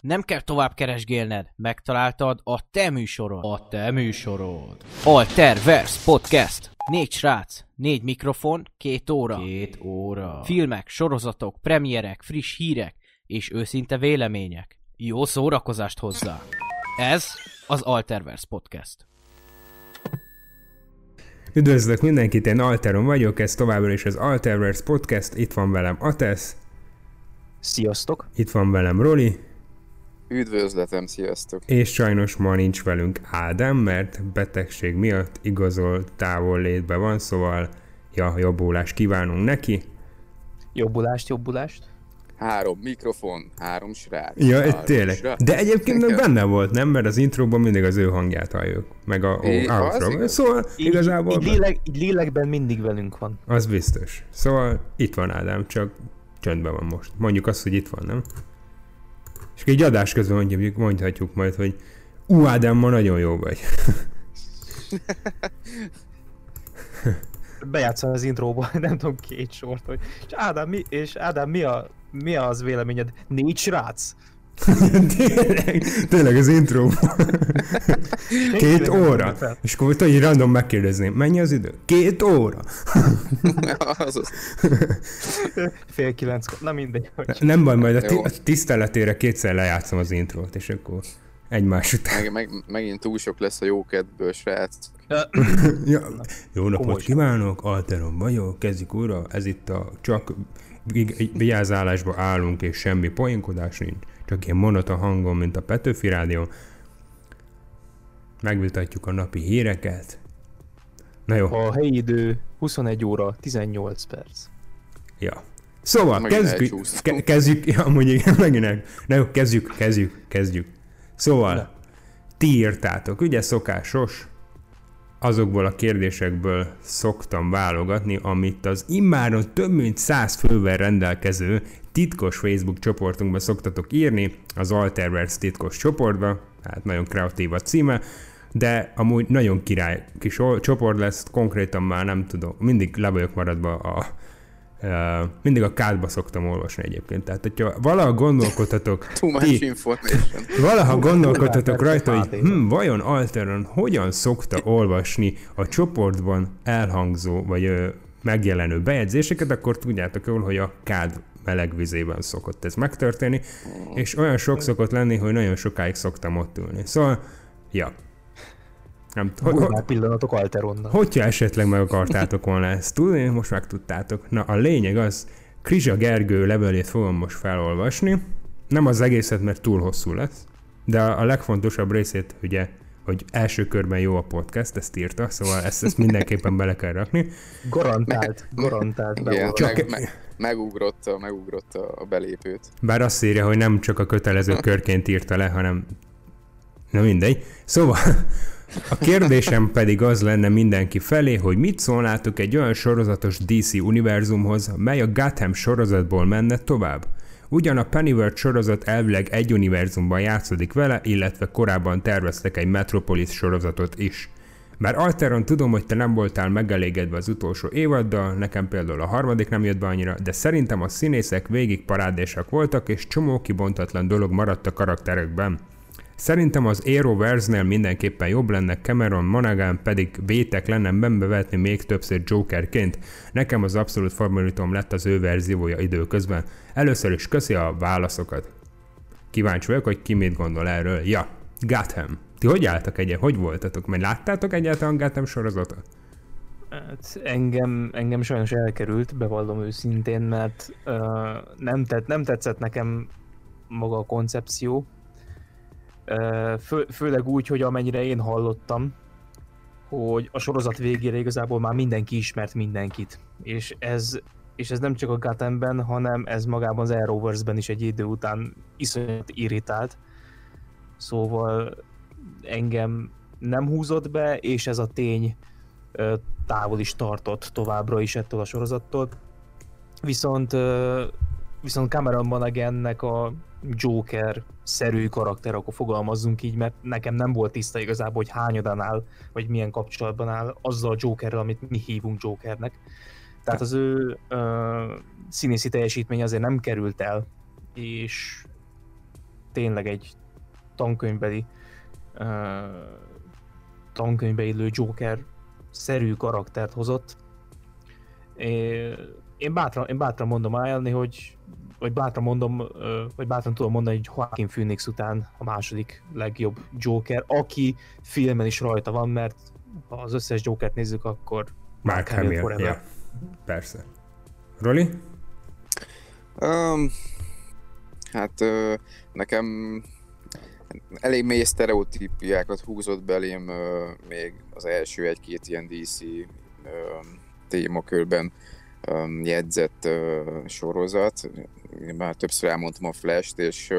Nem kell tovább keresgélned, megtaláltad a te műsorod. A te műsorod. Alter Verse Podcast. Négy srác, négy mikrofon, két óra. Két óra. Filmek, sorozatok, premierek, friss hírek és őszinte vélemények. Jó szórakozást hozzá. Ez az Alterverse Podcast. Üdvözlök mindenkit, én Alteron vagyok, ez továbbra is az Alterverse Podcast, itt van velem Atesz, Sziasztok! itt van velem Roli, Üdvözletem, sziasztok! és sajnos ma nincs velünk Ádám, mert betegség miatt igazol távol létbe van, szóval ja, jobbulást kívánunk neki. Jobbulást, jobbulást! Három mikrofon, három srác. Ja, három tényleg. srác. De egyébként meg benne volt, nem? Mert az intróban mindig az ő hangját halljuk, meg a, outro. Szóval Így, igazából így, lélek, így lélekben mindig velünk van. az biztos. Szóval itt van Ádám, csak csöndben van most. Mondjuk azt, hogy itt van, nem? És így adás közben mondjuk, mondhatjuk majd, hogy ú, Ádám, ma nagyon jó vagy. Bejátszom az intróba, nem tudom, két sort, hogy... És Ádám, mi, és Ádám, mi, a, mi az véleményed? Négy srác? tényleg, tényleg az intro. Két óra. És akkor tudod, így random megkérdezném, mennyi az idő? Két óra. Fél kilenc, na mindegy. Hogy... Nem baj, majd a, ti- Jó. a tiszteletére kétszer lejátszom az intrót, és akkor egymás után. Meg, meg, megint túl sok lesz a jókedből, srác. Ja. Jó napot kívánok, Alteron vagyok, kezdjük újra, ez itt a csak vigyázálásba állunk, és semmi poénkodás nincs, csak ilyen monoton hangon, mint a Petőfi Rádió. Megvitatjuk a napi híreket. Na jó, A helyi idő 21 óra 18 perc. ja. Szóval, Megint kezdjük, ke- kezdjük, ja, amúgy igen, megint el. Na jó, kezdjük, kezdjük, kezdjük. Szóval, Na. ti írtátok, ugye szokásos, azokból a kérdésekből szoktam válogatni, amit az immáron több mint száz fővel rendelkező titkos Facebook csoportunkba szoktatok írni, az Alterverse titkos csoportba, hát nagyon kreatív a címe, de amúgy nagyon király kis csoport lesz, konkrétan már nem tudom, mindig le vagyok maradva a, Uh, mindig a kádba szoktam olvasni egyébként. Tehát, hogyha valaha gondolkodhatok, Too much ti, information. Valaha gondolkodtatok persze, rajta, hogy hm, vajon Alteron hogyan szokta olvasni a csoportban elhangzó vagy ö, megjelenő bejegyzéseket, akkor tudjátok jól, hogy a kád meleg vizében szokott ez megtörténni, és olyan sok szokott lenni, hogy nagyon sokáig szoktam ott ülni. Szóval, ja. Nem, Bulvár pillanatok Alteronnal. hogyha esetleg meg akartátok volna ezt tudni, most megtudtátok. Na, a lényeg az, Krizsa Gergő levelét fogom most felolvasni. Nem az egészet, mert túl hosszú lesz, de a, legfontosabb részét, ugye, hogy első körben jó a podcast, ezt írta, szóval ezt, ezt mindenképpen bele kell rakni. Garantált, garantált. Igen. Csak- meg, meg, megugrott, a, megugrott a a belépőt. Bár azt írja, hogy nem csak a kötelező körként írta le, hanem... Na mindegy. Szóval a kérdésem pedig az lenne mindenki felé, hogy mit szólnátok egy olyan sorozatos DC univerzumhoz, mely a Gotham sorozatból menne tovább? Ugyan a Pennyworth sorozat elvileg egy univerzumban játszódik vele, illetve korábban terveztek egy Metropolis sorozatot is. Bár Alteron tudom, hogy te nem voltál megelégedve az utolsó évaddal, nekem például a harmadik nem jött be annyira, de szerintem a színészek végig parádésak voltak, és csomó kibontatlan dolog maradt a karakterekben. Szerintem az Arrowverse-nél mindenképpen jobb lenne Cameron Monaghan pedig vétek lenne bevetni még többször Jokerként. Nekem az abszolút favoritom lett az ő verziója időközben. Először is köszi a válaszokat. Kíváncsi vagyok, hogy ki mit gondol erről. Ja, Gotham. Ti hogy álltak egyet? Hogy voltatok? Mert láttátok egyáltalán Gotham sorozatot? Hát engem, engem sajnos elkerült, bevallom őszintén, mert uh, nem, tett, nem tetszett nekem maga a koncepció. Fő, főleg úgy, hogy amennyire én hallottam, hogy a sorozat végére igazából már mindenki ismert mindenkit. És ez, és ez nem csak a Gothamben, hanem ez magában az Arrowverse-ben is egy idő után iszonyat irritált. Szóval engem nem húzott be, és ez a tény távol is tartott továbbra is ettől a sorozattól. Viszont viszont Cameron Monaghannek a Joker-szerű karakter, akkor fogalmazzunk így, mert nekem nem volt tiszta igazából, hogy hányadan áll, vagy milyen kapcsolatban áll azzal a Jokerrel, amit mi hívunk Jokernek. Tehát az ő ö, színészi teljesítmény azért nem került el, és tényleg egy tankönyvbeli ö, tankönyvbe illő Joker-szerű karaktert hozott. É, én bátran, én bátran mondom ajánlani, hogy vagy bátran mondom, vagy bátran tudom mondani, hogy Joaquin Phoenix után a második legjobb Joker, aki filmen is rajta van, mert ha az összes Jokert nézzük, akkor Mark Hamill Hamill, forever. ja. Persze. Roli? Um, hát nekem elég mély sztereotípiákat húzott belém még az első egy-két ilyen DC ö, témakörben ö, jegyzett sorozat. Már többször elmondtam a Flash-t, és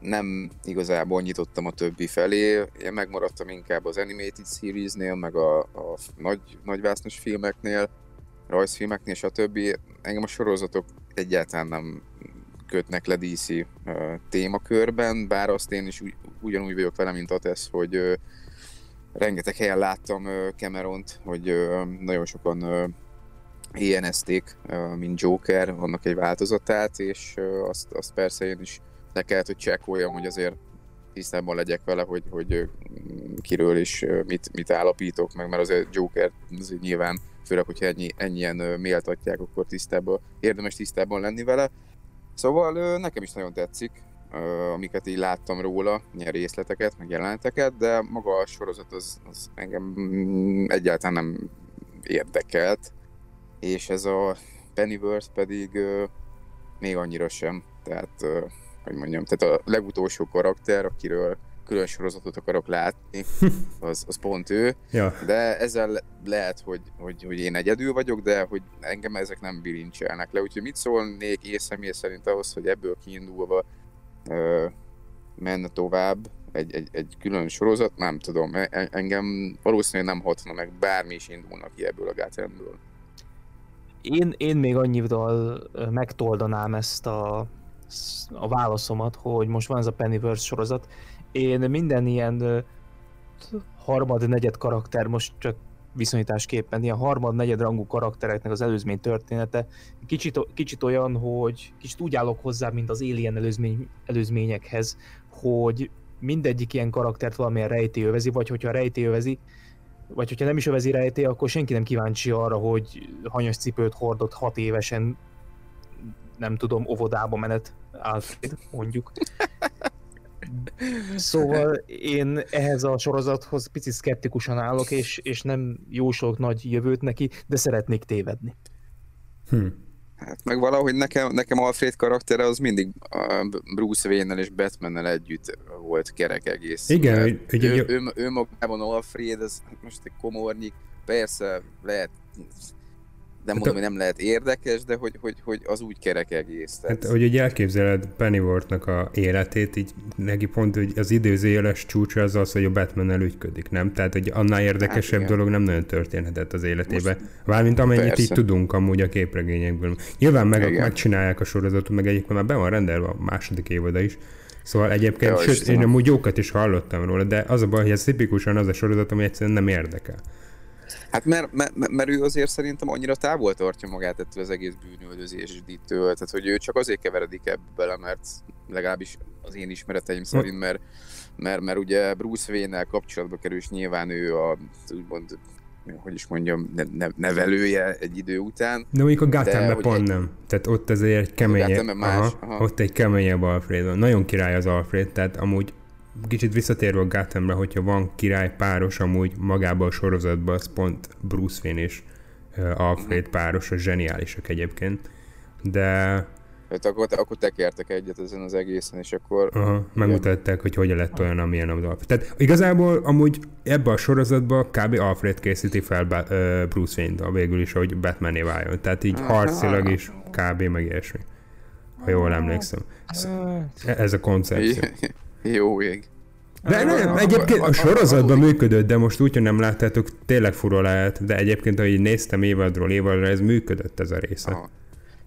nem igazából nyitottam a többi felé. Én megmaradtam inkább az Animated Series-nél, meg a, a nagy, nagyvásznos filmeknél, rajzfilmeknél, stb. Engem a sorozatok egyáltalán nem kötnek le DC ö, témakörben, bár azt én is ugy, ugyanúgy vagyok vele, mint Atesz, hogy ö, rengeteg helyen láttam Cameront, hogy nagyon sokan éjjenezték, mint Joker, annak egy változatát, és azt, azt persze én is le kellett, hogy csekkoljam, hogy azért tisztában legyek vele, hogy, hogy kiről is mit, mit állapítok meg, mert azért Joker azért nyilván, főleg, hogyha ennyi, ennyien méltatják, akkor tisztában, érdemes tisztában lenni vele. Szóval nekem is nagyon tetszik, amiket így láttam róla, ilyen részleteket, meg jeleneteket, de maga a sorozat az, az engem mm, egyáltalán nem érdekelt, és ez a Pennyworth pedig ö, még annyira sem, tehát ö, hogy mondjam, tehát a legutolsó karakter, akiről külön sorozatot akarok látni, az, az pont ő, Ja. de ezzel le- lehet, hogy, hogy, hogy én egyedül vagyok, de hogy engem ezek nem bilincselnek le. Úgyhogy mit szólnék én személy szerint ahhoz, hogy ebből kiindulva ö, menne tovább egy, egy, egy külön sorozat, nem tudom. E- e- Engem valószínűleg nem hatna meg, bármi is indulnak ki ebből a Gothamból. Én, én még annyival megtoldanám ezt a, a válaszomat, hogy most van ez a Pennyverse sorozat. Én minden ilyen ö, harmad, negyed karakter, most csak viszonyításképpen, ilyen harmad, negyed rangú karaktereknek az előzmény története kicsit, kicsit olyan, hogy kicsit úgy állok hozzá, mint az Alien előzmény, előzményekhez, hogy mindegyik ilyen karaktert valamilyen rejtély vagy hogyha rejtély övezi, vagy hogyha nem is övezi rejtély, akkor senki nem kíváncsi arra, hogy hanyas cipőt hordott hat évesen, nem tudom, óvodába menet Alfred, mondjuk. Szóval én ehhez a sorozathoz picit szkeptikusan állok, és, és nem jósolok nagy jövőt neki, de szeretnék tévedni. Hm. Hát meg valahogy nekem, nekem Alfred karaktere az mindig Bruce Wayne-nel és Batman-nel együtt volt kerek egész. Igen, Mert hogy ő, egy- ő, ő, magában Alfred, ez most egy komornyik, persze lehet, nem mondom, a- hogy nem lehet érdekes, de hogy, hogy, hogy az úgy kerek egész. Tehát, Hát, hogy úgy elképzeled Pennyworthnak a életét, így neki pont hogy az időzéles csúcsa az az, hogy a batman ügyködik, nem? Tehát, hogy annál érdekesebb Hát igen. dolog nem nagyon történhetett az életében. Mármint amennyit Persze. így tudunk amúgy a képregényekből. Nyilván meg, Igen. megcsinálják a sorozatot, meg egyébként már be van rendelve a második évoda is. Szóval egyébként, Ja, sőt, én amúgy jókat is hallottam róla, de az a baj, hogy ez tipikusan az a sorozat, ami egyszerűen nem érdekel. Hát mert, mert, mert ő azért szerintem annyira távol tartja magát ettől az egész bűnöldözésdítől, tehát hogy ő csak azért keveredik ebbe bele, mert legalábbis az én ismereteim szerint, mert, mert, mert ugye Bruce Wayne-nel kapcsolatba kerül, és nyilván ő a, úgymond, hogy is mondjam, ne, ne, nevelője egy idő után. De mondjuk a Gothamben pont egy- nem. Tehát ott azért egy keményebb, más, aha, aha. ott egy keményebb Alfred van. Nagyon király az Alfred, tehát amúgy kicsit visszatérve a Gothamra, hogyha van király páros, amúgy magában a sorozatban az pont Bruce Wayne és Alfred páros, az zseniálisak egyébként. De Hát akkor, akkor tekertek egyet ezen az egészen, és akkor aha, megmutatták, hogy hogyan lett olyan, amilyen az Alfred. Tehát igazából amúgy ebbe a sorozatban kb. Alfred készíti fel Bruce Wayne-t végül is, hogy Batmané váljon. Tehát így harcilag is kb. meg ilyesmi. Ha jól emlékszem. E- Ez a koncepció. Jó ég. De nem, egyébként a sorozatban működött, de most úgy, hogy nem láttátok, tényleg fura lehet, de egyébként, ahogy néztem évadról évadra, ez működött ez a része. Aha.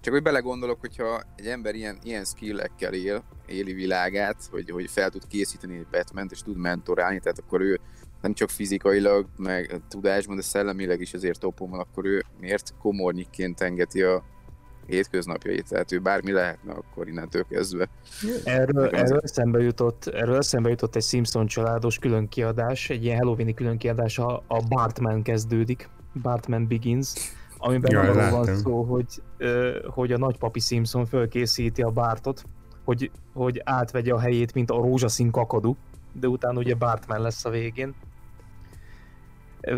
Csak hogy belegondolok, hogyha egy ember ilyen, ilyen skillekkel él, éli világát, hogy, hogy fel tud készíteni egy batman és tud mentorálni, tehát akkor ő nem csak fizikailag, meg tudásban, de szellemileg is azért topon van, akkor ő miért komornyikként engeti a hétköznapjait, tehát ő bármi lehetne akkor innentől kezdve. Erről, erről, eszembe jutott, erről eszembe jutott egy Simpson családos külön kiadás, egy ilyen Halloweeni külön kiadás, a, a Bartman kezdődik, Bartman Begins, amiben ja, arról van szó, hogy, hogy a nagypapi Simpson fölkészíti a Bartot, hogy, hogy átvegye a helyét, mint a rózsaszín kakadú, de utána ugye Bartman lesz a végén.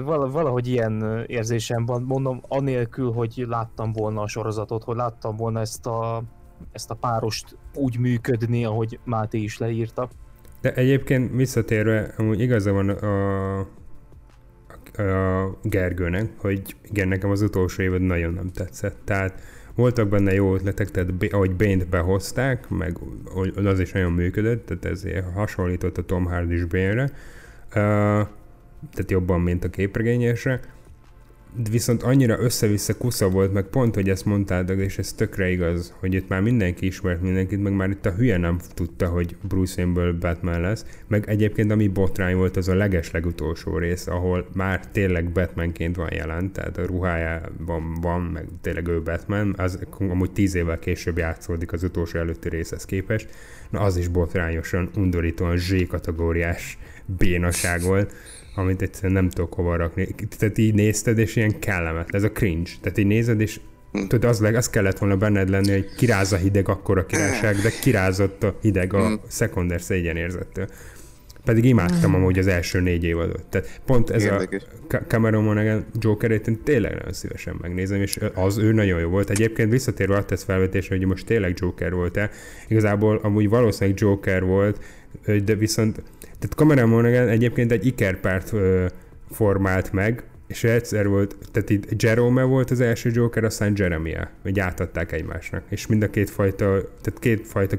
Valahogy ilyen érzésem van, mondom, anélkül, hogy láttam volna a sorozatot, hogy láttam volna ezt a, ezt a párost úgy működni, ahogy Máté is leírta. De egyébként visszatérve, amúgy igaza van a, a Gergőnek, hogy igen, nekem az utolsó évad nagyon nem tetszett. Tehát voltak benne jó ötletek, tehát ahogy Bane-t behozták, meg az is nagyon működött, tehát ez hasonlított a Tom Hardy-s Bane-re, uh, tehát jobban, mint a képregényesre, viszont annyira össze-vissza kusza volt, meg pont, hogy ezt mondtad, és ez tökre igaz, hogy itt már mindenki ismert mindenkit, meg már itt a hülye nem tudta, hogy Bruce Wayne-ből Batman lesz, meg egyébként ami botrány volt, az a leges rész, ahol már tényleg Batmanként van jelent, tehát a ruhájában van, meg tényleg ő Batman, az amúgy tíz évvel később játszódik az utolsó előtti részhez képest, na az is botrányosan, undorítóan Z-kategóriás bénaság volt amit egyszerűen nem tudok hova rakni. Tehát így nézted, és ilyen kellemet, ez a cringe. Tehát így nézed, és tudod, az, leg, az kellett volna benned lenni, hogy kiráz a hideg, akkor a királyság, de kirázott a hideg a hmm. szekunder szégyenérzettől. Pedig imádtam amúgy az első négy évadot. Tehát pont ez Érdekes. a Cameron Monaghan Jokerét én tényleg nagyon szívesen megnézem, és az ő nagyon jó volt. Egyébként visszatérve a tesz felvetésre, hogy most tényleg Joker volt-e, igazából amúgy valószínűleg Joker volt, de viszont tehát Cameron Monaghan egyébként egy ikerpárt ö, formált meg, és egyszer volt, tehát itt Jerome volt az első Joker, aztán Jeremiah, hogy átadták egymásnak, és mind a két fajta, tehát két fajta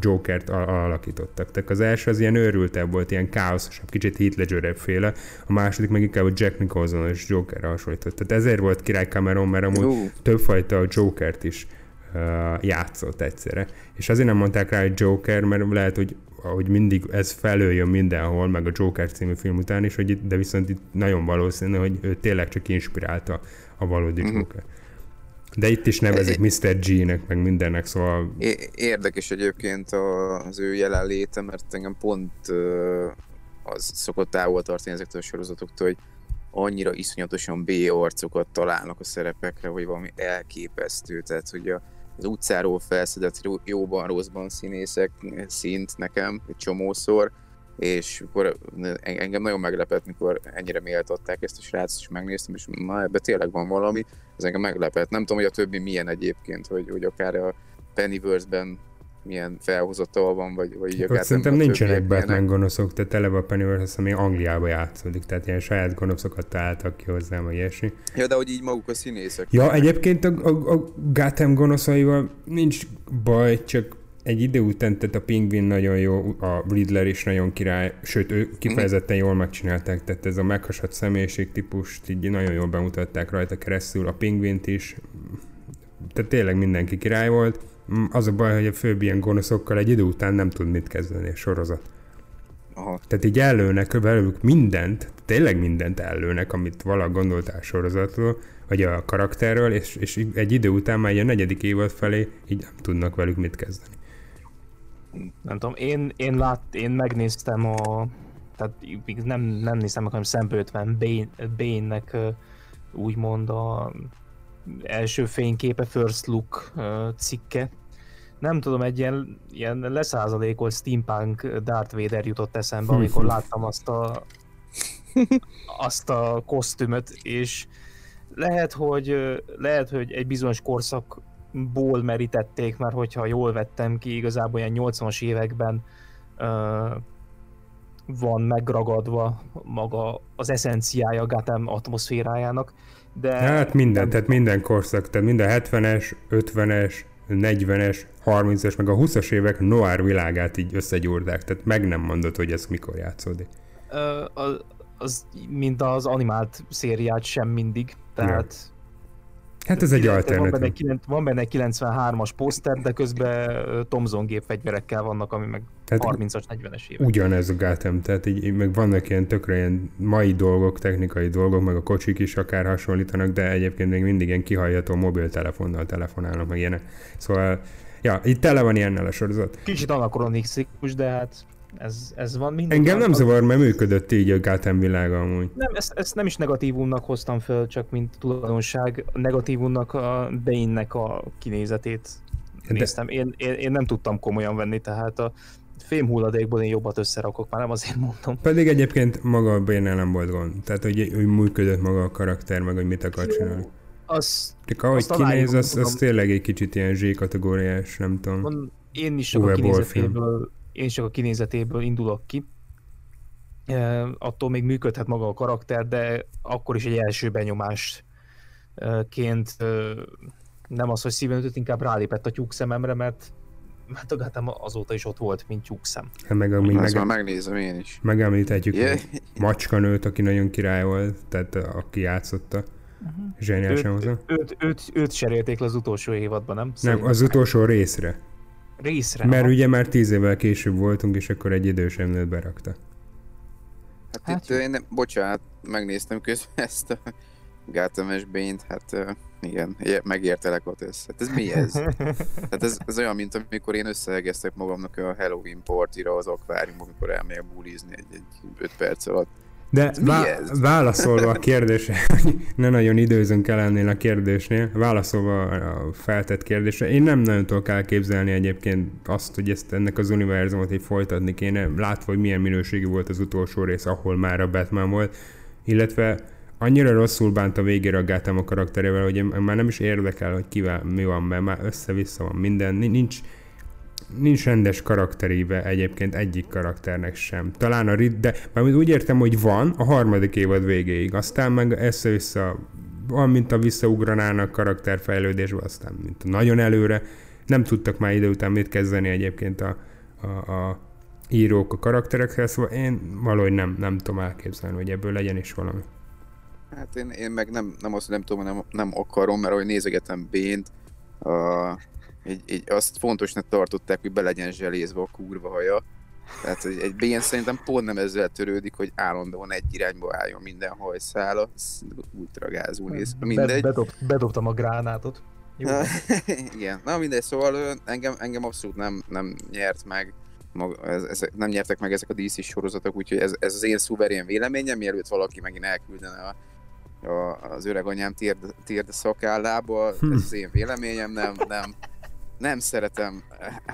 Jokert alakítottak. Tehát az első az ilyen őrültebb volt, ilyen káoszosabb, kicsit Heath ledger féle, a második meg inkább a Jack Nicholson és Jokerre hasonlított. Tehát ezért volt király Cameron, mert amúgy uh. többfajta Jokert is uh, játszott egyszerre. És azért nem mondták rá, hogy Joker, mert lehet, hogy ahogy mindig ez felőjön mindenhol, meg a Joker című film után is, hogy itt, de viszont itt nagyon valószínű, hogy ő tényleg csak inspirálta a valódi mm-hmm. Joker. De itt is nevezik Mr. G-nek, meg mindennek, szóval... Érdekes egyébként az ő jelenléte, mert engem pont az szokott távol tartani ezektől a sorozatoktól, hogy annyira iszonyatosan B arcokat találnak a szerepekre, hogy valami elképesztő, tehát hogy a, az utcáról felszedett jóban, rosszban színészek szint nekem egy csomószor, és akkor engem nagyon meglepett, mikor ennyire méltatták ezt a srácot, és megnéztem, és na, ebbe tényleg van valami, ez engem meglepett. Nem tudom, hogy a többi milyen egyébként, hogy, hogy akár a Pennyverse-ben milyen felhozatal van, vagy, vagy így Szerintem nincsenek Batman milyenek. gonoszok, tehát eleve a Pennyworth azt ami Angliába játszódik, tehát ilyen saját gonoszokat találtak ki hozzám, vagy ilyesmi. Ja, de hogy így maguk a színészek. Ja, egyébként a, a, a Gotham gonoszaival nincs baj, csak egy idő után, tehát a Pingvin nagyon jó, a Riddler is nagyon király, sőt, ő kifejezetten jól megcsinálták, tehát ez a meghasadt személyiség típust így nagyon jól bemutatták rajta keresztül, a Pingvint is, tehát tényleg mindenki király volt az a baj, hogy a főbb ilyen gonoszokkal egy idő után nem tud mit kezdeni a sorozat. Aha. Tehát így ellőnek velük mindent, tényleg mindent ellőnek, amit valaha gondoltál sorozatról, vagy a karakterről, és, és egy idő után már a negyedik évad felé így nem tudnak velük mit kezdeni. Nem tudom, én, én, lát, én megnéztem a, tehát nem, nem néztem meg, hanem szembe 50 Bane-nek úgymond a első fényképe, First Look cikke. Nem tudom, egy ilyen, ilyen leszázalékolt steampunk Darth Vader jutott eszembe, amikor láttam azt a, azt a kosztümöt, és lehet, hogy, lehet, hogy egy bizonyos korszakból merítették, mert hogyha jól vettem ki, igazából ilyen 80-as években uh, van megragadva maga az eszenciája Gotham atmoszférájának, de... Hát minden, nem... tehát minden korszak, tehát minden 70-es, 50-es, 40-es, 30-es, meg a 20-as évek noir világát így összegyúrták, tehát meg nem mondod, hogy ez mikor játszódik. Ö, az, az, mint az animált szériát sem mindig, tehát... Ja. Hát ez egy Van benne, alternatív. van benne egy 93-as poszter, de közben Thomson gépfegyverekkel vannak, ami meg Tehát 30-as, 40-es évek. ugyanez a Gotham, tehát így, így meg vannak ilyen tökre ilyen mai dolgok, technikai dolgok, meg a kocsik is akár hasonlítanak, de egyébként még mindig ilyen kihajható mobiltelefonnal telefonálnak, meg ilyenek. Szóval, ja, itt tele van ilyennel a sorozat. Kicsit anakronisztikus, de hát ez, ez van minden. Engem nem zavar, mert működött így a Gotham világa amúgy. Nem, ezt, ezt nem is negatívumnak hoztam föl, csak mint tulajdonság. Negatívumnak a Bane-nek a kinézetét De- néztem. Én, én, én, nem tudtam komolyan venni, tehát a fém hulladékból én jobbat összerakok, már nem azért mondom. Pedig egyébként maga a bane nem volt gond. Tehát, hogy, hogy működött maga a karakter, meg hogy mit akar csinálni. Az, Csak ahogy Azt kinéz, az, az tényleg egy kicsit ilyen Z kategóriás, nem tudom. Mond, én is csak Uwe a kinézetéből, én csak a kinézetéből indulok ki. E, attól még működhet maga a karakter, de akkor is egy első benyomásként e, nem az, hogy szíven ütött, inkább rálépett a tyúk szememre, mert mert a Gotham azóta is ott volt, mint tyúkszem. Hát meg amíg Ezt már meg, megnézem én is. megemlíthetjük Yeah. yeah. macskanőt, aki nagyon király volt, tehát aki játszotta. Zseniálisan Őt, hozzá. őt, őt, őt cserélték le az utolsó évadban, nem? Nem, Szerintem. az utolsó részre. Részre. Mert aha. ugye már tíz évvel később voltunk, és akkor egy idősemnőt berakta. Hát, Hát itt, jó. én, nem- bocsánat, megnéztem közben ezt a Gotham-es Bane-t, hát igen, megértelek ott ezt. Hát ez mi ez? Hát ez, ez olyan, mint amikor én összehegeztek magamnak a Halloween partira az akváriumban, amikor elmegyek bulizni egy, egy 5 perc alatt. De mi vá- válaszolva a kérdésre, ne nagyon időzünk el ennél a kérdésnél, válaszolva a feltett kérdésre, én nem nagyon tudok elképzelni egyébként azt, hogy ezt ennek az univerzumot így folytatni kéne, látva, hogy milyen minőségű volt az utolsó rész, ahol már a Batman volt, illetve annyira rosszul bánt a végére a Gotham a karakterével, hogy én már nem is érdekel, hogy kivel mi van, mert már össze-vissza van minden, Ni- nincs, nincs rendes karakterébe egyébként egyik karakternek sem. Talán a Rid, de mármint úgy értem, hogy van a harmadik évad végéig, aztán meg össze-vissza van, mint a visszaugranának karakterfejlődésbe, aztán mint a nagyon előre. Nem tudtak már idő után mit kezdeni egyébként a, a, a írók a karakterekhez, szóval én valahogy nem, nem tudom elképzelni, hogy ebből legyen is valami. Hát én, én meg nem, nem azt, nem tudom, nem, nem akarom, mert ahogy nézegetem Bént, így, így azt fontosnak tartották, hogy be legyen zselézve a kurva haja. Tehát egy, egy Bén szerintem pont nem ezzel törődik, hogy állandóan egy irányba álljon minden hajszála. Ez ultra gázul néz. Mindegy. Be, bedob, bedobtam a gránátot. Jó. Igen, na mindegy, szóval engem, engem abszolút nem, nem nyert meg, mag, ez, ez, nem nyertek meg ezek a DC sorozatok, úgyhogy ez, ez az én szuverén véleményem, mielőtt valaki megint elküldene a, a, az öreg anyám térd, térd szakállába, ez az én véleményem, nem, nem, nem szeretem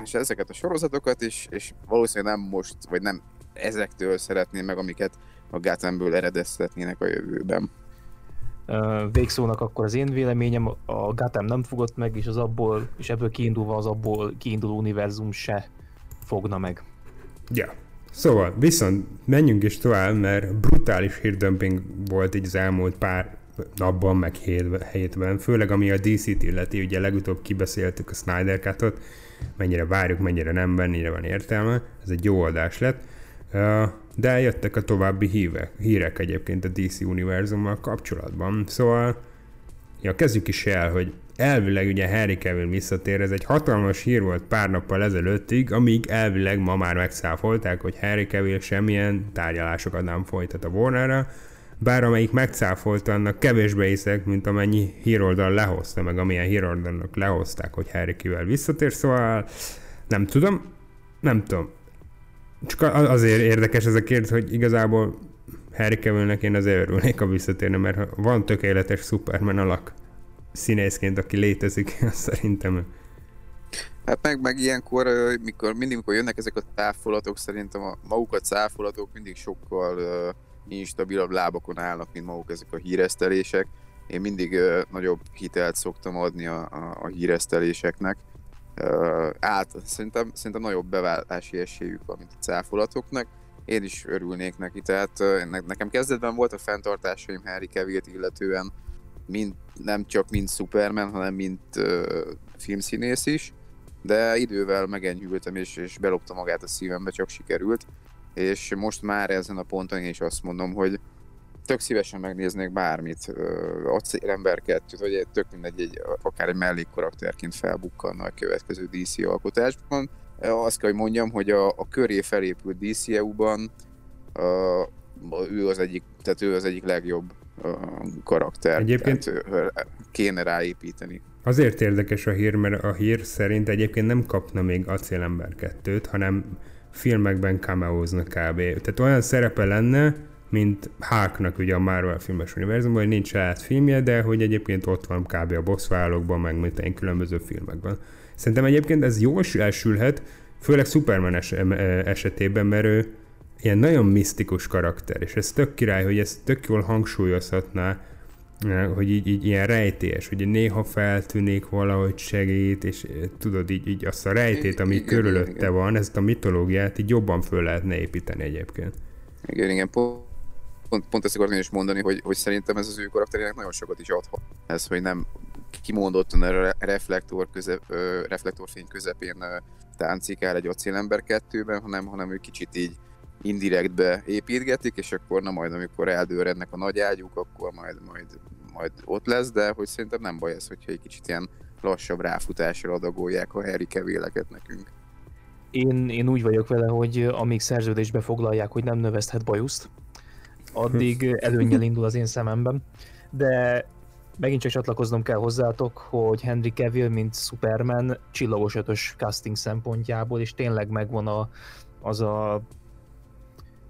és ezeket a sorozatokat, és, és valószínűleg nem most, vagy nem ezektől szeretném meg, amiket a Gothamből eredeztetnének a jövőben. Végszónak akkor az én véleményem, a Gotham nem fogott meg, és az abból, és ebből kiindulva az abból kiinduló univerzum se fogna meg. Ja. Szóval, viszont menjünk is tovább, mert brutális hírdumping volt így az elmúlt pár napban, meg hét- hétben, főleg ami a DC-t illeti, ugye legutóbb kibeszéltük a Snyder Cut-ot, mennyire várjuk, mennyire nem, mennyire van értelme, ez egy jó adás lett, de jöttek a további hívek, hírek egyébként a DC univerzummal kapcsolatban, szóval Ja, kezdjük is el, hogy elvileg ugye Harry Cavill visszatér, ez egy hatalmas hír volt pár nappal ezelőttig, amíg elvileg ma már megszáfolták, hogy Harry Cavill semmilyen tárgyalásokat nem folytat a Warnerra, bár amelyik megcáfolta, annak kevésbé hiszek, mint amennyi híroldal lehozta, meg amilyen híroldalnak lehozták, hogy Harry Cavill visszatér, szóval nem tudom, nem tudom. Csak a- azért érdekes ez a kérdés, hogy igazából Harry Cavillnek én azért örülnék, ha visszatérne, mert ha van tökéletes Superman alak színészként, aki létezik, azt szerintem. Hát meg, meg ilyenkor, mikor, mindig, mikor jönnek ezek a távfolatok, szerintem a maguk a távfolatok mindig sokkal uh, instabilabb lábakon állnak, mint maguk ezek a híresztelések. Én mindig uh, nagyobb hitelt szoktam adni a, a, a híreszteléseknek. Uh, át, szerintem, szerintem nagyobb beváltási esélyük van, mint a cáfolatoknak. Én is örülnék neki, tehát uh, ne, nekem kezdetben volt a fenntartásaim Harry Cavill-t illetően, mint, nem csak mint Superman, hanem mint uh, filmszínész is de idővel megenyhültem, és, és belopta magát a szívembe, csak sikerült. És most már ezen a ponton én is azt mondom, hogy tök szívesen megnéznék bármit, Acélember 2 vagy tök mindegy, egy, akár egy mellékkarakterként felbukkanna a következő DC alkotásban. Azt kell, hogy mondjam, hogy a, a köré felépült DCU-ban uh, ő az egyik, tehát ő az egyik legjobb karakter. Egyébként tehát, kéne ráépíteni. Azért érdekes a hír, mert a hír szerint egyébként nem kapna még Acélember 2-t, hanem filmekben cameózna kb. Tehát olyan szerepe lenne, mint Hulknak ugye a Marvel filmes univerzumban, hogy nincs saját filmje, de hogy egyébként ott van kb. a bosszvállalókban, meg mint különböző filmekben. Szerintem egyébként ez jól elsülhet, főleg Superman es- esetében, mert ő ilyen nagyon misztikus karakter, és ez tök király, hogy ez tök jól hangsúlyozhatná, hogy így, így ilyen rejtélyes, hogy néha feltűnik valahogy segít, és tudod, így, így azt a rejtét, ami igen, körülötte igen. van, ezt a mitológiát így jobban föl lehetne építeni egyébként. Igen, igen, pont, pont ezt akartam is mondani, hogy, hogy szerintem ez az ő karakterének nagyon sokat is adhat. Ez, hogy nem kimondottan a reflektor közep, reflektorfény közepén táncikál egy acélember kettőben, hanem, hanem ő kicsit így indirektbe építgetik, és akkor na majd amikor eldőrednek a nagy ágyuk, akkor majd, majd, majd ott lesz, de hogy szerintem nem baj ez, hogyha egy kicsit ilyen lassabb ráfutásra adagolják a Harry kevéleket nekünk. Én, én úgy vagyok vele, hogy amíg szerződésbe foglalják, hogy nem növeszthet bajuszt, addig előnyel indul az én szememben. De megint csak csatlakoznom kell hozzátok, hogy Henry Cavill, mint Superman csillagos ötös casting szempontjából, és tényleg megvan a, az a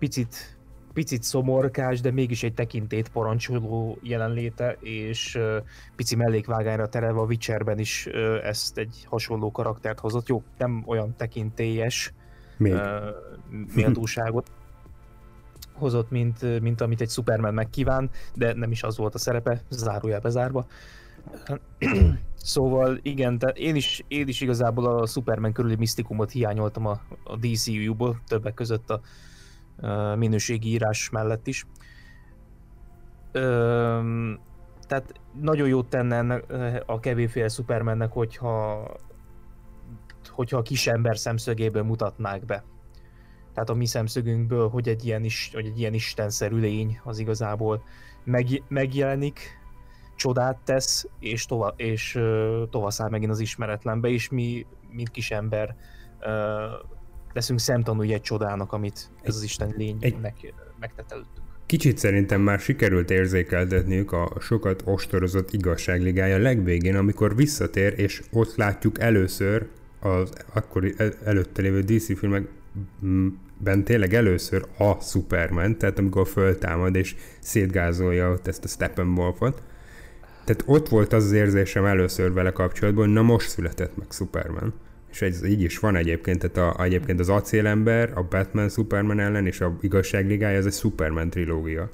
picit, picit szomorkás, de mégis egy tekintét parancsoló jelenléte, és pici mellékvágányra terelve a Witcherben is ezt egy hasonló karaktert hozott. Jó, nem olyan tekintélyes Még. Méltóságot hozott, mint, mint amit egy Superman megkíván, de nem is az volt a szerepe, zárójel bezárva. Szóval igen, tehát én is, én is igazából a Superman körüli misztikumot hiányoltam a, a DCU-ból, többek között a, minőségi írás mellett is. Tehát nagyon jót tenne ennek, a kevéféle Supermannek, hogyha, hogyha a kis ember szemszögéből mutatnák be. Tehát a mi szemszögünkből, hogy egy ilyen, is, hogy egy ilyen istenszerű lény az igazából meg, megjelenik, csodát tesz, és, tova, és tovaszáll megint az ismeretlenbe, és mi, mint kis ember leszünk szemtanúi egy csodának, amit ez az Isten lény egy, meg, megtett előttünk. Kicsit szerintem már sikerült érzékeltetniük a sokat ostorozott igazságligája legvégén, amikor visszatér, és ott látjuk először az akkori előtte lévő DC filmekben tényleg először a Superman, tehát amikor föltámad és szétgázolja ott ezt a Steppenwolfot. Tehát ott volt az az érzésem először vele kapcsolatban, hogy na most született meg Superman és ez így is van egyébként, tehát a, egyébként az acélember, a Batman Superman ellen és a igazságligája, ez egy Superman trilógia.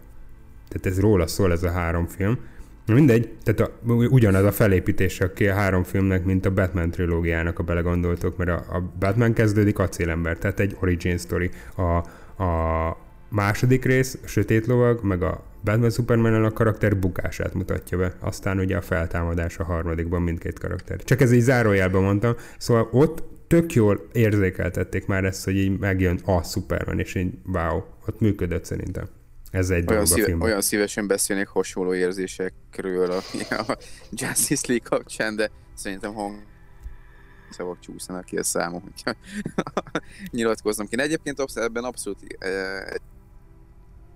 Tehát ez róla szól ez a három film. Mindegy, tehát a, ugyanaz a felépítése a három filmnek, mint a Batman trilógiának, ha belegondoltok, mert a, a Batman kezdődik acélember, tehát egy origin story. A, a második rész, a Sötét Lovag, meg a Batman superman a karakter bukását mutatja be, aztán ugye a feltámadás a harmadikban mindkét karakter. Csak ez így zárójelben mondtam, szóval ott tök jól érzékeltették már ezt, hogy így megjön a Superman, és így wow, ott működött szerintem. Ez egy olyan, szíve, film. olyan szívesen beszélnék hasonló érzésekről a, a Justice League kapcsán, de szerintem hang szavak csúszanak ki a számom, hogyha nyilatkoznom kéne. Egyébként ebben abszolút e,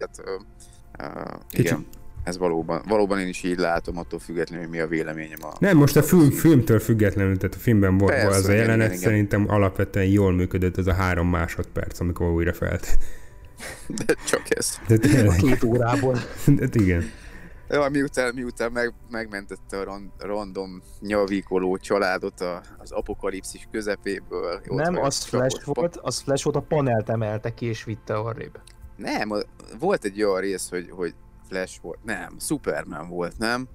hát, Uh, igen, ez valóban, valóban én is így látom, attól függetlenül, hogy mi a véleményem. A, nem, most a film, filmtől függetlenül, tehát a filmben volt Persze, az a jelenet, igen, szerintem igen. alapvetően jól működött az a három másodperc, amikor újra felt. De csak ez. De tényleg. Két órából. De igen. Ja, miután, miután meg, megmentette a random nyavíkoló családot a, az apokalipszis közepéből. Nem, az Flash volt, az Flash volt, a panelt emelte ki és vitte arrébb. Nem, volt egy olyan rész, hogy, hogy Flash volt. Nem, Superman volt, nem?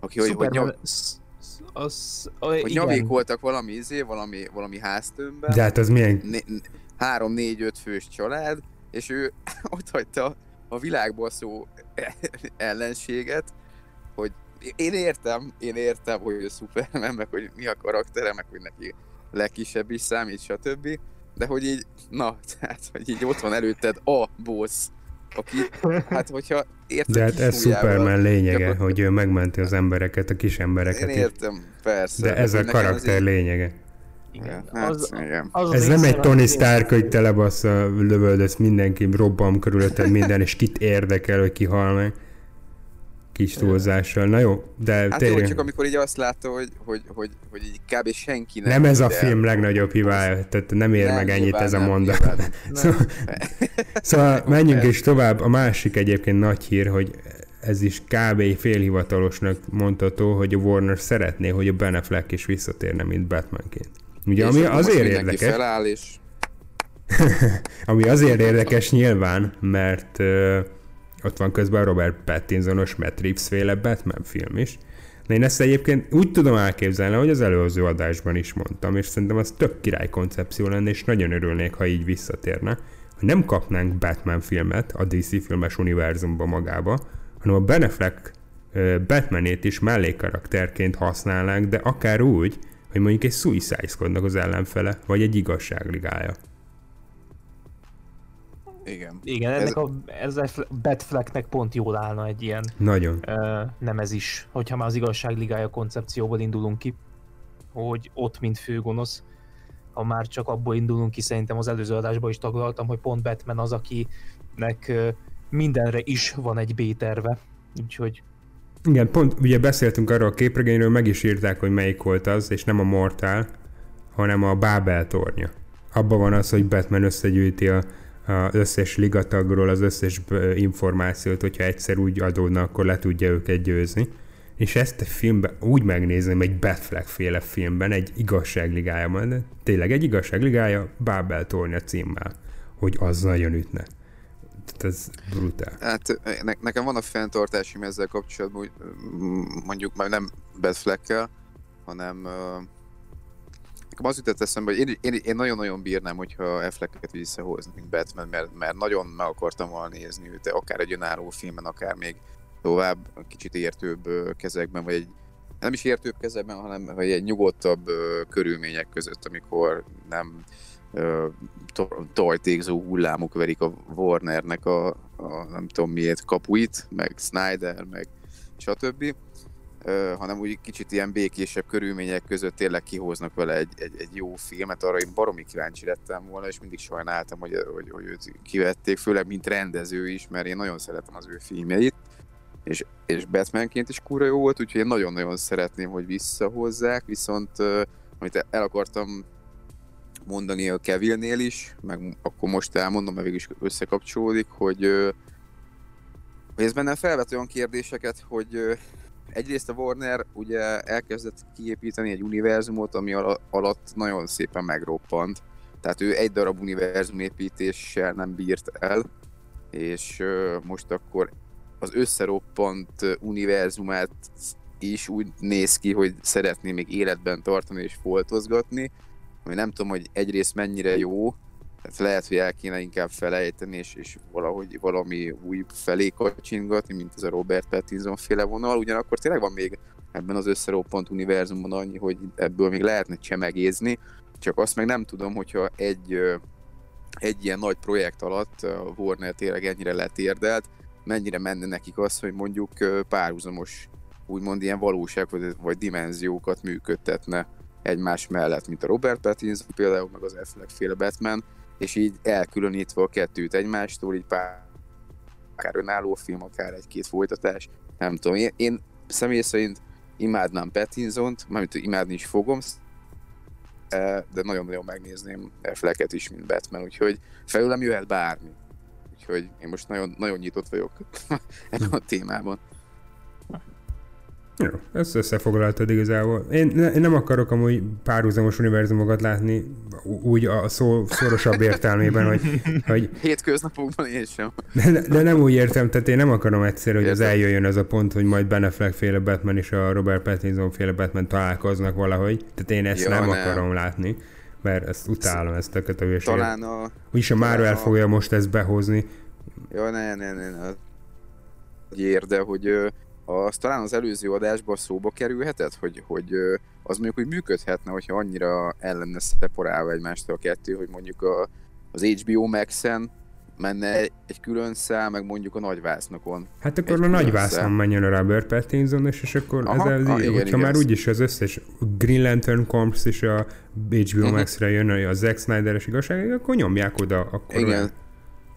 Aki, hogy, hogy, nyav... az, hogy nyavik voltak valami izé, valami, valami háztömbben. De hát az milyen... Né, három, négy, öt fős család, és ő ott hagyta a világból szó ellenséget, hogy én értem, én értem, hogy a Superman, meg hogy mi a karaktere, meg hogy neki legkisebb is számít, stb de hogy így, na, tehát, hogy így ott van előtted a boss aki, hát hogyha érted, De hát ez Superman lényege, gyakorlatilag- hogy ő megmenti az embereket, a kis Én embereket is. értem, persze. De ez a karakter így- lényege. Igen. Hát, Az, igen. az Ez én nem egy Tony Stark, hogy telebassza, lövöldöz mindenki, robban körülötted minden, és kit érdekel, hogy ki hal meg. Kis túlzással. Na jó, de Hát jó, térjünk. csak amikor így azt látta, hogy, hogy, hogy, hogy így kb. senki nem Nem ez a el. film legnagyobb hibája, tehát nem ér Nem, meg ennyit ez a mondat. nyilván nem. Szóval, szóval menjünk is tovább. A másik egyébként nagy hír, hogy ez is kb. félhivatalosnak mondható, hogy a Warner szeretné, hogy a Ben Affleck is visszatérne, mint Batmanként. Ugye, És ami azért érdekes, feláll, és ami azért érdekes nyilván, mert uh, ott van közben a Robert Pattinsonos Matt Reeves féle Batman film is. De én ezt egyébként úgy tudom elképzelni, hogy az előző adásban is mondtam, és szerintem az tök király koncepció lenne, és nagyon örülnék, ha így visszatérne, hogy nem kapnánk Batman filmet a DC filmes univerzumba magába, hanem a Ben Batmanét is mellékkarakterként használnánk, de akár úgy, hogy mondjuk egy Suicide Squadnak az ellenfele, vagy egy igazságligája. Igen. Igen, ennek a, ez a Batflecknek pont jól állna egy ilyen Nagyon. ö, nem ez is, hogyha már az igazságligája koncepcióból indulunk ki, hogy ott mint főgonosz, ha már csak abból indulunk ki, szerintem az előző adásban is taglaltam, hogy pont Batman az, akinek mindenre is van egy B-terve, úgyhogy Igen, pont ugye beszéltünk arról a képregényről, meg is írták, hogy melyik volt az, és nem a Mortal, hanem a Babel tornya. Abban van az, hogy Batman összegyűjti a, az összes ligatagról az összes információt, hogyha egyszer úgy adódna, akkor le tudja őket győzni. És ezt a filmben úgy megnézném egy Batfleck féle filmben, egy igazságligájában, de tényleg egy igazságligája Babel tornya címmel, hogy az nagyon ütne. Tehát ez brutál. Hát ne, nekem van a fenntartásim ezzel kapcsolatban, hogy mondjuk már nem Batfleckkel, hanem nekem az jutott eszembe, hogy én, én, én nagyon-nagyon bírnám, hogyha Afflecket visszahozni, mint Batman, mert, mert nagyon meg akartam volna nézni őt, akár egy önálló filmen, akár még tovább, kicsit értőbb kezekben, vagy egy nem is értőbb kezekben, hanem hogy egy nyugodtabb körülmények között, amikor nem tojtékzó hullámok verik a Warnernek a, a nem tudom miért kapuit, meg Snyder, meg stb. Hanem úgy kicsit ilyen békésebb körülmények között tényleg kihoznak vele egy, egy, egy jó filmet, arra én baromi kíváncsi lettem volna, és mindig sajnáltam, hogy, hogy, hogy őt kivették, főleg mint rendező is, mert én nagyon szeretem az ő filmjeit, és, és Batmanként is kúra jó volt, úgyhogy én nagyon-nagyon szeretném, hogy visszahozzák, viszont amit el akartam mondani a Kevilnél is, meg akkor most elmondom, mert végül is összekapcsolódik, hogy, hogy ez bennem felvet olyan kérdéseket, hogy egyrészt a Warner ugye elkezdett kiépíteni egy univerzumot, ami ala- alatt nagyon szépen megroppant. Tehát ő egy darab univerzum építéssel nem bírt el, és most akkor az összeroppant univerzumát is úgy néz ki, hogy szeretné még életben tartani és foltozgatni, ami nem tudom, hogy egyrészt mennyire jó, tehát lehet, hogy el kéne inkább felejteni, és, és valahogy valami új felé kacsingatni, mint ez a Robert Pattinson féle vonal, ugyanakkor tényleg van még ebben az összeroppant univerzumban annyi, hogy ebből még lehetne csemegézni, csak azt meg nem tudom, hogyha egy, egy ilyen nagy projekt alatt Warner tényleg ennyire letérdelt, mennyire menne nekik az, hogy mondjuk párhuzamos úgymond ilyen valóság vagy, vagy dimenziókat működtetne egymás mellett, mint a Robert Pattinson például, meg az Affleck féle Batman, és így elkülönítve a kettőt egymástól, így pár akár önálló film, akár egy-két folytatás, nem tudom. Én, én személy szerint imádnám Pattinson-t, mármint imádni is fogom, eh, de nagyon-nagyon megnézném Afflecket is, mint Batman, úgyhogy felőlem jöhet bármi. Úgyhogy én most nagyon, nagyon nyitott vagyok ebben a témában. Jó, ezt összefoglaltad igazából. Én, ne, én nem akarok amúgy párhuzamos univerzumokat látni úgy a szó szorosabb értelmében, hogy, hogy Hétköznapokban én sem. de, de, nem úgy értem, tehát én nem akarom egyszer, hogy az eljöjjön az a pont, hogy majd Ben Affleck féle Batman és a Robert Pattinson féle Batman találkoznak valahogy. Tehát én ezt Ja, nem, nem. akarom látni, mert ezt utálom, ezt a hülyeséget. Talán a... Úgyis a Marvel a- fogja most ezt behozni. Ja, ne, ne, ne, ne. Hogy ér, de hogy ö, az talán az előző adásban szóba kerülhetett, hogy, hogy az mondjuk, hogy működhetne, hogyha annyira el lenne szeparálva egymástól a kettő, hogy mondjuk a, az HBO Max-en menne egy, egy külön szál, meg mondjuk a nagyvásznokon. Hát akkor a nagyvászon menjen a Robert Pattinson, és akkor Aha, ez az, ah, igen, hogyha igen, már úgyis az összes Green Lantern Corps és a HBO uh-huh. Max-re jön a Zack Snyder-es igazság, akkor nyomják oda. Akkor igen.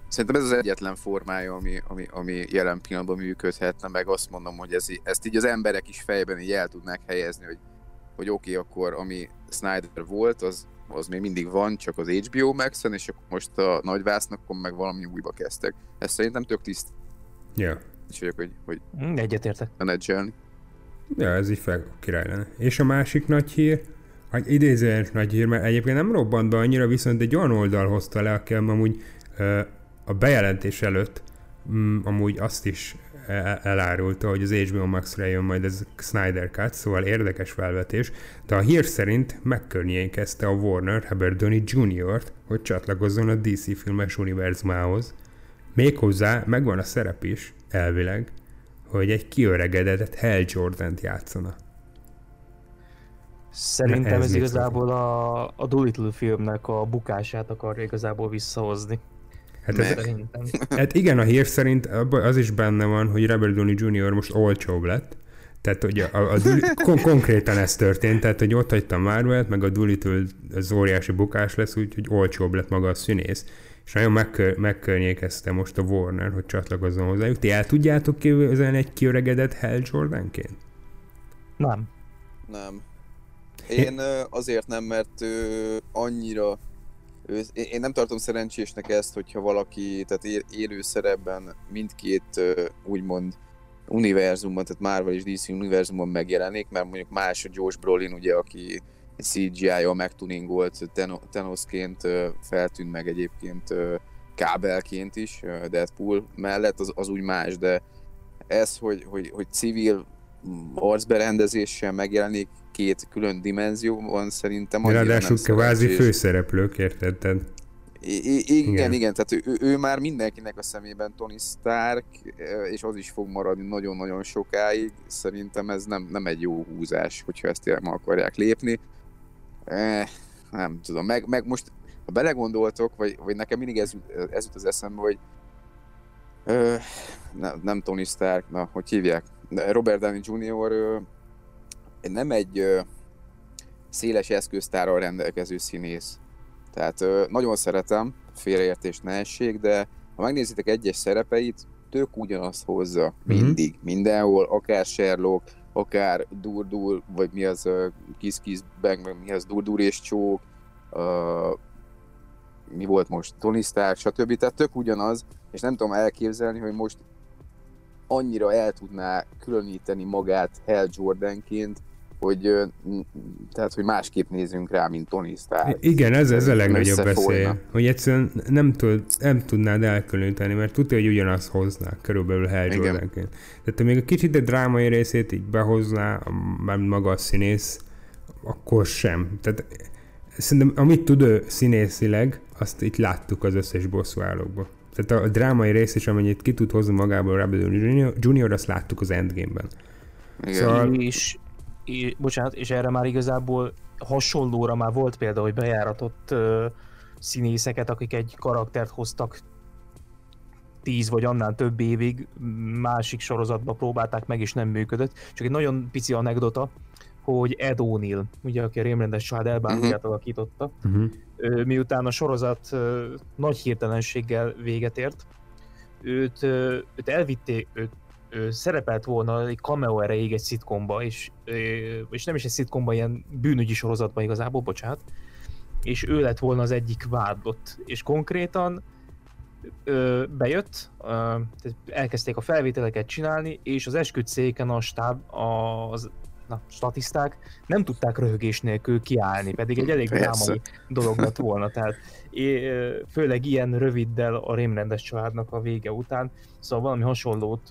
Szerintem ez az egyetlen formája, ami, ami, ami jelen pillanatban működhetne, meg azt mondom, hogy ez, ezt így az emberek is fejben így el tudnák helyezni, hogy, hogy oké, okay, akkor ami Snyder volt, az, az még mindig van, csak az HBO Max-en, és akkor most a nagy vásznakon meg valami újba kezdtek. Ez szerintem tök tiszt. Ja. És vagyok, hogy, hogy mm, egyetértek. menedzselni. Ja, ez így fel király lenne. És a másik nagy hír, egy idézően nagy hír, mert egyébként nem robbant be annyira, viszont egy olyan oldal hozta le, aki amúgy a bejelentés előtt mm, amúgy azt is elárulta, hogy az HBO Max-ra jön majd ez Snyder Cut, szóval érdekes felvetés, de a hír szerint megkörnyékezte a Warner Herbert Downey Jr.-t, hogy csatlakozzon a DC filmes univerzumához. Méghozzá megvan a szerep is, elvileg, hogy egy kiöregedett Hell Jordan-t játszana. Szerintem ez, ez igazából a, a Doolittle filmnek a bukását akar igazából visszahozni. Hát, ez, hát igen, a hír szerint az is benne van, hogy Robert Downey Jr. most olcsóbb lett. Tehát ugye a, a, a kon- konkrétan ez történt, tehát hogy ott hagyta marvel meg a Doolittle az óriási bukás lesz, úgyhogy olcsóbb lett maga a színész. És nagyon megkör, megkörnyékezte most a Warner, hogy csatlakozzon hozzájuk. Ti el tudjátok képzelni egy kiöregedett Hell Jordanként? Nem. Nem. Én azért nem, mert annyira én nem tartom szerencsésnek ezt, hogyha valaki, tehát élő szerepben mindkét úgymond univerzumban, tehát Marvel és DC univerzumban megjelenik, mert mondjuk más a Josh Brolin, ugye, aki CGI-jal megtuningolt Thanosként feltűnt meg egyébként kábelként is Deadpool mellett, az, az úgy más, de ez, hogy, hogy, hogy civil arcberendezéssel megjelenik két külön dimenzióban szerintem annyira Ráadásul kvázi főszereplők, érted? I- igen, igen, igen, tehát ő, ő már mindenkinek a szemében Tony Stark, és az is fog maradni nagyon-nagyon sokáig. Szerintem ez nem, nem egy jó húzás, hogyha ezt el akarják lépni. Eh, nem tudom, meg, meg most, ha belegondoltok, vagy, vagy nekem mindig ez, ez jut az eszembe, hogy eh, nem, nem Tony Stark, na, hogy hívják? Robert Downey Jr. nem egy széles eszköztárral rendelkező színész. Tehát nagyon szeretem, félreértés ne essék, de ha megnézitek egyes szerepeit, tök ugyanazt hozza mhm. mindig, mm-hmm. mindenhol, akár Sherlock, akár Durdur, vagy mi az uh, Kiss Kiss Bang, meg mi az Durdur és Csók, uh, mi volt most, Tony Stark, stb. Tehát tök ugyanaz, és nem tudom elképzelni, hogy most annyira el tudná különíteni magát Hell Jordanként, hogy, tehát, hogy másképp nézünk rá, mint Tony Stark. Igen, ez, ez a legnagyobb beszél, hogy egyszerűen nem, tud, nem tudnád elkülöníteni, mert tudja, hogy ugyanazt hozná körülbelül Hell Jordanként. Tehát még a kicsit a drámai részét így behozná, már maga a színész, akkor sem. Tehát szerintem amit tud ő színészileg, azt itt láttuk az összes bosszúállókban. Tehát a drámai rész is, amennyit ki tud hozni magából Robert Junior, Junior, azt láttuk az Endgame-ben. Igen. Szóval... És, és, bocsánat, és erre már igazából hasonlóra már volt példa, hogy bejáratott uh, színészeket, akik egy karaktert hoztak tíz vagy annál több évig másik sorozatba próbálták meg, és nem működött. Csak egy nagyon pici anekdota, hogy Ed O'Neill, ugye, aki a rémrendes család elbándiát uh-huh. alakította, uh-huh. miután a sorozat nagy hirtelenséggel véget ért, őt, őt elvitték, őt, ő szerepelt volna egy cameo erejéig egy szitkomba, és, és nem is egy szitkomba, ilyen bűnügyi sorozatban igazából, bocsánat, és ő lett volna az egyik vádlott, és konkrétan ö, bejött, ö, elkezdték a felvételeket csinálni, és az esküdszéken a stáb, az na, statiszták nem tudták röhögés nélkül kiállni, pedig egy elég drámai dolog lett volna, tehát főleg ilyen röviddel a rémrendes családnak a vége után, szóval valami hasonlót,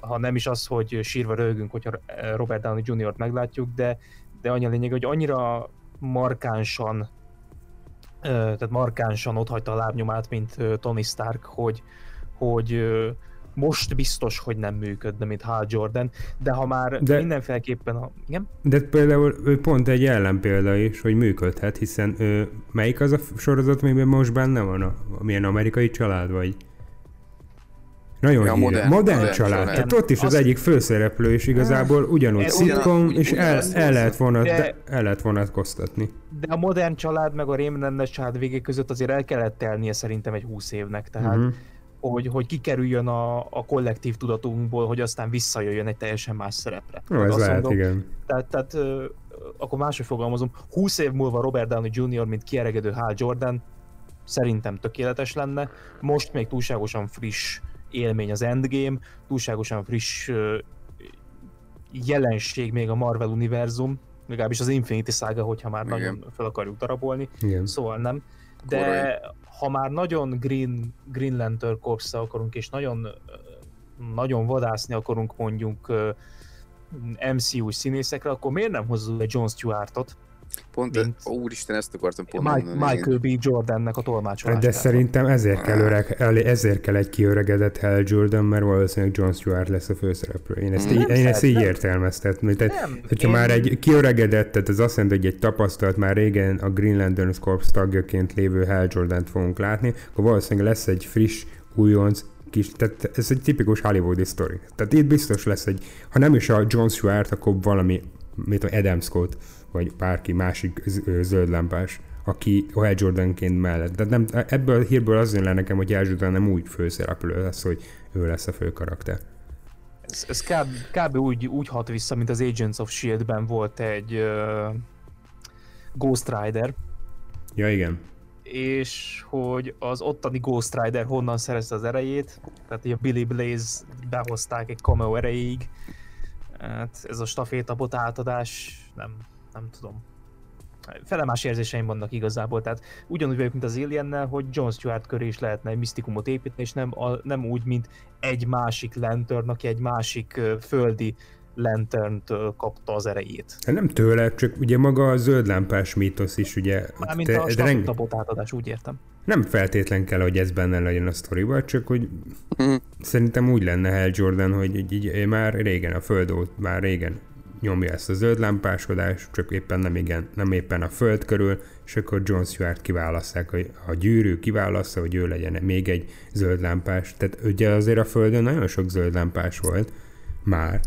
ha nem is az, hogy sírva röhögünk, hogyha Robert Downey Jr.-t meglátjuk, de, de annyi a lényeg, hogy annyira markánsan tehát markánsan ott hagyta a lábnyomát, mint Tony Stark, hogy, hogy most biztos, hogy nem működne, mint Hal Jordan, de ha már De- de... mindenféleképpen, ha... igen? De például ő pont egy ellenpélda is, hogy működhet, hiszen ő, melyik az a sorozat, amiben most benne van? A, milyen amerikai család, vagy? Nagyon Ja, modern, modern- család. család. Tehát ott is az Az- egyik főszereplő, és igazából ugyanúgy szitkom, és el, el, lehet vonat, De- de... el lehet vonatkoztatni. De a modern család meg a rémrendes család végé között azért el kellett telnie szerintem egy 20 évnek, tehát uh-huh. hogy, hogy kikerüljön a, a kollektív tudatunkból, hogy aztán visszajöjjön egy teljesen más szerepre. Jó, ez lehet, mondom, igen. Tehát, tehát ö, akkor máshogy fogalmazom, 20 év múlva Robert Downey Jr., mint kieregedő Hal Jordan, szerintem tökéletes lenne. Most még túlságosan friss élmény az Endgame, túlságosan friss jelenség még a Marvel univerzum, legalábbis az Infinity Saga, hogyha már Igen. nagyon fel akarjuk darabolni, igen. szóval nem. De Korai. ha már nagyon Green, Green Lantern corps akarunk, és nagyon, nagyon vadászni akarunk mondjuk MCU színészekre, akkor miért nem hozzuk egy John Stewartot, Pont, Mint- Mint... úristen, ezt akartam pont Mike, mondani. Michael B. Jordannek a tolmácsolását. De szerintem ezért kell, öreg, ezért kell egy kiöregedett Hal Jordan, mert valószínűleg John Stewart lesz a főszereplő. Én ezt, Nem így, én ezt így feltétlen. értelmeztetném. Tehát, Nem, hogyha én- már egy kiöregedett, tehát az azt jelenti, hogy egy tapasztalt, már régen a Green Lantern Corps tagjaként lévő Hal Jordan-t fogunk látni, akkor valószínűleg lesz egy friss, újonc, kis, tehát ez egy tipikus hollywoodi sztori. Tehát itt biztos lesz egy, ha nem is a John Stewart, akkor valami, mit tudom, Adam Scott, vagy bárki másik z- ö, zöldlámpás, aki Hal Jordanként mellett. De nem, ebből a hírből az jön le nekem, hogy Hal Jordan nem úgy főszereplő lesz, hogy ő lesz a fő karakter. Ez, ez kb, kb. Úgy, úgy hat vissza, mint az Agents of S.H.I.E.L.D.-ben volt egy uh, Ghost Rider, Ja, igen. és hogy az ottani Ghost Rider honnan szerezte az erejét, tehát a Billy Blaze behozták egy cameo erejéig, hát ez a stafétabot átadás, nem, nem tudom. Felemás érzéseim vannak igazából, tehát ugyanúgy vagyok, mint az Aliennel, hogy John Stewart köré is lehetne egy misztikumot építeni, és nem, a, nem úgy, mint egy másik lantern, aki egy másik földi lanterntől kapta az erejét. Hát nem tőle, csak ugye maga a zöldlámpás mítosz is, ugye... Mármint te- a reng- átadás, úgy értem. nem feltétlen kell, hogy ez benne legyen a sztoriban, csak hogy Mhm. szerintem úgy lenne Hal Jordan, hogy így, így már régen a föld óta, már régen nyomja ezt a zöld lámpásodást, csak éppen nem igen, nem éppen a föld körül, és akkor John Stewart kiválasztják, hogy a gyűrű kiválasztja, hogy ő legyen még egy zöld lámpás. Tehát ugye azért a földön nagyon sok zöld lámpás volt már.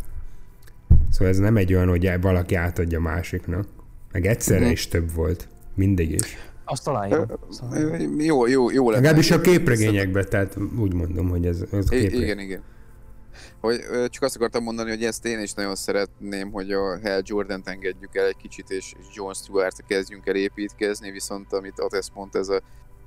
Szóval ez nem egy olyan, hogy valaki átadja másiknak. Meg egyszerre Mhm. is több volt. Mindig is. Azt talán jó. Szóval- Jó, jó, jó lenne. Legalábbis a képregényekben, tehát úgy mondom, hogy ez, ez I- képregény. igen, igen. Hogy, csak azt akartam mondani, hogy ezt én is nagyon szeretném, hogy a Hal Jordan-t engedjük el egy kicsit, és és John Stewart kezdjünk el építkezni, viszont amit Atesz mondta, ez a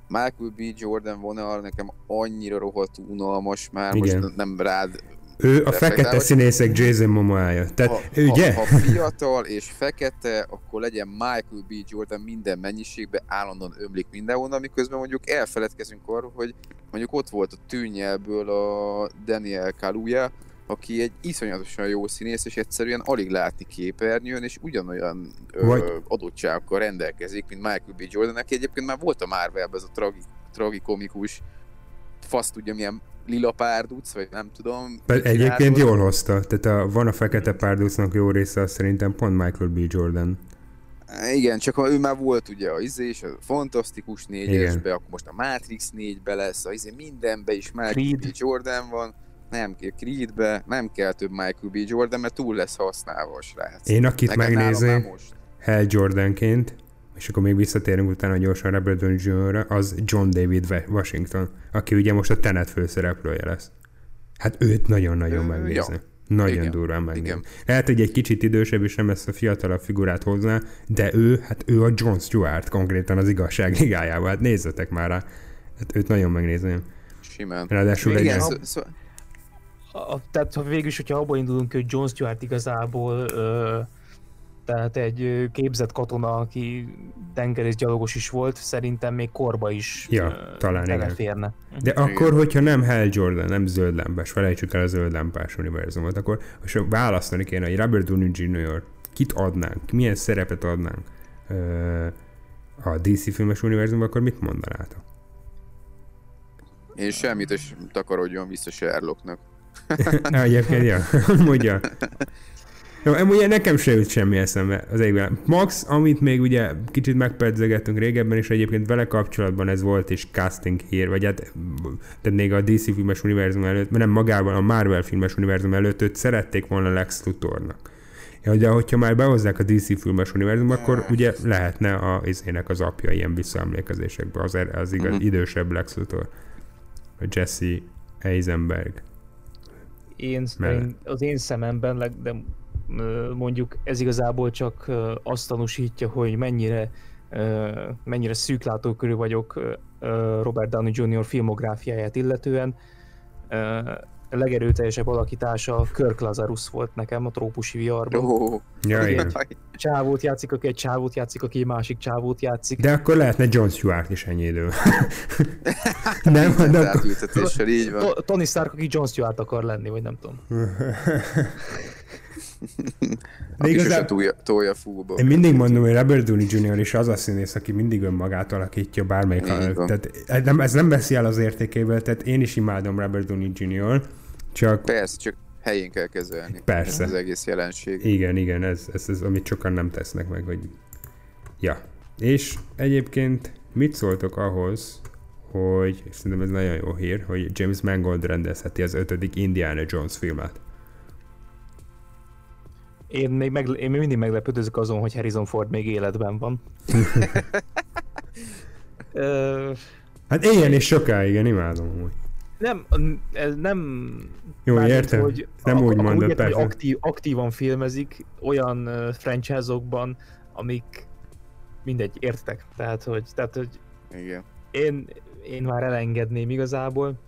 Michael B. Jordan vonal nekem annyira rohadt unalmas már, Igen. most nem rád Ő a fekete hogy- színészek Jason Momoa-ja. Tehát, ha, ugye? Ha, ha fiatal és fekete, akkor legyen Michael B. Jordan minden mennyiségben, állandóan ömlik mindenhonnan, miközben mondjuk elfeledkezünk arról, hogy mondjuk ott volt a tűnyelből a Daniel Kaluuya, aki egy iszonyatosan jó színész, és egyszerűen alig látni képernyőn, és ugyanolyan ö, Vagy- adottságokkal rendelkezik, mint Michael B. Jordan, aki egyébként már volt a Marvelben ez a tragi, tragikomikus, fasz tudja milyen lila párduc, vagy nem tudom. Egyébként csináltott. jól hozta. Tehát a, van a fekete párducnak jó része, az szerintem pont Michael B. Jordan. Igen, csak ha ő már volt ugye a izé, és a Fantasztikus négyesbe, akkor most a Matrix 4-be lesz, a izé mindenbe is Michael Creed. B. Jordan van, nem kell Creedbe, nem kell több Michael B. Jordan, mert túl lesz használva a srác. Én akit Nekem most. Hal Jordanként, és akkor még visszatérünk utána gyorsan Robert Downey Jr. az John David Wa- Washington, aki ugye most a Tenet főszereplője lesz. Hát őt nagyon-nagyon megnézni. ja. Nagyon Igen, durván megnézni. igen. Lehet, hogy egy kicsit idősebb, és nem ezt a fiatalabb figurát hozná, de ő, hát ő a John Stewart konkrétan az igazság ligájában. Hát nézzetek már rá. Hát őt nagyon megnézném. Simán. Ráadásul Igen, egy- szó, szó, A, tehát ha végül is, hogyha abból indulunk, hogy John Stewart igazából ö, tehát egy képzett katona, aki tengerészgyalogos is volt, szerintem még korba is Ja, ö, talán igen. beleférne. De akkor, hogyha nem Hal Jordan, nem zöld lámpás, felejtsük el a zöld lámpás univerzumot, akkor most választani kéne, hogy Robert Downey Jr. kit adnánk, milyen szerepet adnánk ö, a DC filmes univerzumban, akkor mit mondanátok? én semmit, és takarodjon vissza Sherlocknak. Egyébként, ja, mondja. Jó, ugye nekem se jut semmi eszembe az égben. Max, amit még ugye kicsit megpedzegettünk régebben, és egyébként vele kapcsolatban ez volt is casting hír, vagy hát tehát még a DC filmes univerzum előtt, nem magában a Marvel filmes univerzum előtt őt szerették volna Lex Luthornak. Ja, de hogyha már behozzák a DC filmes univerzum, akkor ugye lehetne a izének az apja ilyen visszaemlékezésekbe, az, er- az igaz, Mhm. idősebb Lex Luthor. A Jesse Eisenberg. Én, Mellett. én, az én szememben, leg- de mondjuk ez igazából csak azt tanúsítja, hogy mennyire mennyire szűklátókörű vagyok Robert Downey Jr. filmográfiáját illetően. A legerőteljesebb alakítása Kirk Lazarus volt nekem a trópusi viharban. Ó, Ja, igen. jaj. Csávót játszik, aki egy csávót játszik, aki egy másik csávót játszik. De akkor lehetne John Stewart is ennyi idő. nem, de átültetéssel így van. To- Tony Stark, aki John Stewart akar lenni, vagy nem tudom. De igazán- tolja, tolja fúba. Én mindig mondom, hogy Robert Downey Jr. is az a színész, aki mindig önmagát alakítja bármelyik. Van. Tehát ez nem, ez nem veszi el az értékéből, tehát én is imádom Robert Downey Jr. Csak Persze, csak helyén kell kezelni. Persze. Ez az egész jelenség. igen, igen, ez, ez, ez amit sokan nem tesznek meg, hogy ja. És egyébként mit szóltok ahhoz, hogy, és szerintem ez nagyon jó hír, hogy James Mangold rendezheti az ötödik Indiana Jones filmet. Én még, meg, én még mindig meglepődözök azon, hogy Harrison Ford még életben van. Hát éljen és sokáig, én imádom amúgy. nem, ez nem... Jó, mármint, értem. Hogy, Nem ak- úgy mondod, értem, hogy aktív, aktívan filmezik olyan uh, franchise-okban, amik mindegy, értek. Tehát, hogy, tehát, hogy Igen. én, én már elengedném igazából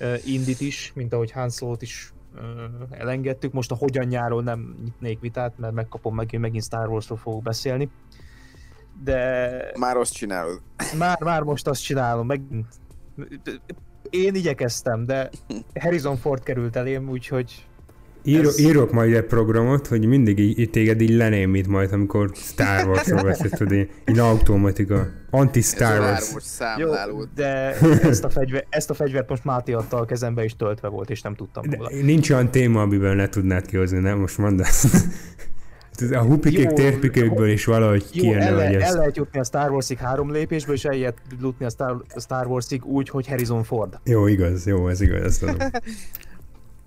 uh, Indit is, mint ahogy Han Solo-t is elengedtük. Most a hogyanjáról nem nyitnék vitát, mert megkapom meg, hogy megint Star Wars-ról fogok beszélni. De Már azt csinálod. már, már most azt csinálom, meg én igyekeztem, de Harrison Ford került elém, úgyhogy Írok, Ez- írok majd egy programot, hogy mindig így, így téged így lenémít majd, amikor Star Wars-ról beszélsz, tudod, így, így automatika. Anti-Star Wars. Star Wars jó, de ezt a, fegyver, ezt a fegyvert most Máté adta a kezembe, és töltve volt, és nem tudtam róla. De nincs olyan téma, amiben le tudnád kihozni, nem? Most mondd azt. Ez A hupikék Jó, térpikőkből is valahogy kijönne, el, hogy ez... el lehet jutni a Star Warsig három lépésből, és el lehet jutni a Star, Star Warsig úgy, hogy Harrison Ford. Jó, igaz, jó, ez igaz, ezt tudom.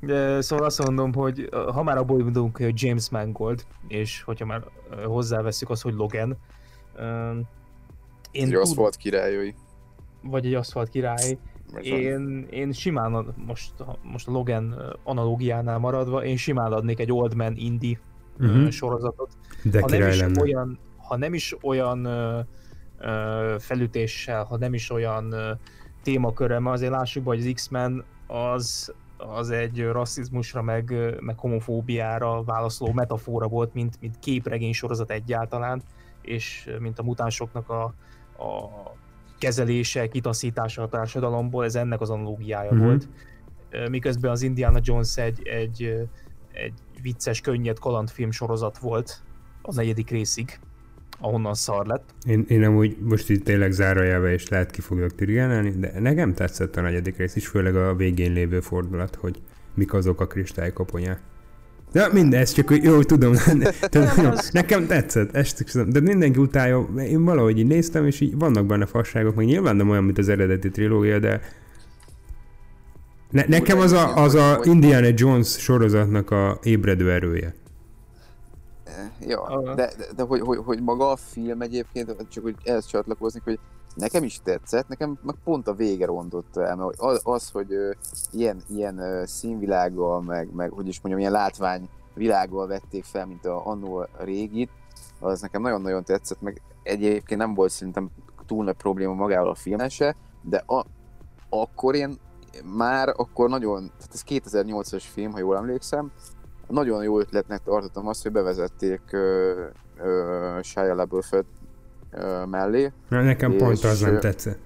De, szóval azt mondom, hogy ha már abból indulunk, hogy James Mangold, és hogyha már hozzáveszünk azt, hogy Logan, én Egy tud- aszfalt királyai. vagy egy aszfalt király, én, én simán, ad- most, most a Logan analógiánál maradva, én simán adnék egy Old Man Indie Mhm. uh-huh. sorozatot. De Ha nem, is lenne. olyan, ha nem is olyan uh, felütéssel, ha nem is olyan uh, témakörre, mert azért lássuk hogy az X-Men az, az egy rasszizmusra, meg, meg homofóbiára válaszoló metafora volt, mint, mint képregény sorozat egyáltalán, és mint a mutánsoknak a, a kezelése, kitaszítása a társadalomból, ez ennek az analógiája Mhm. uh-huh. volt. Miközben az Indiana Jones egy, egy, egy vicces, könnyed kalandfilm sorozat volt a negyedik részig, ahonnan szar lett. Én, én amúgy most itt tényleg zárójelbe is lehet ki fogok tirgálni, de nekem tetszett a negyedik rész is, főleg a végén lévő fordulat, hogy mik azok a kristálykaponyák. De minden, ez csak, hogy jó, tudom, tudom nekem tetszett, esküszöm, de mindenki utálja, én valahogy így néztem, és így vannak benne fasságok, meg nyilván nem olyan, mint az eredeti trilógia, de ne, nekem az a, az a Indiana Jones sorozatnak a ébredő erője. Ja, Aha. de, de, de hogy, hogy, hogy, maga a film egyébként, csak hogy ehhez csatlakozni, hogy nekem is tetszett, nekem meg pont a vége rontotta el, mert az, az hogy ilyen, ilyen színvilággal, meg, meg hogy is mondjam, ilyen látványvilággal vették fel, mint a annó régit, az nekem nagyon-nagyon tetszett, meg egyébként nem volt szerintem túl nagy probléma magával a filmen se, de a, akkor én már akkor nagyon, tehát ez 2008-as film, ha jól emlékszem, nagyon jó ötletnek tartottam azt, hogy bevezették ö, ö, Shia LaBeouf-öt ö, mellé. Na, nekem pont És, az nem tetszett.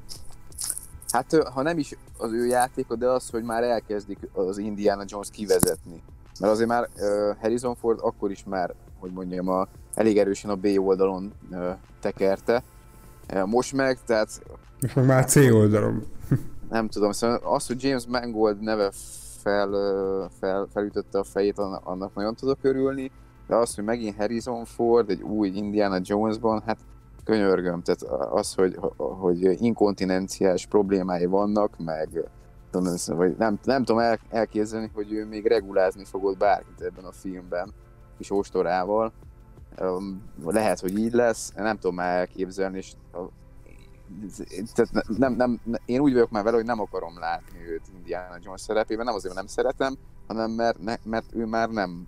Hát ha nem is az ő játéka, de az, hogy már elkezdik az Indiana Jones kivezetni. Mert azért már ö, Harrison Ford akkor is már, hogy mondjam, a, elég erősen a B oldalon ö, tekerte. Ö, Most meg, tehát Most meg már C oldalom. nem tudom, szóval az, hogy James Mangold neve fel, fel, felütötte a fejét, annak nagyon tudok örülni, de az, hogy megint Harrison Ford egy új Indiana Jonesban, hát könyörgöm, tehát az, hogy, hogy inkontinenciás problémái vannak, meg vagy nem, nem tudom el, elképzelni, hogy ő még regulázni fogott bárkit ebben a filmben, kis ostorával. Lehet, hogy így lesz, nem tudom már elképzelni, és tehát nem, nem, én úgy vagyok már vele, hogy nem akarom látni őt Indiana Jones szerepében, nem azért, mert nem szeretem, hanem mert, ne, mert ő már nem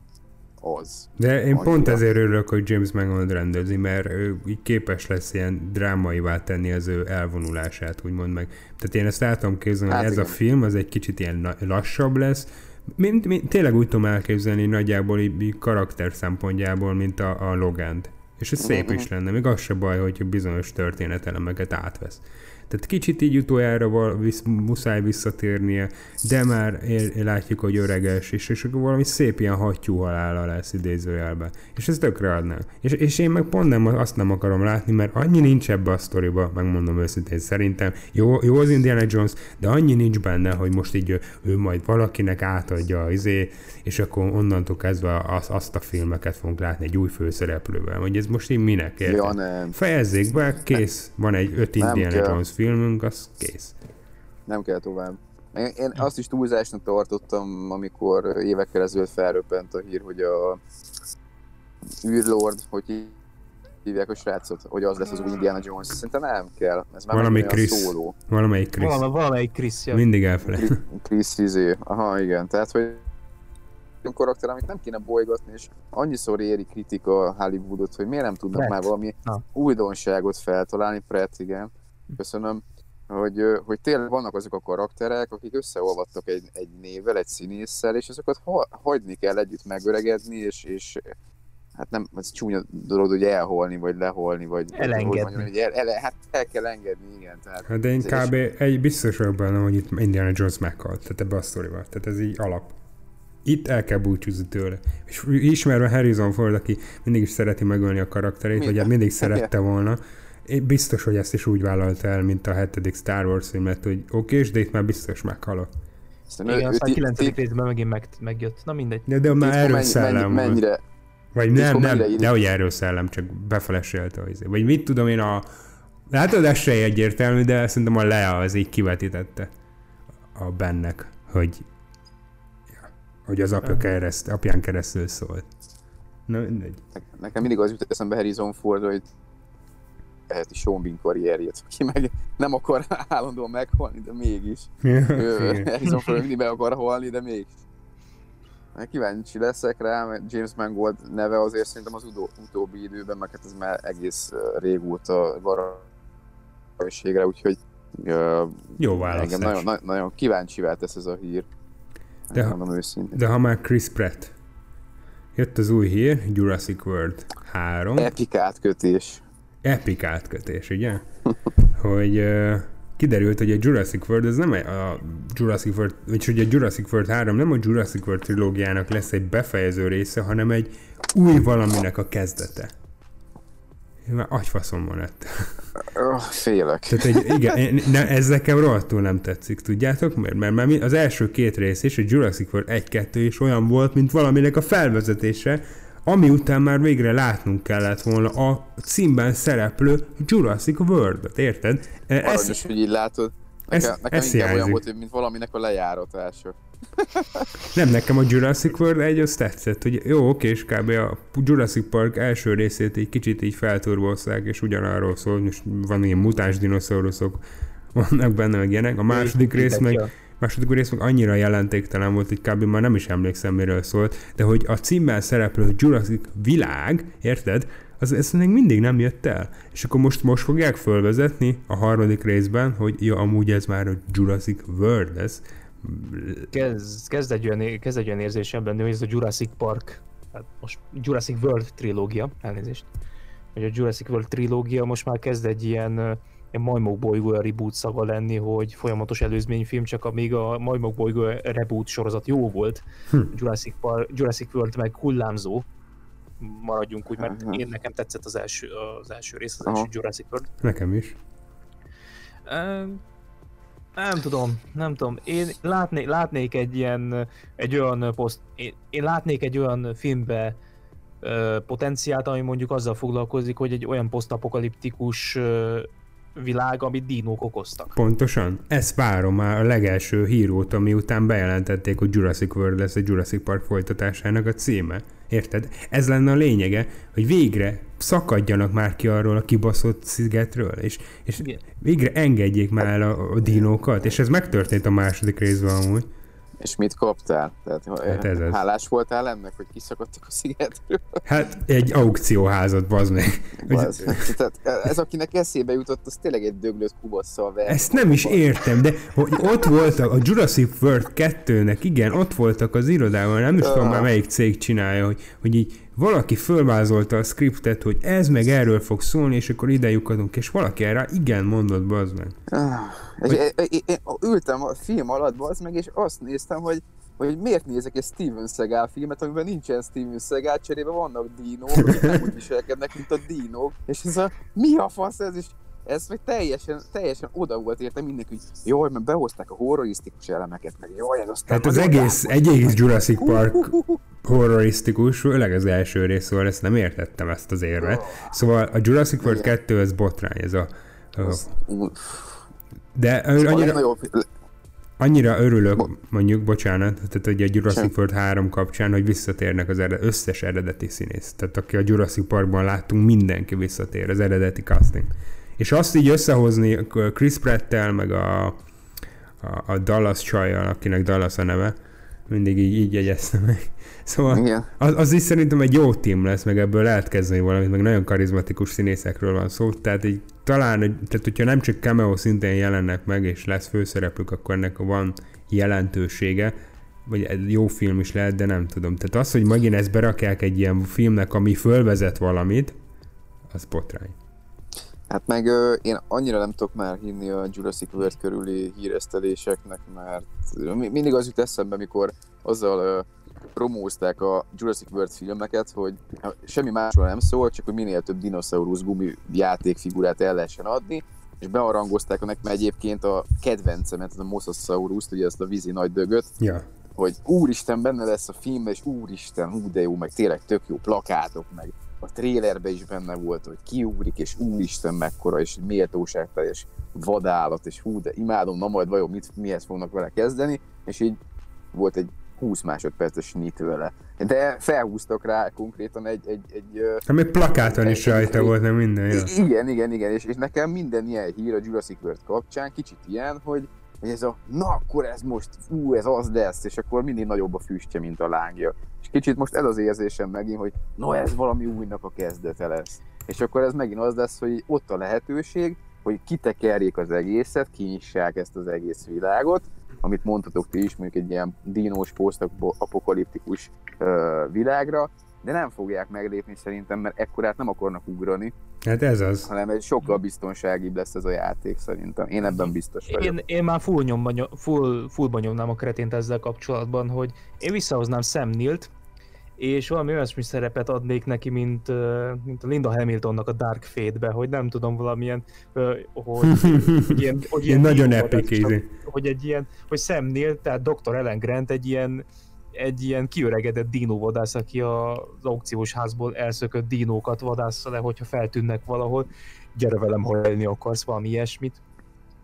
az. De én pont ezért örülök, hogy James Mangold rendezi, mert ő így képes lesz ilyen drámaivá tenni az ő elvonulását, úgymond meg. Tehát én ezt látom képzelni, hát hogy ez igen. a film az egy kicsit ilyen lassabb lesz, mint, mint, tényleg úgy tudom elképzelni nagyjából így, karakter szempontjából, mint a, a Logant. És ez szép is lenne, még az se baj, hogy bizonyos történetelemeket átvesz. Tehát kicsit így utoljára visz, muszáj visszatérnie, de már él, látjuk, hogy öreges, és, és akkor valami szép ilyen hattyú halála lesz idézőjelben. És ez tökre adná. És, és én meg pont nem, azt nem akarom látni, mert annyi nincs ebbe a sztoriba, megmondom őszintén, szerintem jó, jó az Indiana Jones, de annyi nincs benne, hogy most így ő, ő majd valakinek átadja az izé, és akkor onnantól kezdve az, azt a filmeket fogunk látni egy új főszereplővel. Hogy ez most így minek érted? Ja, nem. Fejezzék be, kész, van egy öt Indiana Jones filmünk, az kész. Nem kell tovább. Én, én azt is túlzásnak tartottam, amikor évekkel ezelőtt felröppent a hír, hogy a űrlord, hogy hívják a srácot, hogy az lesz az új Indiana Jones. Szerintem nem kell. Ez már valamelyik Chris. Szóló. Valamelyik Chris. Valami, valamelyik Chris, ja. Mindig elfelejt. Chris, izé. Aha, igen. Tehát, hogy karakter, amit nem kéne bolygatni, és annyiszor éri kritika Hollywoodot, hogy miért nem tudnak Brett. már valami Na. újdonságot feltalálni, Pratt, igen köszönöm, hogy, hogy tényleg vannak azok a karakterek, akik összeolvadtak egy, egy névvel, egy színésszel, és azokat ha, hagyni kell együtt megöregedni, és, és hát nem, ez csúnya dolog, hogy elholni, vagy leholni, vagy elengedni. Mondjam, hogy el, el, hát el kell engedni, igen. Tehát hát de én kb. Egy, egy biztos vagyok benne, hogy itt Indiana Jones meghalt, tehát ebbe a sztoriba. Tehát ez így alap. Itt el kell búcsúzni tőle. És ismerve Harrison Ford, aki mindig is szereti megölni a karakterét, vagy hát mindig szerette volna, én biztos, hogy ezt is úgy vállalta el, mint a hetedik Star Wars filmet, hogy oké, de itt már biztos meghalok. Aztán Igen, aztán a 9. részben megint meg, megjött. Na mindegy. De, de már erről szellem mennyi, mennyire, Vagy nem, nem, de hogy erről szellem, csak befeleselte. Vagy mit tudom én, a... Látod, ez se egyértelmű, de szerintem a Lea az így kivetítette a bennek, hogy hogy az apja kereszt, apján keresztül szólt. Na mindegy. Nekem mindig az jut eszembe Harrison Ford, hogy eheti Sean Bean karrierjét, aki meg nem akar állandóan meghalni, de mégis. Harrison Ford mindig be akar halni, de mégis. Kíváncsi leszek rá, mert James Mangold neve azért szerintem az utó, utóbbi időben, meg hát ez már egész régóta valóságre, úgyhogy uh, Jó választás. Engem nagyon, nagyon, nagyon kíváncsi tesz ez a hír. De, ha, de ha már Chris Pratt. Jött az új hír, Jurassic World 3. Epic átkötés epic átkötés, ugye? hogy uh, kiderült, hogy a Jurassic World ez nem a Jurassic World, vagy hogy a Jurassic World 3 nem a Jurassic World trilógiának lesz egy befejező része, hanem egy új valaminek a kezdete. Én már agyfaszom van lett. Oh, félek. Tehát egy, igen, ne, ez nekem rohadtul nem tetszik, tudjátok miért? Mert, mert az első két rész és a Jurassic World 1-2 is olyan volt, mint valaminek a felvezetése, ami után már végre látnunk kellett volna a címben szereplő Jurassic World-et, érted? E, ez, is, hogy így látod. Nekem, ez, nekem ez inkább olyan volt, mint valaminek a lejáratása. Nem, nekem a Jurassic World egy az tetszett, hogy jó, oké, és kb. a Jurassic Park első részét egy kicsit így felturbozták, és ugyanarról szól, most van ilyen mutáns dinoszauruszok, vannak benne meg ilyenek. A második rész meg, második rész meg annyira jelentéktelen volt, hogy kb. már nem is emlékszem, miről szólt, de hogy a címben szereplő Jurassic világ, érted? Az, ez még mindig nem jött el. És akkor most, most fogják fölvezetni a harmadik részben, hogy ja, amúgy ez már a Jurassic World lesz. Kezd, kezd, egy olyan, kezd egy olyan érzésem benni, hogy ez a Jurassic Park, hát most Jurassic World trilógia, elnézést, hogy a Jurassic World trilógia most már kezd egy ilyen majmok bolygó reboot szaga lenni, hogy folyamatos előzményfilm, csak amíg a majmok bolygó reboot sorozat jó volt, hm. Jurassic, Park, Jurassic World meg hullámzó, maradjunk úgy, mert én nekem tetszett az első, az első rész, az Aha. első Jurassic World. Nekem is. Uh, Nem tudom, nem tudom. Én látnék, látnék egy ilyen, egy olyan poszt, én, én látnék egy olyan filmbe ö, potenciált, ami mondjuk azzal foglalkozik, hogy egy olyan posztapokaliptikus világ, amit dinók okoztak. Pontosan. Ezt várom már a legelső hírót, ami után bejelentették, hogy Jurassic World lesz a Jurassic Park folytatásának a címe. Érted? Ez lenne a lényege, hogy végre szakadjanak már ki arról a kibaszott szigetről, és, és végre engedjék már el a, a dinókat, és ez megtörtént a második részben amúgy. És mit kaptál? Tehát, Hát ez hálás voltál ennek, hogy kiszakadtak a szigetről? Hát egy aukcióházat, bazd meg. Hogy- Bazd meg. Tehát ez, akinek eszébe jutott, az tényleg egy döglött kubasszal ver. Ezt nem is értem, de hogy ott voltak, a Jurassic World 2-nek, igen, ott voltak az irodában, nem is tudom már melyik cég csinálja, hogy, hogy így valaki fölvázolta a scriptet, hogy ez meg erről fog szólni, és akkor ide lyukadunk, és valaki erre igen mondott, bazd meg. Ah, És én, én, ültem a film alatt, az meg, és azt néztem, hogy hogy miért nézek egy Steven Seagal filmet, amiben nincsen Steven Seagal, cserébe vannak dinók, akik nem úgy viselkednek, mint a dinók, és ez a, mi a fasz ez, és ez meg teljesen, teljesen oda volt érte mindenki, hogy jaj, mert behozták a horrorisztikus elemeket, meg jaj, ez aztán Hát az egész, egy egész Jurassic Park horrorisztikus, főleg az első rész, szóval ezt nem értettem ezt az érvet. Szóval a Jurassic World Igen. 2 ez botrány, ez a... a Ú, de a annyira, annyira örülök, Bo- mondjuk, bocsánat, tehát hogy a Jurassic Sem. World 3 kapcsán, hogy visszatérnek az ered, összes eredeti színész. Tehát aki a Jurassic Parkban láttunk, mindenki visszatér, az eredeti casting. És azt így összehozni Chris Pratt-tel, meg a, a, a Dallas csajjal, akinek Dallas a neve, mindig így, így jegyeztem meg. Szóval igen. az, az is szerintem egy jó team lesz, meg ebből lehet kezdeni valamit, meg nagyon karizmatikus színészekről van szó, tehát így talán, tehát hogyha nem csak cameo szintén jelennek meg, és lesz főszereplők, akkor ennek van jelentősége, vagy jó film is lehet, de nem tudom. Tehát az, hogy megint ezt berakják egy ilyen filmnek, ami fölvezet valamit, az botrány. Hát meg ö, én annyira nem tudok már hinni a Jurassic World körüli híreszteléseknek, mert mi- mindig az jut eszembe, amikor azzal ö, promózták a Jurassic World filmeket, hogy semmi másról nem szól, csak hogy minél több dinoszaurusz gumi játékfigurát el lehessen adni, és bearangozták nekem egyébként a kedvencemet, a Mosasaurus-t, ugye ezt a vízi nagy dögöt, Ja. hogy úristen benne lesz a film, és úristen, hú de jó, meg tényleg tök jó plakátok, meg a trélerben is benne volt, hogy kiugrik, és úristen mekkora, és méltóságteljes vadállat, és hú de imádom, na majd vajon mit, mihez fognak vele kezdeni, és így volt egy 20 másodperces nyit vele. De felhúztak rá konkrétan egy, egy, egy Hát még plakáton is rajta volt, nem minden, ja. Igen, igen, igen, és, és nekem minden ilyen hír a Jurassic World kapcsán kicsit ilyen, hogy, hogy ez a, na akkor ez most, ú, ez az lesz, és akkor mindig nagyobb a füstje, mint a lángja. És kicsit most ez az érzésem megint, hogy na ez valami újnak a kezdete lesz. És akkor ez megint az lesz, hogy ott a lehetőség, hogy kitekerjék az egészet, kinyissák ezt az egész világot, amit mondhatok ti is, mondjuk egy ilyen dinós, posztapokaliptikus világra, de nem fogják meglépni szerintem, mert ekkorát nem akarnak ugrani, Hát ez az. hanem egy sokkal biztonságibb lesz ez a játék szerintem. Én ebben biztos vagyok. Én, én már full, nyomba, nyom- full, fullba nyomnám a kretént ezzel kapcsolatban, hogy én visszahoznám Sam Neill-t, és valami olyasmi szerepet adnék neki, mint, mint a Linda Hamiltonnak a Dark Fate-be, hogy nem tudom, valamilyen, hogy, hogy ilyen, hogy Ilyen nagyon epic csak- hogy egy ilyen, hogy Sam Neill, tehát Dr. Ellen Grant egy ilyen, egy ilyen kiöregedett dinóvadász, aki az aukciós házból elszökött dinókat vadásza le, hogyha feltűnnek valahol. Gyere velem, ha élni akarsz, valami ilyesmit.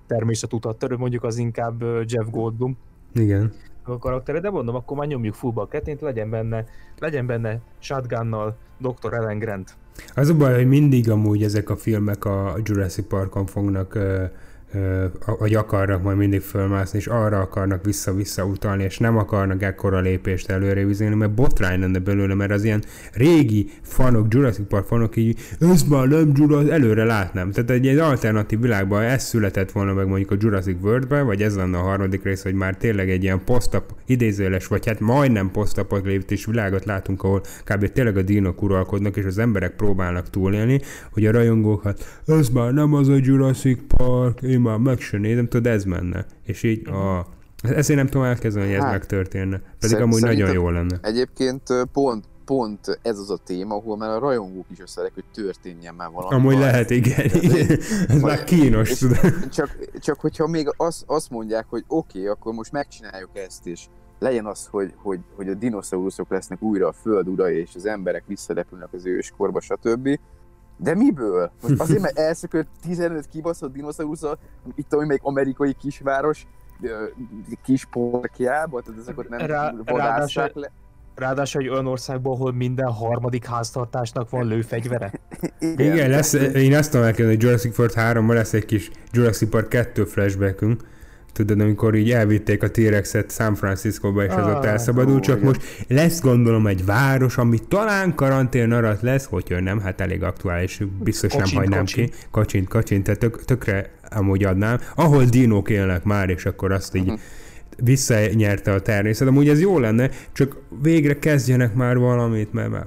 Természetutat mondjuk az inkább Jeff Goldblum Igen. A karaktere, de mondom, akkor már nyomjuk fullba a ketént, legyen benne, legyen benne shotgunnal Dr. Ellen Grant. Az a baj, hogy mindig amúgy ezek a filmek a Jurassic Parkon fognak, ö, vagy akarnak majd mindig fölmászni, és arra akarnak vissza-vissza utalni, és nem akarnak ekkora lépést előre vizélni, mert botrány lenne belőle, mert az ilyen régi fanok, Jurassic Park fanok így, ez már nem Jurassic, előre látnám. Tehát egy, egy alternatív világban ez született volna meg mondjuk a Jurassic World-ben, vagy ez lenne a harmadik rész, hogy már tényleg egy ilyen posztap idézőles, vagy hát majdnem posztapokaliptis világot látunk, ahol kb. tényleg a dinok uralkodnak, és az emberek próbálnak túlélni, hogy a rajongók, hát ez már nem az a Jurassic Park, én meg sem nézem, tudod, ez menne. És így a... Ezért nem tudom elkezdeni, hogy ez Hát, megtörténne. Pedig szer- amúgy nagyon jó lenne. Egyébként pont, pont ez az a téma, ahol már a rajongók is összenek, hogy történjen már valami. Amúgy baj. lehet, igen. Ez már kínos, tudod. Csak, csak hogyha még azt, azt mondják, hogy oké, okay, akkor most megcsináljuk ezt, és legyen az, hogy, hogy, hogy a dinoszauruszok lesznek újra a föld urai, és az emberek visszarepülnek az őskorba, stb. De miből? Most azért, mert elszökött 15 kibaszott dinoszaurusz, itt amelyik amerikai kisváros kis parkjába, tehát ezeket nem Rá- le. Ráadásul egy olyan országban, ahol minden harmadik háztartásnak van lőfegyvere. Igen, tehát- lesz, én azt tudom elképzelni, hogy Jurassic World 3-ban lesz egy kis Jurassic Park 2 flashbackünk, tudod, amikor így elvitték a T-Rexet San Franciscoba, és az ott Ah, elszabadul, ó, csak igen. most lesz gondolom egy város, ami talán karantén alatt lesz, hogyha nem, hát elég aktuális, biztos nem Kacsint, hagynám ki. kacsint. Kacsint, kacsint, tehát tök, tökre amúgy adnám. Ahol dinók élnek már, és akkor azt így Mhm. visszanyerte a természet. Amúgy ez jó lenne, csak végre kezdjenek már valamit, mert már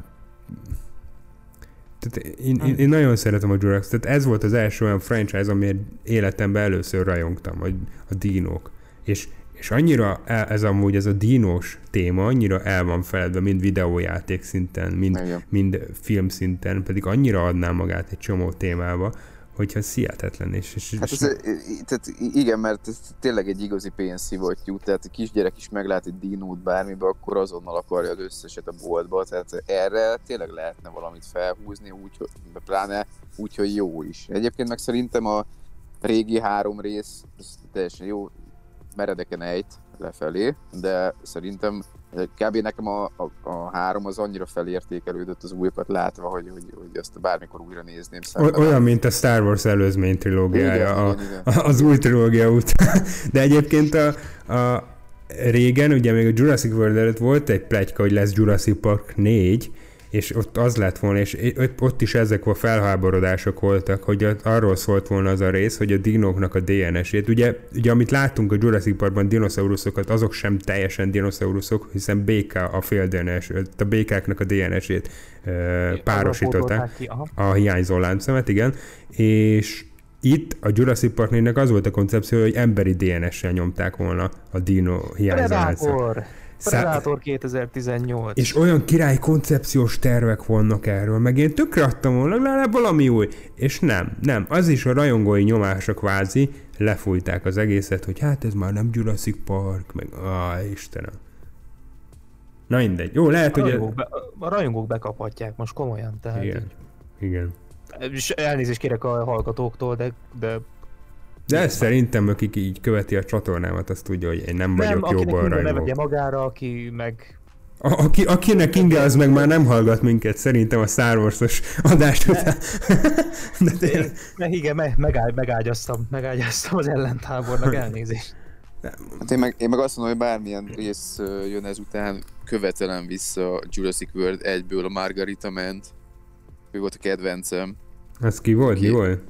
tehát én, én, én, nagyon szeretem a Jurassic, tehát ez volt az első olyan franchise, amiért életemben először rajongtam, a, a dinók. És, és annyira el, ez amúgy ez a dinós téma annyira el van feledve, mind videójáték szinten, mind, Igen. mind film szinten, pedig annyira adná magát egy csomó témába, hogyha ez hihetetlen. És, és, Hát ez, tehát igen, mert ez tényleg egy igazi pénzszivattyú, tehát a kisgyerek is meglát egy dinót bármibe, akkor azonnal akarja az összeset a boltba, tehát erre tényleg lehetne valamit felhúzni, úgy, hogy pláne úgy, hogy jó is. Egyébként meg szerintem a régi három rész teljesen jó, meredeken ejt lefelé, de szerintem kb. nekem a, a, a három az annyira felértékelődött az újakat látva, hogy, hogy, hogy ezt bármikor újra nézném o- olyan, mint a Star Wars előzmény trilógiája. Igen, a, igen, igen. az új trilógia után. De egyébként a, a régen, ugye még a Jurassic World előtt volt egy pletyka, hogy lesz Jurassic Park 4, és ott az lett volna, és ott- is ezek a felháborodások voltak, hogy arról szólt volna az a rész, hogy a dinóknak a DNS-ét, ugye, ugye amit láttunk a Jurassic Parkban dinoszauruszokat, azok sem teljesen dinoszauruszok, hiszen béka a fél DNS, a békáknak a DNS-ét ö, párosították Ki. A hiányzó láncszemet, igen, és itt a Jurassic Park 4 az volt a koncepció, hogy emberi DNS-sel nyomták volna a dino hiányzó. Predator! Szá- Predator 2018. és olyan király koncepciós tervek vannak erről, meg én tökre adtam volna, legalább valami új. És nem, nem, az is a rajongói nyomások kvázi lefújták az egészet, hogy hát ez már nem Jurassic Park, meg ah, Istenem. Na mindegy. Jó, lehet, a, hogy... rajongók be, a rajongók bekaphatják most komolyan, tehát Igen. Igen. És elnézést kérek a hallgatóktól, de, de De ez szerintem, akik így követi a csatornámat, azt tudja, hogy én nem nem, vagyok akinek jobban rajongó. vegye magára, aki meg A, aki, akinek inge, az meg már nem hallgat minket, szerintem a Star Wars-os adást után. De tényleg. Ne, igen, me, megágy, megágyaztam, megágyaztam az ellentábornak elnézést. Hát én meg, én meg azt mondom, hogy bármilyen rész jön ezután, követelem vissza Jurassic World egyből a Margarita ment. Ő volt a kedvencem. Az ki volt? Mi Ki? volt?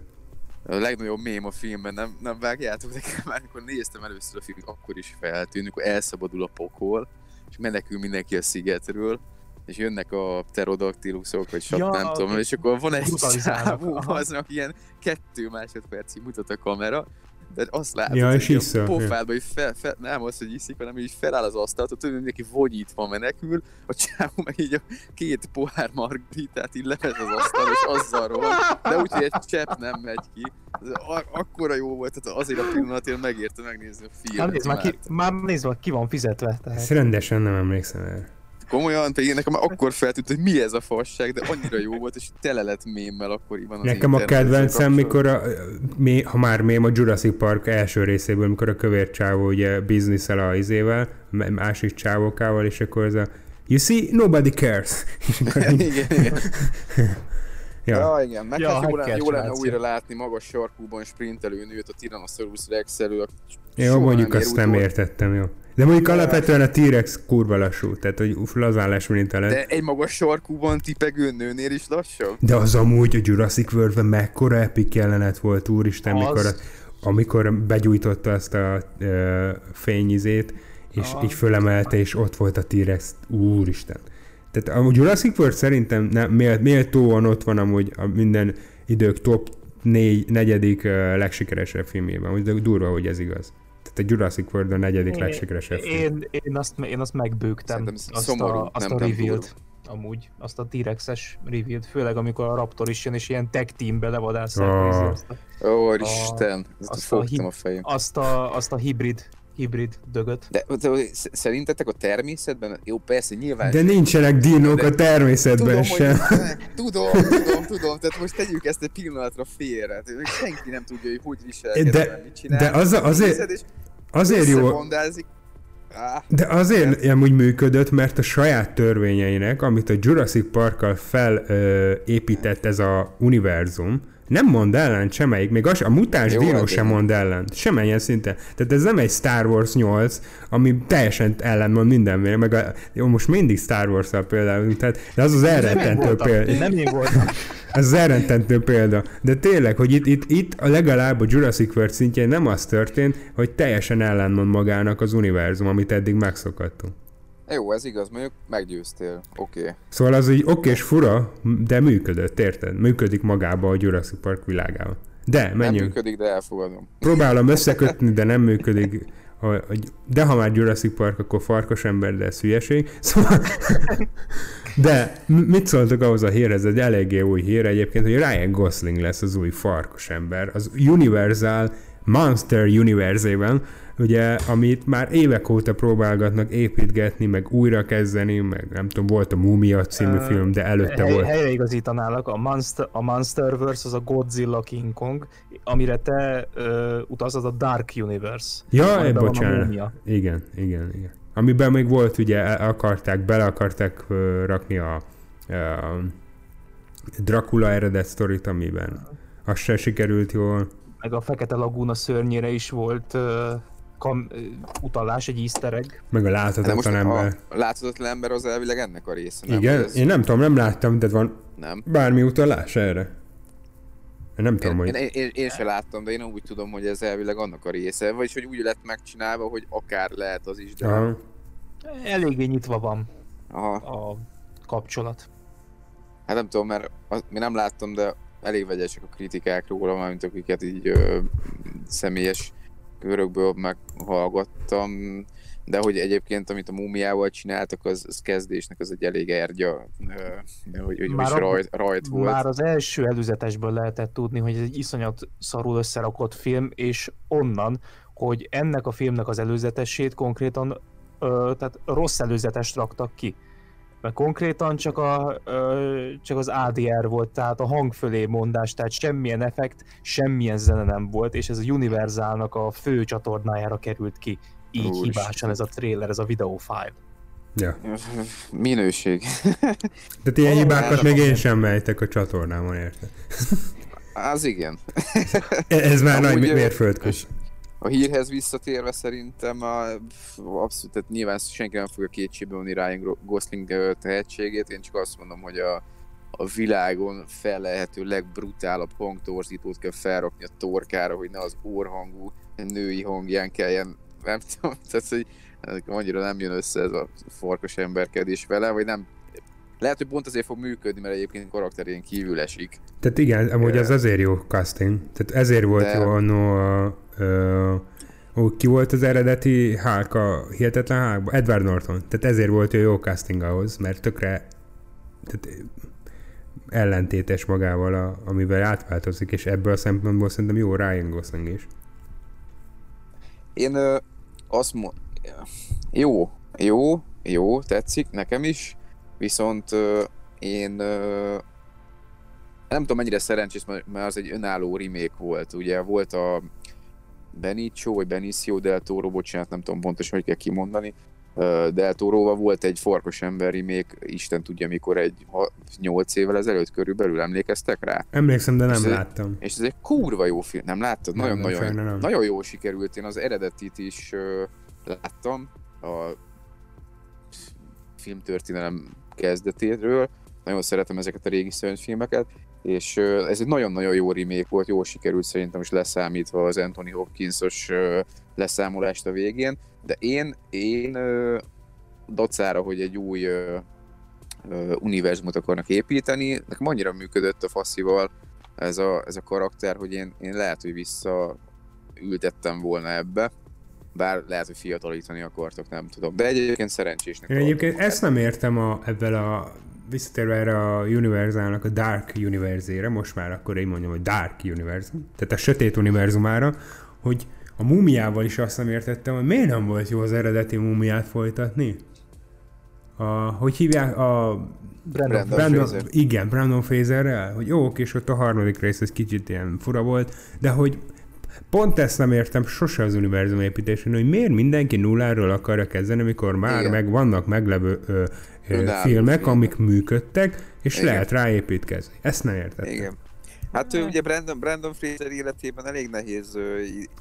A legnagyobb mém a filmben, nem, nem vágjátok, de már amikor néztem először a filmet, akkor is feltűnt, amikor elszabadul a pokol, és menekül mindenki a szigetről, és jönnek a pterodaktilusok, vagy sok Ja, nem tudom, és akkor van egy csávó, aznak ilyen kettő másodpercig mutat a kamera, de azt látod, Ja, hogy és így a pofádba, hogy fel, fel, nem az, hogy iszik, hanem így feláll az asztalt, tudod, mindenki vonyítva menekül, a csávó meg így a két pohár margaritát így levesz az asztal, és azzal rohan, de úgy, hogy egy csepp nem megy ki. Ez a- akkora jó volt, tehát azért a pillanatért megérte megnézni a Hát filmet. nézd már, ki, már nézd már, ki van fizetve. Tehát. Ezt rendesen nem emlékszem el. Komolyan, pedig nekem már akkor feltűnt, hogy mi ez a fasság, de annyira jó volt, és tele lett mémmel akkoriban az Nekem a kedvencem, mikor a, mi, ha már mém a Jurassic Park első részéből, mikor a kövér csávó ugye bizniszel a izével, másik csávókával, és akkor ez a You see, nobody cares. Igen, igen. ja. Ja, igen, meg Ja, hát jó, lenne, jó lenne újra látni magas sarkúban sprintelő nőt a Tyrannosaurus Rex elől. Jó, mondjuk azt nem értettem, jó. De mondjuk alapvetően a T-Rex kurva lassú, tehát hogy uff, lazálás mint lett. De egy magas sarkúban tipegő nőnél is lassabb? De az amúgy a Jurassic World-ben mekkora epic jelenet volt, úristen, Az- mikor, amikor begyújtotta azt a ö, fényizét, és Ah. így fölemelte, és ott volt a T-Rex, úristen. Tehát a Jurassic World szerintem nem, mélt, méltóan ott van amúgy a minden idők top négy, negyedik ö, legsikeresebb filmjében, úgy durva, hogy ez igaz. Tehát a Jurassic World a negyedik legsikeresebb film. Én, én, azt, én azt megbőgtem, Szerintem azt szomorú, a, azt nem- a nem reveal-t. amúgy, azt a T-Rexes reveal főleg amikor a Raptor is jön, és ilyen tech teambe levadásszák Ah. oh. azt, a, Ó, Isten, ezt azt a fogtam hib- a fejem. azt, a, azt a hibrid, hibrid dögöt. De, de sz- szerintetek a természetben, jó persze, nyilván De nincsenek dinók a természetben tudom, sem. Hogy, tudom, tudom, tudom, tehát most tegyük ezt egy pillanatra félre. Tehát senki nem tudja, hogy hogy viselkedik, De- mit csinál. de az- azért- és Azért jó. Á, De azért amúgy működött, mert a saját törvényeinek, amit a Jurassic Parkkal felépített ez a univerzum, nem mond ellen semmelyik, még az, a mutáns Jó, dino sem mond ellen, semmilyen szinten. Tehát ez nem egy Star Wars 8, ami teljesen ellenmond mindenmire, meg a, jó, most mindig Star wars például, tehát, de az az elrettentő példa. Nem én voltam. Ez az elrettentő példa. De tényleg, hogy itt, itt, itt a legalább a Jurassic World szintjén nem az történt, hogy teljesen ellenmond magának az univerzum, amit eddig megszokhattunk. Jó, ez igaz, mondjuk meggyőztél. Oké. Okay. Szóval az így oké és fura, de működött, érted? Működik magába a Jurassic Park világában. De, Nem menjünk. működik, de elfogadom. Próbálom összekötni, de nem működik. De ha már Jurassic Park, akkor farkas ember, de ez hülyeség. Szóval... De mit szóltok ahhoz a hírhez? Ez egy eléggé új hír egyébként, hogy Ryan Gosling lesz az új farkas ember. Az Universal Monster Universe-ében, ugye, amit már évek óta próbálgatnak építgetni, meg újra kezdeni, meg nem tudom, volt a Mumia című Ö, film, de előtte Hely, volt. helyreigazítanálak, a, Monster, a Monsterverse az a Godzilla King Kong, amire te ö, utazod a Dark Universe. Ja, a bocsánat. Igen, igen, igen. Amiben még volt, ugye akarták, bele akarták ö, rakni a, a Dracula eredet sztorit, amiben az se sikerült jól. Meg a Fekete Laguna szörnyére is volt ö, kam, utalás, egy easter egg. Meg a láthatatlan ember. a láthatatlan ember az elvileg ennek a része, nem? Igen, Ez, én nem tudom, nem láttam, de van nem. bármi utalás erre. Én nem tudom, Én, én, hogy... én, én se láttam, de én úgy tudom, hogy ez elvileg annak a része, vagyis hogy úgy lett megcsinálva, hogy akár lehet az is, de... Aha. Eléggé nyitva van Aha. a kapcsolat. Hát nem tudom, mert az, mi nem láttam, de elég vegyesek a kritikák róla, mármint akiket így ö, személyes körökből meghallgattam, de hogy egyébként, amit a múmiával csináltak, az, az kezdésnek az egy elég ergya, hogy, hogy Már is rajt, rajt volt. Már az első előzetesből lehetett tudni, hogy ez egy iszonyat szarul összerakott film, és onnan, hogy ennek a filmnek az előzetesét konkrétan ö, tehát rossz előzetest raktak ki. Mert konkrétan csak, a, ö, csak az ADR volt, tehát a hang fölé mondás, tehát semmilyen effekt, semmilyen zene nem volt, és ez a Universalnak a fő csatornájára került ki. Így Úristen. hibásan ez a trailer, ez a video file. Ja. Minőség. Tehát ilyen hibákat még én sem mejtek a csatornámon, érted? Az igen. Ez már Amúgy, nagy ö, mérföldkő. A hírhez visszatérve szerintem a, abszolút, tehát nyilván senki nem fogja kétségbe vonni Ryan Gosling tehetségét, én csak azt mondom, hogy a, a világon felelhető legbrutálabb hangtorzítót kell felrakni a torkára, hogy ne az orhangú női hangján kelljen, nem tudom, tehát hogy annyira nem jön össze ez a farkas emberkedés vele, vagy nem lehet, hogy pont azért fog működni, mert egyébként karakterén kívül esik. Tehát igen, amúgy az azért jó casting. Tehát ezért volt de- jó annó a... Ó, ki volt az eredeti Hulk a Hihetetlen hulk Edward Norton. Tehát ezért volt jó, jó casting ahhoz, mert tökre tehát ellentétes magával, a, amivel átváltozik, és ebből a szempontból szerintem jó Ryan Gosling is. Én ö, azt mo- jó, jó, jó, tetszik nekem is, viszont ö, én ö, nem tudom mennyire szerencsés, mert az egy önálló remake volt, ugye volt a Benicio, vagy Benicio del Toro, bocsánat, nem tudom pontosan, hogy kell kimondani, Del Toroval volt egy Farkas ember remake, Isten tudja mikor, egy 8 évvel ezelőtt körülbelül emlékeztek rá? Emlékszem, de nem És láttam. És ez egy kurva jó film, nem láttad? Nem, nem, sajna nem. nagyon jól sikerült, én az eredetit is láttam, a filmtörténelem kezdetéről, nagyon szeretem ezeket a régi szörnyfilmeket, és ez egy nagyon-nagyon jó remake volt, jól sikerült szerintem is leszámítva az Anthony Hopkinsos leszámolást a végén, de én, én dacára, hogy egy új univerzumot akarnak építeni, nekem annyira működött a faszival ez a, ez a karakter, hogy én, én lehet, hogy vissza ültettem volna ebbe, bár lehet, hogy fiatalítani akartok, nem tudom. De egyébként szerencsésnek Én egyébként ezt nem értem a, ebben a visszatérve erre a Universalnak a Dark Universe-ére, most már akkor én mondjam, hogy Dark Universum, tehát a sötét univerzumára, hogy a mumiával is azt nem értettem, hogy miért nem volt jó az eredeti mumiát folytatni? A, hogy hívják? A Brandon, Brandon Brandon, Fraser. igen, Brandon Fraserrel, hogy jó, és ott a harmadik rész egy kicsit ilyen fura volt, de hogy pont ezt nem értem sose az univerzum építésén, hogy miért mindenki nulláról akarja kezdeni, amikor már Igen. meg vannak meglevő ö, Önálló filmek, filmek. amik működtek, és Igen. lehet ráépítkezni. Ezt nem értettem. Igen. Hát ő ugye Brandon, Brandon Fraser életében elég nehéz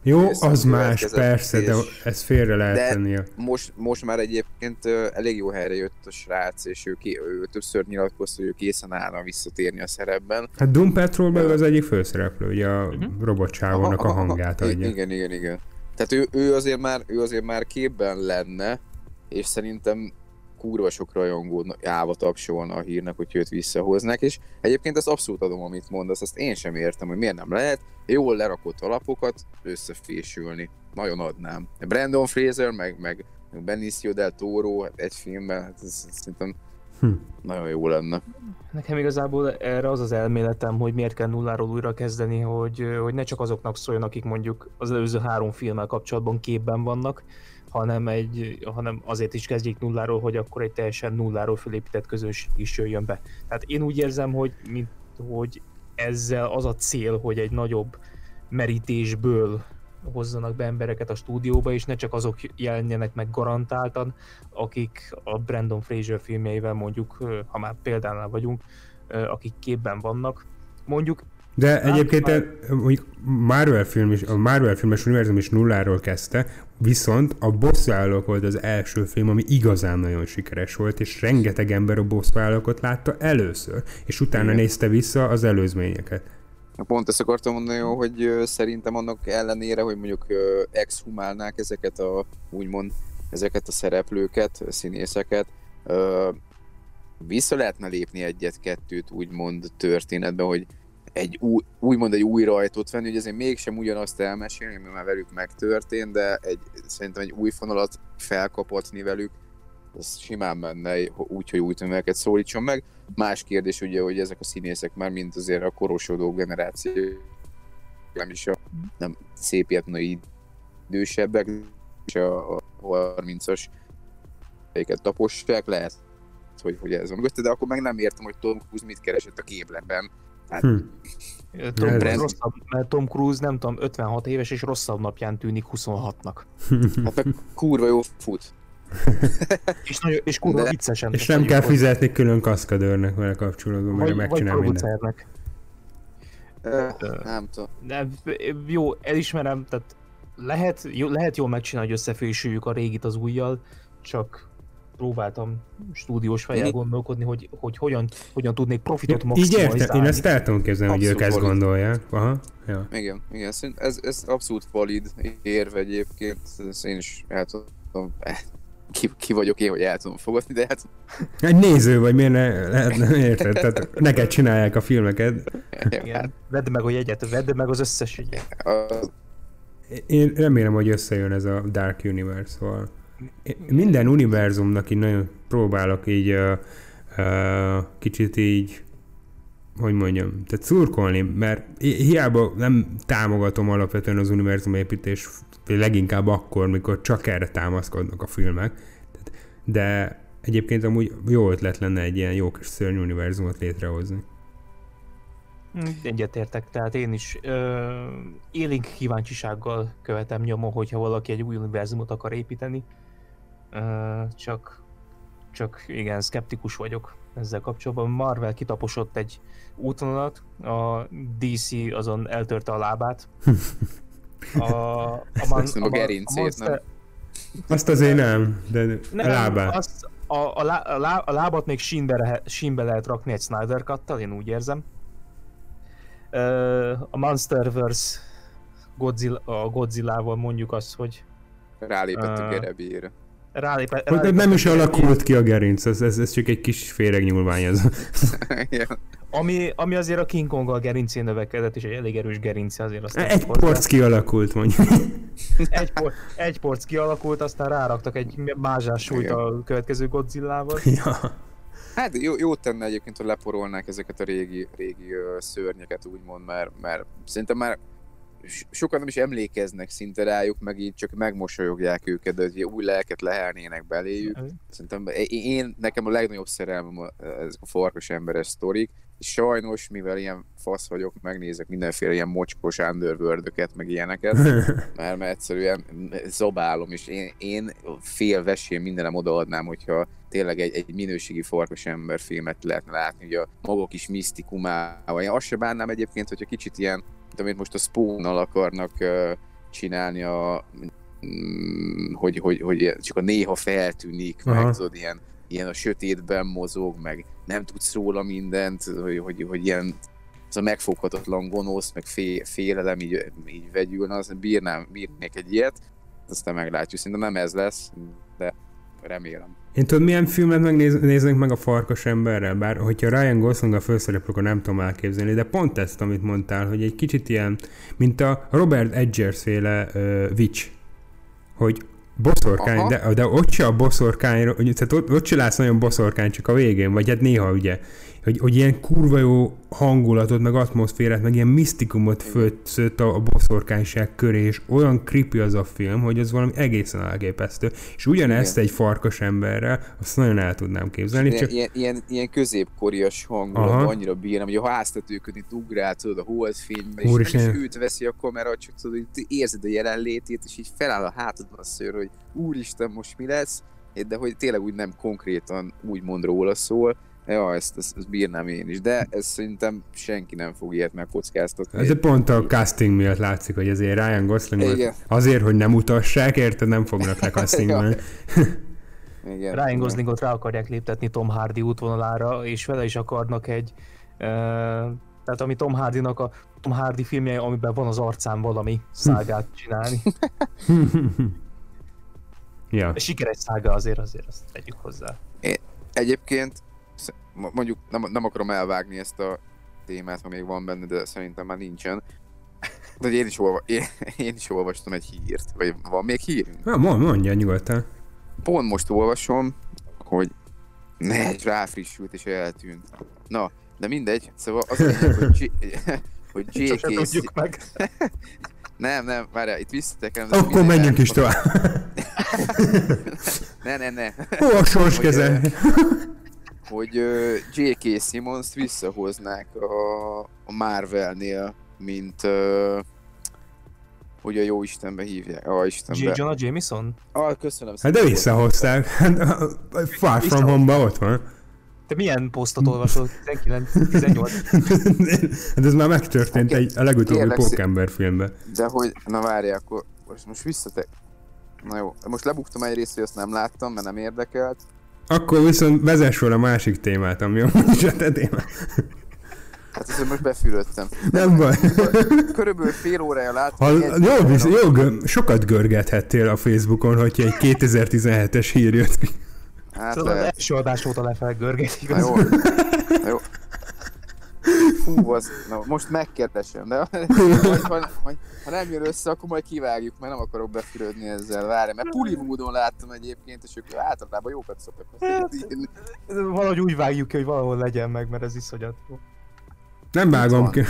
Jó, az más, persze, de és ezt félre lehet De- tenni. most, most már egyébként elég jó helyre jött a srác, és ő, ki, ő többször nyilatkozta, hogy ő készen állna visszatérni a szerepben. Hát Doom Patrolban az egyik főszereplő, ugye a Mhm. robotcsávónak a hangját adja. Igen, igen, igen. Tehát ő, ő, azért már, ő azért már képben lenne, és szerintem kurva sok rajongó állva tapsolna a hírnek, hogy őt visszahoznák, és egyébként ezt abszolút adom, amit mondasz, ezt én sem értem, hogy miért nem lehet jól lerakott alapokat összefésülni. Nagyon adnám. Brandon Fraser, meg, meg meg Benicio del Toro hát egy filmben, hát ez, ez szerintem Hm. nagyon jó lenne. Nekem igazából erre az az elméletem, hogy miért kell nulláról újra kezdeni, hogy, hogy ne csak azoknak szóljon, akik mondjuk az előző három filmmel kapcsolatban képben vannak, hanem, egy, hanem azért is kezdjék nulláról, hogy akkor egy teljesen nulláról fölépített közönség is jöjjön be. Tehát én úgy érzem, hogy, mint, hogy ezzel az a cél, hogy egy nagyobb merítésből hozzanak be embereket a stúdióba, és ne csak azok jelenjenek meg garantáltan, akik a Brandon Fraser filmjeivel mondjuk, ha már példánál vagyunk, akik képben vannak. Mondjuk De egyébként már- a- mondjuk Marvel film is, a Marvel filmes univerzum is nulláról kezdte, viszont a bosszúállók volt az első film, ami igazán nagyon sikeres volt, és rengeteg ember a bosszúállókot látta először, és utána Igen. nézte vissza az előzményeket. Pont ezt akartam mondani, hogy szerintem annak ellenére, hogy mondjuk exhumálnák ezeket a, úgymond, ezeket a szereplőket, a színészeket, vissza lehetne lépni egyet-kettőt úgymond történetbe, hogy egy új, úgymond egy új rajtot venni, hogy azért mégsem ugyanazt elmesélni, ami már velük megtörtént, de egy, szerintem egy új fonalat felkapatni velük, az simán menne, úgy, hogy új tömegeket szólítson meg. Más kérdés ugye, hogy ezek a színészek már mint azért a korosodó generáció, nem is a nem szép ilyetnai idősebbek, és a, a 30-as őket tapossák, lehet, hogy, hogy ez van de akkor meg nem értem, hogy Tom Cruise mit keresett a képletben. Hát, Hm. Tom, Ez- Cruise rosszabb, mert Tom Cruise nem tudom, 56 éves és rosszabb napján tűnik 26-nak. hát meg kurva jó fut. És, nagyon, és kurva De- viccesen. És nem kell fizetni külön kaszkadőrnek vele kapcsolatban, mert megcsinál mindent. producernek. Ö, Nem tudom. De jó, elismerem, tehát lehet, jó, lehet jól megcsinálni, hogy összefésüljük a régit az újjal, csak próbáltam stúdiós fejjel gondolkodni, hogy, hogy hogyan, hogyan tudnék profitot Így maximalizálni. értem, én ezt el tudom képzelni, hogy ők Abszolút ezt valid. gondolják. Aha, ja. Igen, igen, ez, ez abszolút valid érve egyébként, ezt én is el tudom, ki, ki vagyok én, hogy el tudom fogadni, de hát Egy néző vagy, miért ne, lehet, nem érted? Tehát neked csinálják a filmeket. Igen. Vedd meg a jegyet, vedd meg az összes jegyet. Én remélem, hogy összejön ez a Dark Universe-val. Minden univerzumnak így nagyon próbálok így uh, uh, kicsit így hogy mondjam, tehát szurkolni, mert hi- hiába nem támogatom alapvetően az univerzum építés, leginkább akkor, mikor csak erre támaszkodnak a filmek, Tehát- de egyébként amúgy jó ötlet lenne egy ilyen jó kis szörny univerzumot létrehozni. Hm, Egyetértek, tehát én is ö, élénk kíváncsisággal követem nyomon, hogyha valaki egy új univerzumot akar építeni. Csak, csak igen, szkeptikus vagyok ezzel kapcsolatban. Marvel kitaposott egy útvonalat, a DC azon eltörte a lábát. A, a, man, Szerintem a gerincét, nem? Azt azért nem, de a lábát. Azt, a, a, lá, a, lá, a lábat még sínbe, lehet, sínbe lehet rakni egy Snyder cut én úgy érzem. A Monsterverse Godzilla, a Godzilla-val mondjuk azt, hogy rálépett a Ah. Rálépe, Hogy rálépett nem is alakult ki a gerinc, ez, ez, ez csak egy kis féregnyúlvány ez. Igen. Ami, ami azért a King Kong a gerincén növekedett, és egy elég erős gerince azért azt Egy hozzá. porc kialakult mondjuk. egy, por, egy porc kialakult, aztán ráraktak egy mázsás súlyt a következő Godzilla-val. ja. Hát jó, jó tenne egyébként, hogy leporolnák ezeket a régi, régi ö, szörnyeket, úgymond, mert, mert szerintem már sokan nem is emlékeznek szinte rájuk, meg így csak megmosolyogják őket, de hogy új lelket lehelnének beléjük. Szerintem én, nekem a legnagyobb szerelmem a, ezek a farkas emberes sztorik, és sajnos, mivel ilyen fasz vagyok, megnézek mindenféle ilyen mocskos underworld meg ilyeneket, mert, mert egyszerűen zabálom, és én, én fél vesén mindenem odaadnám, hogyha tényleg egy, egy minőségi farkas ember filmet lehetne látni, ugye a maga kis misztikumával. Én azt se bánnám egyébként, hogyha kicsit ilyen, amit most a spawn akarnak csinálni, a, mm, hogy, hogy, hogy csak a néha feltűnik, Aha. Meg tudod, ilyen, ilyen a sötétben mozog, meg nem tudsz róla mindent, hogy, hogy, hogy ilyen az a megfoghatatlan gonosz, meg fé, félelem így, így vegyülne, az bírnám, bírnék egy ilyet, aztán meglátjuk. Szerintem nem ez lesz, de remélem. Én tudod, milyen filmet megnéznék meg a farkas emberrel? Bár, hogyha Ryan Gosling a főszereplő, akkor nem tudom elképzelni, de pont ezt, amit mondtál, hogy egy kicsit ilyen, mint a Robert Edgers féle uh, Witch, hogy boszorkány, Aha. de, de ott se a boszorkány, tehát ott, ott se látsz nagyon boszorkány, csak a végén, vagy hát néha ugye, hogy, hogy ilyen kurva jó hangulatot, meg atmoszférát, meg ilyen misztikumot föltszött a, a boszorkányság köré, és olyan creepy az a film, hogy az valami egészen elképesztő. És ugyanezt Igen. egy farkas emberrel, azt nagyon el tudnám képzelni, Ilyen, csak ilyen, ilyen, ilyen középkorias hangulatban Aha. annyira bírom, hogy a háztetőkön itt ugrál, tudod, a holdfényben, és is őt veszi a kamera, csak tudod, hogy érzed a jelenlétét, és így feláll a hátadon a szőr, hogy úristen, most mi lesz, de hogy tényleg úgy nem konkrétan úgymond róla szól, Ja, ezt, ezt, ezt bírnám én is, de ez szerintem senki nem fog ilyet megkockáztatni. ez pont a casting miatt látszik, hogy azért Ryan Gosling Igen. azért, hogy nem utassák, érted, nem fognak le castingolni. Igen, Ryan. Goslingot rá akarják léptetni Tom Hardy útvonalára, és vele is akarnak egy, uh, tehát ami Tom Hardynak a Tom Hardy filmje, amiben van az arcán valami szágát csinálni. ja. Sikeres szága azért, azért azt tegyük hozzá. Egyébként sz- mo- mondjuk nem, nem akarom elvágni ezt a témát, ha még van benne, de szerintem már nincsen. De én is, olva, én, én is olvastam egy hírt, vagy van még hír? Na, mond, mondja nyugodtan. Pont most olvasom, hogy ne, ráfrissült és eltűnt. Na, de mindegy, szóval az hogy, G- hogy JK... tudjuk meg. Nem, nem, várjál, itt visszatekerem. de Akkor menjünk is tovább. Ne, ne, ne. Ó, a sors keze. Hogy J.K. Simmons visszahoznák a, a Marvelnél, mint hogy a jó Istenbe hívják. A J. Istenbe. Jonah Jameson? Ah, köszönöm Hát de visszahozták. Hát, Far From Home-ba ott van. Te milyen posztot olvasol? 19, 18? Hát ez már megtörtént Oké. egy, a legutóbbi Pókember filmben. De hogy, na várjál, akkor most, most visszatek. Na jó, most lebuktam egy részt, hogy azt nem láttam, mert nem érdekelt. Akkor viszont vezess fel a másik témát, ami is a te témát. Hát ezt most befülöttem. Nem baj. Körülbelül fél órája láttam. Ha, jó, visz, jó, gö- sokat görgethettél a Facebookon, hogyha egy 2017-es hír jött ki. Hát Tudod, lehet. első adás óta lefelgörgetik. Na jó. Na jó. Fú, az, na, most megkérdesem, de majd, ha, majd, ha nem jön össze, akkor majd kivágjuk, mert nem akarok befürödni ezzel, várj, mert puli módon láttam egyébként, és ők általában jókat szoktak írni. Valahogy úgy vágjuk ki, hogy valahol legyen meg, mert ez iszonyat jó. Nem vágom ki.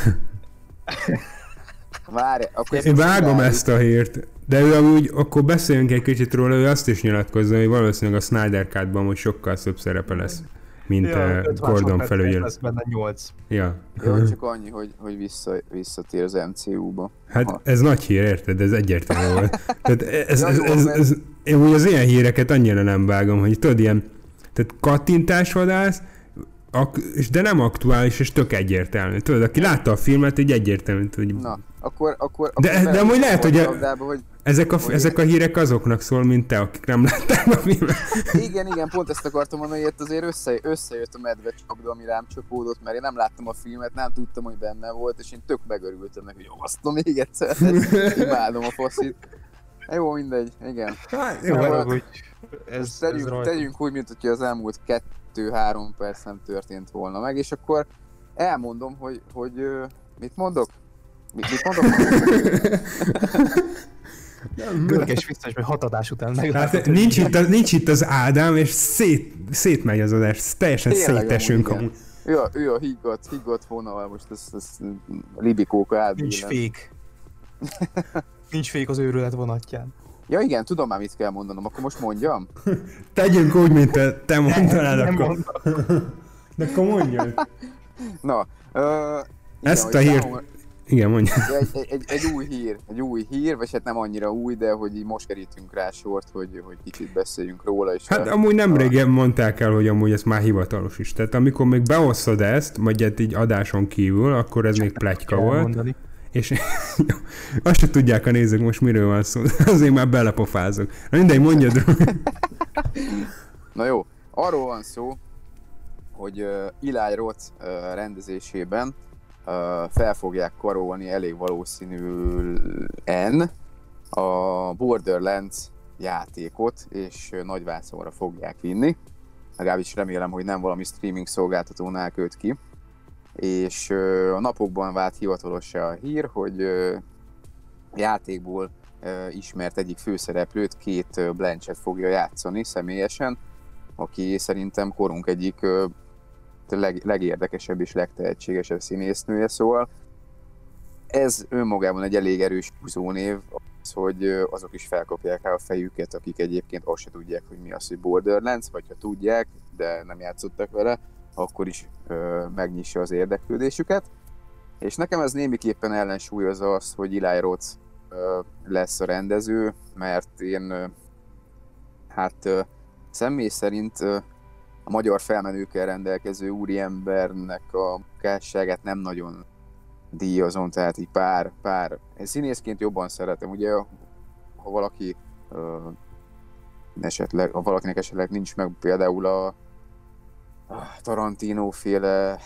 Várj, akkor ezt Én vágom kivágjuk. ezt a hírt. De ő amúgy, akkor beszéljünk egy kicsit róla, ő azt is nyilatkozza, hogy valószínűleg a Snyder Cut-ban most sokkal több szerepe lesz, mint ja, Gordon felügyel. lesz benne 8. Ja. Jó, csak annyi, hogy, hogy vissza, visszatér az MCU-ba. Hát Aha. ez nagy hír, érted? Ez egyértelmű volt. Tehát ez, ez, ez, ez, én úgy az ilyen híreket annyira nem vágom, hogy tudod, ilyen, tehát kattintásvadász, ak- és de nem aktuális, és tök egyértelmű. Tudod, aki látta a filmet, így egyértelmű, hogy Na, akkor... akkor, De- akkor de amúgy lehet, hogy a- labdába, hogy ezek a, hogy- ezek a hírek azoknak szól, mint te, akik nem látták a filmet. Igen, igen, pont ezt akartam mondani, hogy itt azért össze, összejött a medve csapda, ami rám csapódott, mert én nem láttam a filmet, nem tudtam, hogy benne volt, és én tök megörültem neki, hogy tudom még egyszer, imádom a faszit. Jó, mindegy, igen. Hát, Jó, Jó, hogy ez, ez Tegyünk, rajta. tegyünk úgy, mint hogyha az elmúlt kettő-három perc nem történt volna meg, és akkor elmondom, hogy, hogy mit mondok? Mit, mondok? Görges biztos, hogy hat adás után Hát meglátod. nincs itt, az, nincs itt az Ádám, és szét, szétmegy az adás, teljesen Tényleg szétesünk amúgy. Ő a, ő a higgadt, higgadt vonal, most ez, ez libikóka át. Nincs fék. Nincs fék az őrület vonatján. Ja igen, tudom már mit kell mondanom, akkor most mondjam. Tegyünk úgy, mint te, te mondanád, Nem akkor, mondom. de akkor mondjad. Na, ö, igen, Ezt a hírt- számomra- Igen, mondja. egy, egy, egy, egy, új hír, egy új hír, vagy hát nem annyira új, de hogy így most kerítünk rá sort, hogy, hogy kicsit beszéljünk róla. És Hát a, amúgy nem régen mondták el, hogy amúgy ez már hivatalos is. Tehát amikor még beosztod ezt, vagy hát így adáson kívül, akkor ez még pletyka volt. mondani. És azt se tudják a nézők most miről van szó. Azért már belepofázok. Na mindegy, mondjad. Na jó, arról van szó, hogy uh, Eli Roth uh, rendezésében fel fogják karolni elég valószínűen a Borderlands játékot, és uh, nagy vászonra fogják vinni. Legalábbis remélem, hogy nem valami streaming szolgáltatónál köt ki. És a napokban vált hivatalossá a hír, hogy játékból ismert egyik főszereplőt, két Blanchett fogja játszani személyesen, aki szerintem korunk egyik ö, leg, legérdekesebb és legtehetségesebb színésznője, szóval ez önmagában egy elég erős húzónév, az, hogy azok is felkapják rá a fejüket, akik egyébként azt se tudják, hogy mi az, hogy Borderlands, vagy ha tudják, de nem játszottak vele, akkor is ö, megnyissa az érdeklődésüket. És nekem ez némiképpen ellensúlyozza azt, hogy Eli Roth ö, lesz a rendező, mert én ö, hát ö, személy szerint ö, a magyar felmenőkkel rendelkező úriembernek a munkásságát nem nagyon díjazom, tehát így pár, pár. Én színészként jobban szeretem, ugye, ha valaki ö, esetleg, ha valakinek esetleg nincs meg például a, a Tarantino féle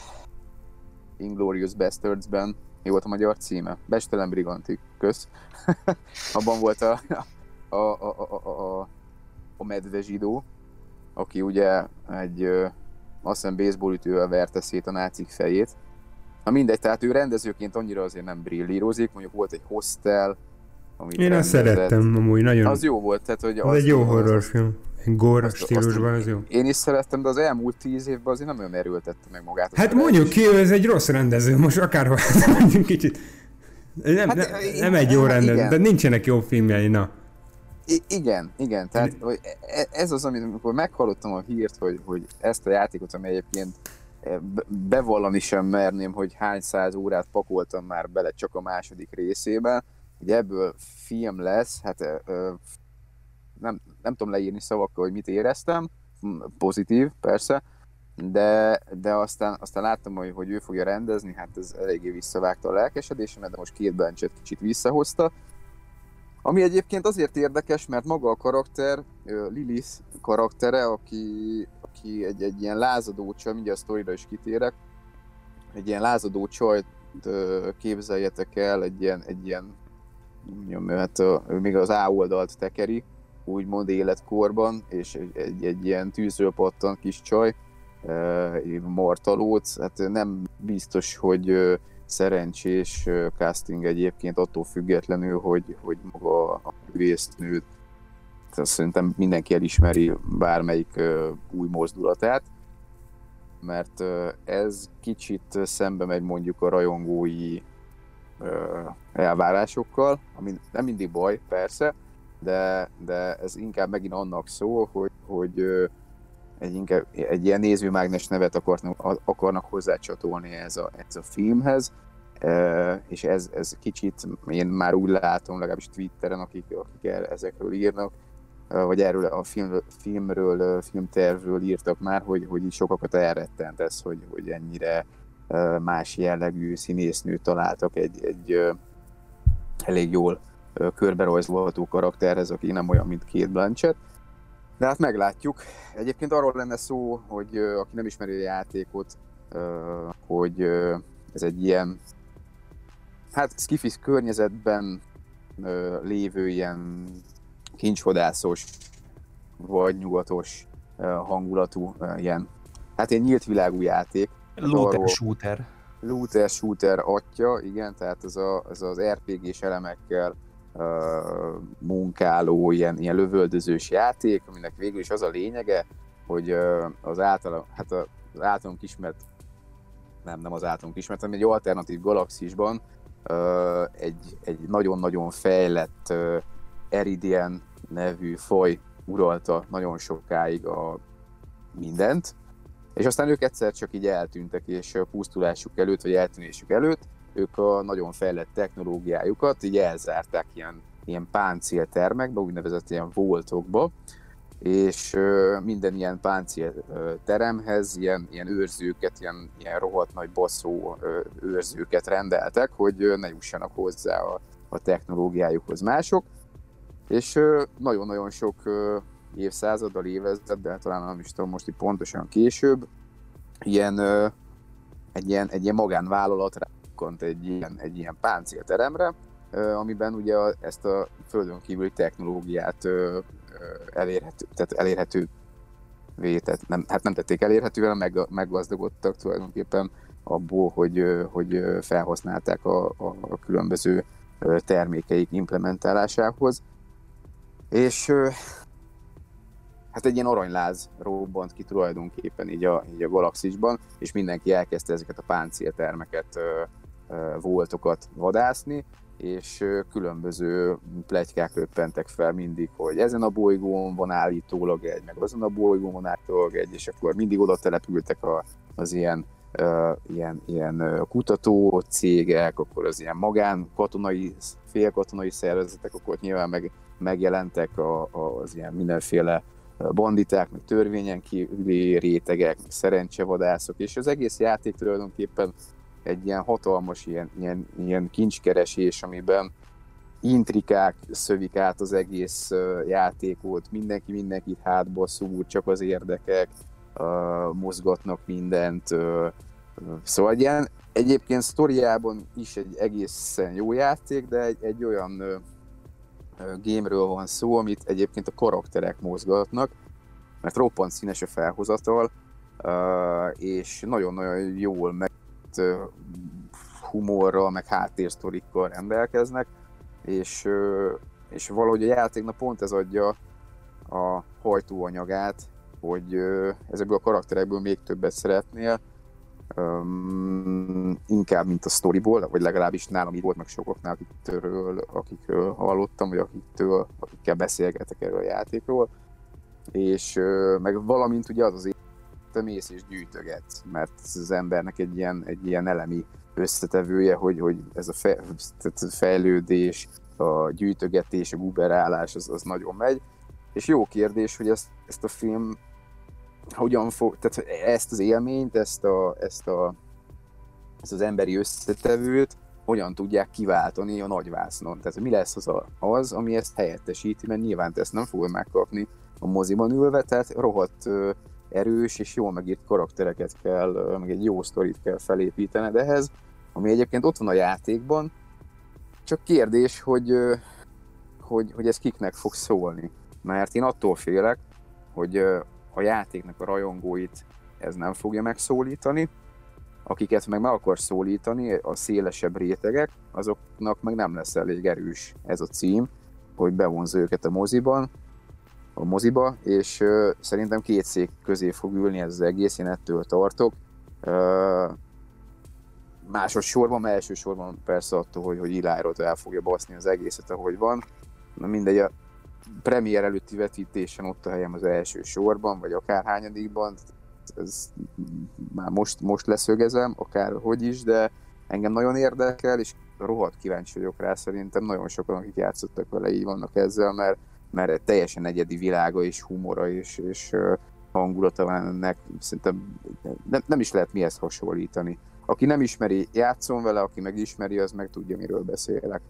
Inglorious Bastardsben, mi volt a magyar címe? Bestelen Briganti, kösz. Abban volt a, a, a, a, a, a a medve zsidó, aki ugye egy, ö, azt hiszem baseballütővel verte szét a nácik fejét. Na mindegy, tehát ő rendezőként annyira azért nem brillírozik, mondjuk volt egy hostel, amit Én azt rendezett. szerettem amúgy, nagyon. Az jó volt, tehát hogy az egy jó az- horrorfilm. Gore azt- stílusban azt- az jó. Én is szerettem, de az elmúlt tíz évben azért nem olyan erőltette meg magát. az Hát mondjuk ki, ez egy rossz rendező, most akárhol mondjuk kicsit. Nem, Hát, nem, i- nem egy jó hát rendező, de nincsenek jó filmjei, na. I- igen, igen, tehát hogy e- ez az, amit amikor meghallottam a hírt, hogy, hogy ezt a játékot, ami egyébként e, be- bevallani sem merném, hogy hány száz órát pakoltam már bele csak a második részébe, hogy ebből film lesz, hát e, nem, nem tudom leírni szavakkal, hogy mit éreztem, pozitív, persze, de, de aztán, aztán láttam, hogy, hogy ő fogja rendezni, hát ez eléggé visszavágta a lelkesedésemet, de most két bencset kicsit visszahozta, ami egyébként azért érdekes, mert maga a karakter, Lilith karaktere, aki, aki egy, egy ilyen lázadó csaj, mindjárt a sztorira is kitérek, egy ilyen lázadó csajt képzeljetek el, egy ilyen, egy ilyen mondjam, hát ő még az A oldalt tekeri, úgymond életkorban, és egy, egy, egy ilyen tűzről kis csaj, ö, mortalóc, hát nem biztos, hogy szerencsés casting egyébként attól függetlenül, hogy, hogy maga a művésznőt tehát szerintem mindenki elismeri bármelyik új mozdulatát, mert ez kicsit szembe megy mondjuk a rajongói elvárásokkal, ami nem mindig baj, persze, de, de ez inkább megint annak szól, hogy, hogy egy, inkább, egy ilyen nézőmágnes nevet akarnak, akarnak hozzácsatolni ez a, ez a filmhez, Uh, és ez, ez kicsit, én már úgy látom, legalábbis Twitteren, akik, akik el, ezekről írnak, uh, vagy erről a film, filmről, uh, filmtervről írtak már, hogy, hogy így sokakat elrettent ez, hogy, hogy ennyire uh, más jellegű színésznőt találtak egy, egy elég jól körberajzolható karakterhez, aki nem olyan, mint Kate Blanchett. De hát meglátjuk. Egyébként arról lenne szó, hogy aki nem ismeri a játékot, hogy ez egy ilyen hát skifis környezetben lévő ilyen kincsvadászos vagy nyugatos hangulatú ilyen, hát egy nyílt világú játék. Looter arról- shooter. Looter shooter atya, igen, tehát ez, a, ez az RPG-s elemekkel munkáló, ilyen, ilyen lövöldözős játék, aminek végül is az a lényege, hogy az általam, hát az általunk ismert, nem, nem az általunk ismert, hanem egy alternatív galaxisban egy, egy nagyon-nagyon fejlett Eridian nevű faj uralta nagyon sokáig a mindent, és aztán ők egyszer csak így eltűntek, és pusztulásuk előtt, vagy eltűnésük előtt, ők a nagyon fejlett technológiájukat így elzárták ilyen, ilyen páncéltermekbe, úgynevezett ilyen voltokba, és minden ilyen páncél teremhez ilyen, ilyen őrzőket, ilyen, ilyen rohadt nagy baszó őrzőket rendeltek, hogy ne jussanak hozzá a, a technológiájukhoz mások, és nagyon-nagyon sok évszázaddal, évezreddel, talán nem is tudom most így pontosan később, ilyen, egy ilyen, egy ilyen magánvállalat rákont egy ilyen, egy ilyen páncélteremre, amiben ugye ezt a földön kívüli technológiát elérhető, tehát elérhető vétet, nem, hát nem tették elérhetővé, hanem meg, meggazdagodtak tulajdonképpen abból, hogy, hogy felhasználták a, a különböző termékeik implementálásához. És hát egy ilyen aranyláz robbant ki tulajdonképpen így a, így a galaxisban, és mindenki elkezdte ezeket a páncéltermeket, voltokat vadászni, és különböző plegykák röppentek fel mindig, hogy ezen a bolygón van állítólag egy, meg azon a bolygón van állítólag egy, és akkor mindig oda települtek a, az ilyen uh, ilyen, ilyen kutató cégek, akkor az ilyen magán katonai, félkatonai szervezetek, akkor nyilván meg, megjelentek a, a, az ilyen mindenféle banditák, meg törvényen kívüli rétegek, meg szerencsevadászok, és az egész játék tulajdonképpen egy ilyen hatalmas ilyen, ilyen, ilyen kincskeresés, amiben intrikák szövik át az egész játékot, mindenki mindenkit hátba szúr, csak az érdekek, uh, mozgatnak mindent, uh, szóval egy ilyen, egyébként sztoriában is egy egészen jó játék, de egy, egy olyan uh, gameről van szó, amit egyébként a karakterek mozgatnak, mert roppant színes a felhozatal, és nagyon-nagyon jól meg humorral, meg háttérsztorikkal rendelkeznek, és, és valahogy a játéknak pont ez adja a hajtóanyagát, hogy ezekből a karakterekből még többet szeretnél, inkább, mint a storyból, vagy legalábbis nálam így volt meg sokoknál, akikről, akikről hallottam, vagy akiktől, akikkel beszélgetek erről a játékról, és meg valamint ugye az az te mész és gyűjtögetsz, mert az embernek egy ilyen, egy ilyen elemi összetevője, hogy, hogy ez a fe, fejlődés, a gyűjtögetés, a guberálás, az, az nagyon megy. És jó kérdés, hogy ezt, ezt a film hogyan fog, tehát ezt az élményt, ezt, a, ezt, a, ezt az emberi összetevőt hogyan tudják kiváltani a nagyvásznon. Tehát mi lesz az, a, az, ami ezt helyettesíti, mert nyilván te ezt nem fogod megkapni a moziban ülve, tehát rohadt erős és jól megírt karaktereket kell, meg egy jó sztorit kell felépítened ehhez, ami egyébként ott van a játékban, csak kérdés, hogy, hogy, hogy ez kiknek fog szólni. Mert én attól félek, hogy a játéknak a rajongóit ez nem fogja megszólítani, akiket meg meg akar szólítani, a szélesebb rétegek, azoknak meg nem lesz elég erős ez a cím, hogy bevonz őket a moziban, a moziba, és uh, szerintem két szék közé fog ülni ez az egész, én ettől tartok. Uh, másodszorban, elsősorban persze attól, hogy, hogy Ilájrot el fogja baszni az egészet, ahogy van. Na mindegy, a premier előtti vetítésen ott a helyem az első sorban, vagy akárhányadikban, ez már most, most leszögezem, akár hogy is, de engem nagyon érdekel, és rohadt kíváncsi vagyok rá, szerintem nagyon sokan, akik játszottak vele, így vannak ezzel, mert mert teljesen egyedi világa és humora és, és hangulata van ennek, szerintem nem, nem is lehet mihez hasonlítani. Aki nem ismeri, játszom vele, aki megismeri, az meg tudja, miről beszélek.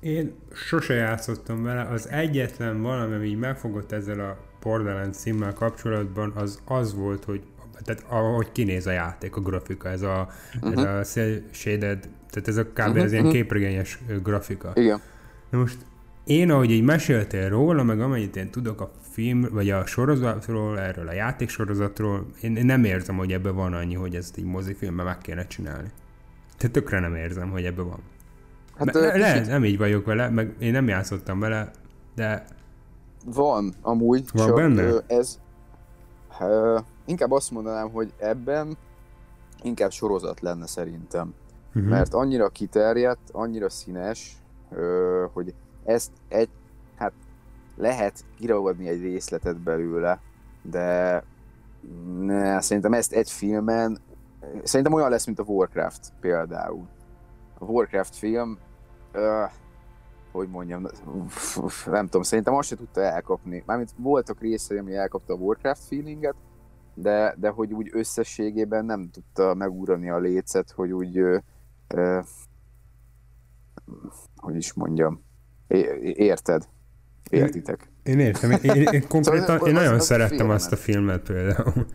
Én sose játszottam vele, az egyetlen valami, ami így megfogott ezzel a Borderlands címmel kapcsolatban, az az volt, hogy tehát ahogy kinéz a játék, a grafika, ez a, uh-huh. ez mhm. a shaded, tehát ez a kb. Uh-huh. ez ilyen mhm. képregényes grafika. Igen. Na most én, ahogy így meséltél róla, meg amennyit én tudok a film, vagy a sorozatról, erről a játéksorozatról, én, én nem érzem, hogy ebbe van annyi, hogy ezt így mozifilmben meg kéne csinálni. Tehát tökre nem érzem, hogy ebbe van. Hát, le, le, nem így vagyok vele, meg én nem játszottam vele, de... Van, amúgy. Van csak benne? Ez... Uh, inkább azt mondanám, hogy ebben inkább sorozat lenne szerintem. Uh-huh. Mert annyira kiterjedt, annyira színes, uh, hogy ezt egy, hát lehet kiragadni egy részletet belőle, de ne, szerintem ezt egy filmen, szerintem olyan lesz, mint a Warcraft például. A Warcraft film, uh, hogy mondjam, nem tudom, szerintem azt se tudta elkapni. Mármint voltak részei, ami elkapta a Warcraft feelinget, de, de hogy úgy összességében nem tudta megúrani a lécet, hogy úgy, uh, uh, hogy is mondjam, érted? Értitek? Én értem, én, én, én konkrétan, szóval, én nagyon az, szerettem azt a filmet például.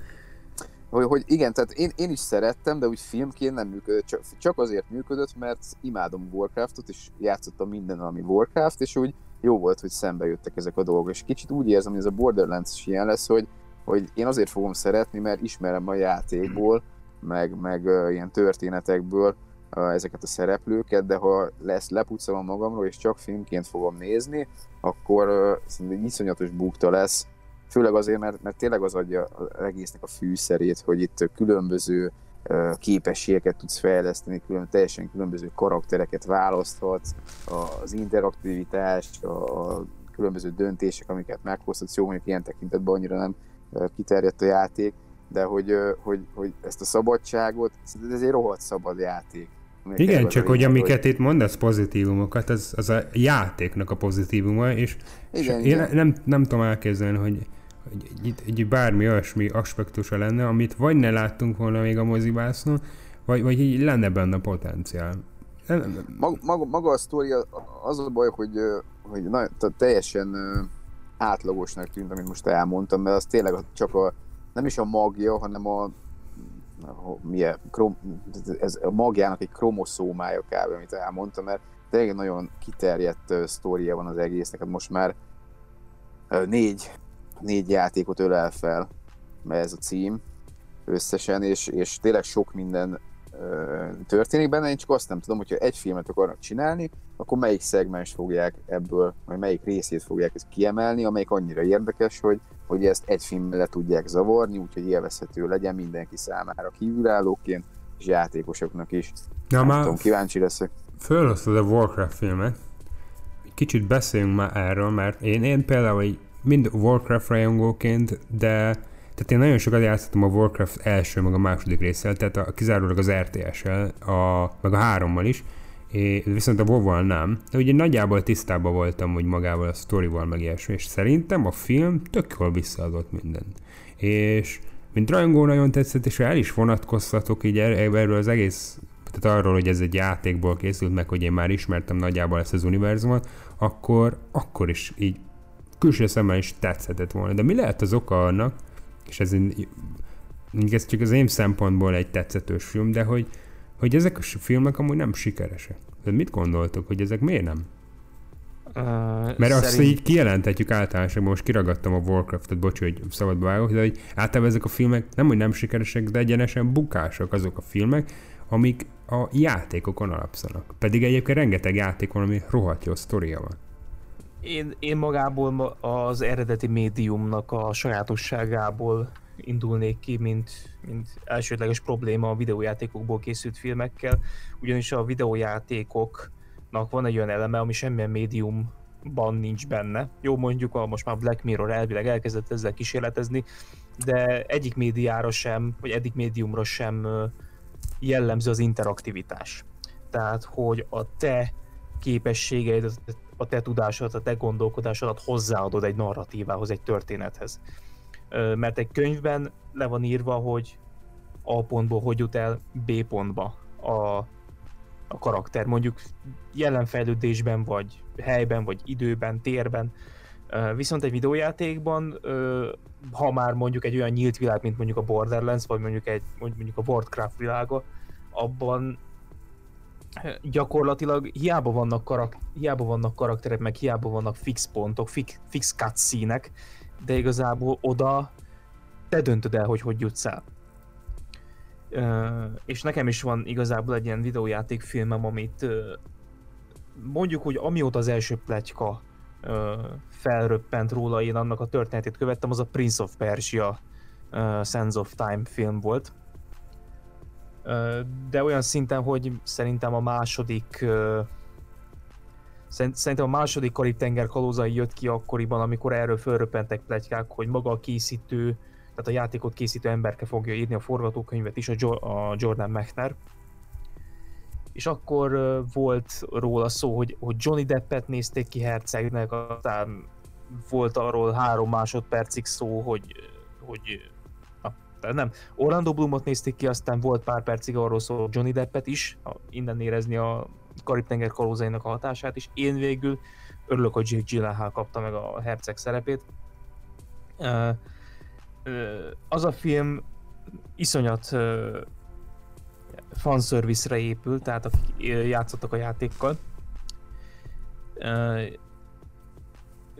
Hogy, hogy igen, tehát én, én is szerettem, de úgy filmként nem működött, csak, csak azért működött, mert imádom Warcraftot, és játszottam minden, ami Warcraft, és úgy jó volt, hogy szembe jöttek ezek a dolgok. És kicsit úgy érzem, hogy ez a Borderlands is ilyen lesz, hogy, hogy én azért fogom szeretni, mert ismerem a játékból, meg, meg uh, ilyen történetekből, ezeket a szereplőket, de ha lesz lepucolom magamról, és csak filmként fogom nézni, akkor szerintem iszonyatos bukta lesz, főleg azért, mert, mert tényleg az adja az egésznek a fűszerét, hogy itt különböző képességeket tudsz fejleszteni, külön, teljesen különböző karaktereket választhatsz, az interaktivitás, a különböző döntések, amiket meghozhatsz, jó, mondjuk ilyen tekintetben annyira nem kiterjedt a játék, de hogy, hogy, hogy ezt a szabadságot, ez egy rohadt szabad játék. Igen, csak hogy amiket hogy... itt mondasz pozitívumokat, az, az a játéknak a pozitívuma, és, igen, és igen. én nem, nem tudom elképzelni, hogy, hogy egy, egy bármi olyasmi aspektusa lenne, amit vagy ne láttunk volna még a mozibászon, vagy, vagy így lenne benne potenciál. Maga, maga, maga a sztori az a baj, hogy, hogy na, teljesen átlagosnak tűnt, amit most elmondtam, mert az tényleg csak a, nem is a magja, hanem a milyen, krom, ez a magjának egy kromoszómája kb. amit elmondtam, mert tényleg nagyon kiterjedt uh, sztória van az egésznek, hát most már uh, négy, négy játékot ölel fel, mert ez a cím összesen, és, és tényleg sok minden történik benne, én csak azt nem tudom, hogyha egy filmet akarnak csinálni, akkor melyik szegmens fogják ebből, vagy melyik részét fogják ezt kiemelni, amelyik annyira érdekes, hogy, hogy ezt egy filmmel le tudják zavarni, úgyhogy élvezhető legyen mindenki számára kívülállóként, és játékosoknak is. Na, nem már tudom, kíváncsi leszek. Fölhoztad a Warcraft filmet, kicsit beszéljünk már erről, mert én, én például mind Warcraft rajongóként, de tehát én nagyon sokat játszottam a Warcraft első, meg a második résszel, tehát a, kizárólag az RTS-el, a, meg a hárommal is, és viszont a wow nem. De ugye nagyjából tisztában voltam, hogy magával a sztorival meg ilyesmi, és szerintem a film tök jól visszaadott mindent. És mint rajongó nagyon tetszett, és el is vonatkoztatok így er-, erről az egész, tehát arról, hogy ez egy játékból készült, meg hogy én már ismertem nagyjából ezt az univerzumot, akkor, akkor is így külső szemmel is tetszett volna. De mi lehet az oka annak, és ez, ez csak az én szempontból egy tetszetős film, de hogy, hogy ezek a filmek amúgy nem sikeresek. De mit gondoltok, hogy ezek miért nem? Uh, Mert szerint... azt így kijelenthetjük általánosan, most kiragadtam a Warcraft-et, bocs, hogy szabadba vágok, de hogy általában ezek a filmek nem, hogy nem sikeresek, de egyenesen bukások azok a filmek, amik a játékokon alapszanak. Pedig egyébként rengeteg játék van, ami rohadt jó sztoria van. Én, én magából az eredeti médiumnak a sajátosságából indulnék ki, mint, mint elsődleges probléma a videójátékokból készült filmekkel, ugyanis a videójátékoknak van egy olyan eleme, ami semmilyen médiumban nincs benne. Jó, mondjuk a, most már Black Mirror elvileg elkezdett ezzel kísérletezni, de egyik médiára sem, vagy egyik médiumra sem jellemző az interaktivitás. Tehát, hogy a te képességeid, a te tudásodat, a te gondolkodásodat hozzáadod egy narratívához, egy történethez. Mert egy könyvben le van írva, hogy A pontból hogy jut el B pontba a, a karakter. Mondjuk jelen fejlődésben, vagy helyben, vagy időben, térben. Viszont egy videójátékban, ha már mondjuk egy olyan nyílt világ, mint mondjuk a Borderlands, vagy mondjuk, egy, mondjuk a Warcraft világa, abban gyakorlatilag hiába vannak, karak, hiába vannak karakterek, meg hiába vannak fix pontok, fix, fix cutscene de igazából oda te döntöd el, hogy hogy jutsz el. Uh, és nekem is van igazából egy ilyen videójáték filmem, amit uh, mondjuk, hogy amióta az első pletyka ö, felröppent róla, én annak a történetét követtem, az a Prince of Persia uh, Sands of Time film volt. De olyan szinten, hogy szerintem a második Szerintem a második Karib-tenger kalózai jött ki akkoriban, amikor erről fölröppentek plegykák, hogy maga a készítő, tehát a játékot készítő emberke fogja írni a forgatókönyvet is, a, a Jordan Mechner. És akkor volt róla szó, hogy, hogy Johnny Deppet nézték ki hercegnek, aztán volt arról három másodpercig szó, hogy, hogy nem, Orlando Bloomot nézték ki, aztán volt pár percig arról szó Johnny Deppet is, innen érezni a Karib-tenger kalózainak a hatását is. Én végül örülök, hogy Jake Gyllenhaal kapta meg a herceg szerepét. Az a film iszonyat fanservice-re épül, tehát akik játszottak a játékkal.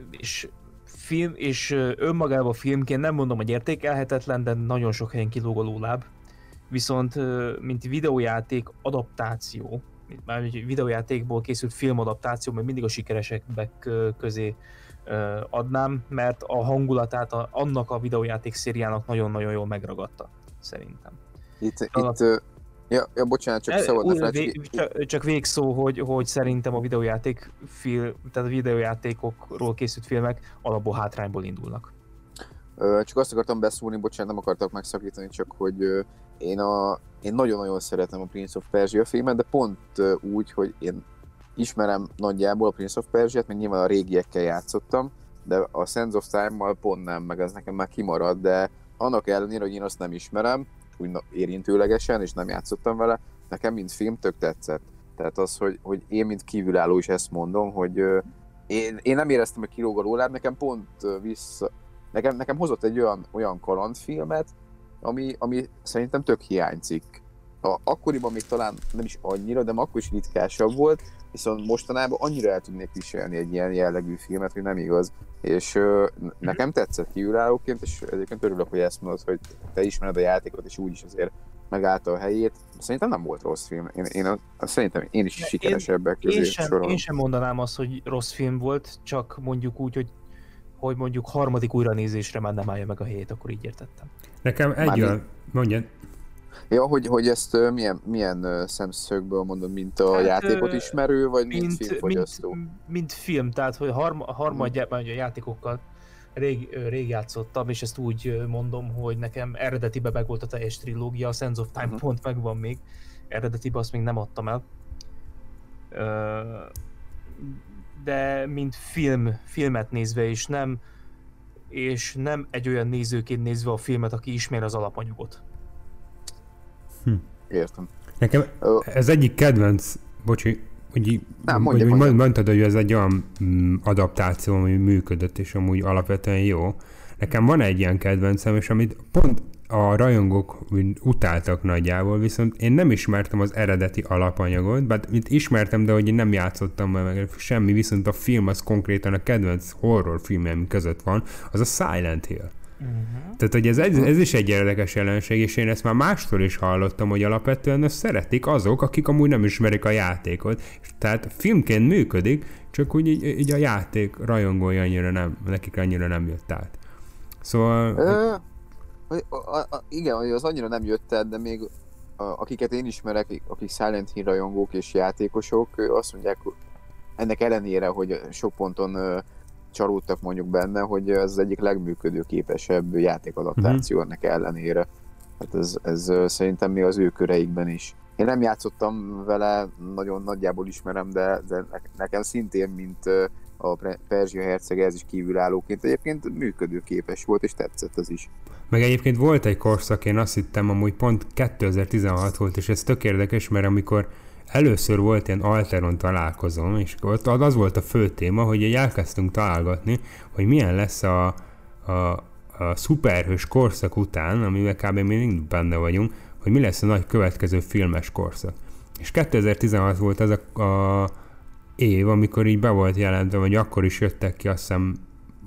És film, és önmagában filmként nem mondom, hogy értékelhetetlen, de nagyon sok helyen kilóg a lóláb. Viszont, mint videójáték adaptáció, már egy videójátékból készült filmadaptáció, mert mindig a sikeresekbek közé adnám, mert a hangulatát a, annak a videójáték szériának nagyon-nagyon jól megragadta, szerintem. Itt, Alap... itt Ja, ja, bocsánat, csak szabad vé, csak, csak végszó, hogy, hogy szerintem a videójáték film, tehát a videójátékokról készült filmek alapból hátrányból indulnak. Csak azt akartam beszólni, bocsánat, nem akartak megszakítani, csak hogy én, a, én nagyon-nagyon szeretem a Prince of Persia filmet, de pont úgy, hogy én ismerem nagyjából a Prince of Persia-t, meg nyilván a régiekkel játszottam, de a Sense of Time-mal pont nem, meg ez nekem már kimarad, de annak ellenére, hogy én azt nem ismerem, úgy érintőlegesen, és nem játszottam vele, nekem mint film tök tetszett. Tehát az, hogy, hogy én mint kívülálló is ezt mondom, hogy én, én nem éreztem, hogy kilóg a rólád, nekem pont vissza, nekem, nekem hozott egy olyan, olyan kalandfilmet, ami, ami szerintem tök hiányzik. A, akkoriban még talán nem is annyira, de akkor is ritkásabb volt, viszont mostanában annyira el tudnék viselni egy ilyen jellegű filmet, hogy nem igaz. És ö, nekem tetszett kívülállóként, és egyébként örülök, hogy ezt mondod, hogy te ismered a játékot, és úgyis azért megállta a helyét. Szerintem nem volt rossz film. Én, én a, szerintem én is sikeresebbek közé én sem, én sem mondanám azt, hogy rossz film volt, csak mondjuk úgy, hogy hogy mondjuk harmadik újranézésre már nem állja meg a helyét, akkor így értettem. Nekem egy olyan, mondjad. Ja, hogy, hogy ezt uh, milyen, milyen uh, szemszögből mondod, mint a hát, játékot ismerő, vagy mint, mint filmfogyasztó? Mint, mint film, tehát hogy harma, harmadjában hmm. a játékokkal rég, rég játszottam, és ezt úgy mondom, hogy nekem eredetibe meg volt a teljes trilógia, a Sense of Time uh-huh. pont megvan még, eredetibe azt még nem adtam el. De mint film, filmet nézve, és nem és nem egy olyan nézőként nézve a filmet, aki ismer az alapanyagot. Hm. Értem. Nekem ez egyik kedvenc, bocsi, hogy, Nem, mondja, hogy mondja. mondtad, hogy ez egy olyan mm, adaptáció, ami működött, és amúgy alapvetően jó. Nekem van egy ilyen kedvencem, és amit pont a rajongók utáltak nagyjából, viszont én nem ismertem az eredeti alapanyagot, bár mint ismertem, de hogy én nem játszottam meg semmi, viszont a film az konkrétan a kedvenc horrorfilmem között van, az a Silent Hill. Uh-huh. Tehát, hogy ez, ez is egy érdekes jelenség, és én ezt már mástól is hallottam, hogy alapvetően ezt szeretik azok, akik amúgy nem ismerik a játékot. Tehát filmként működik, csak úgy így, így a játék rajongói annyira nem, nekik annyira nem jött át. Szóval... A, a, a, igen, hogy az annyira nem jött el, de még a, akiket én ismerek, akik Silent Hill rajongók és játékosok, azt mondják, ennek ellenére, hogy sok ponton csalódtak mondjuk benne, hogy ez az egyik legműködőképesebb játékadaptáció mm-hmm. ennek ellenére. Hát ez, ez szerintem még az ő köreikben is. Én nem játszottam vele, nagyon nagyjából ismerem, de, de nekem szintén, mint a Perzsia herceg ez is kívülállóként egyébként működőképes volt, és tetszett az is. Meg egyébként volt egy korszak, én azt hittem, amúgy pont 2016 volt, és ez tök érdekes, mert amikor először volt ilyen Alteron találkozom, és ott az volt a fő téma, hogy elkezdtünk találgatni, hogy milyen lesz a, a, a szuperhős korszak után, amivel kb. még mindig benne vagyunk, hogy mi lesz a nagy következő filmes korszak. És 2016 volt az a, a év, amikor így be volt jelentve, vagy akkor is jöttek ki azt hiszem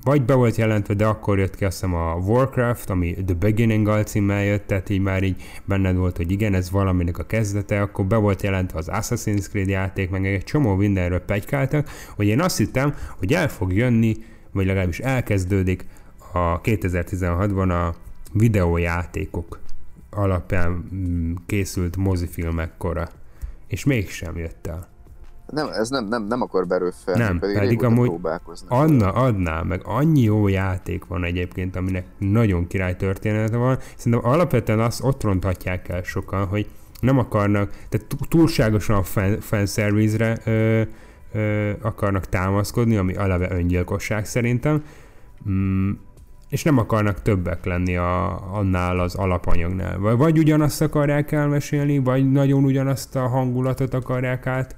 vagy be volt jelentve, de akkor jött ki azt hiszem a Warcraft, ami The Beginning alcímmel jött, tehát így már így benned volt, hogy igen, ez valaminek a kezdete, akkor be volt jelentve az Assassin's Creed játék, meg egy csomó mindenről pegykáltak, hogy én azt hittem, hogy el fog jönni, vagy legalábbis elkezdődik a 2016-ban a videójátékok alapján mm, készült mozifilmek kora. És mégsem jött el. Nem, ez nem, nem, nem akar berőffelni, nem, pedig, pedig amúgy adna, adná, meg annyi jó játék van egyébként, aminek nagyon király története van. Szerintem alapvetően azt ott ronthatják el sokan, hogy nem akarnak, tehát túlságosan a fan, fanservice-re ö, ö, akarnak támaszkodni, ami aleve öngyilkosság szerintem. Mm, és nem akarnak többek lenni a, annál az alapanyagnál. Vagy, vagy ugyanazt akarják elmesélni, vagy nagyon ugyanazt a hangulatot akarják át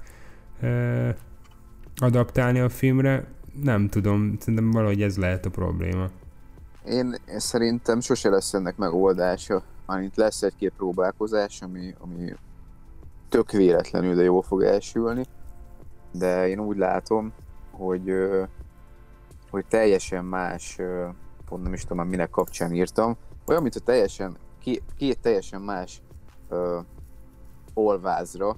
adaptálni a filmre. Nem tudom, szerintem valahogy ez lehet a probléma. Én, szerintem sose lesz ennek megoldása. Mármint lesz egy-két próbálkozás, ami, ami tök véletlenül, de jól fog elsülni. De én úgy látom, hogy, hogy teljesen más pont nem is tudom minek kapcsán írtam, olyan, mint teljesen, két, teljesen más olvázra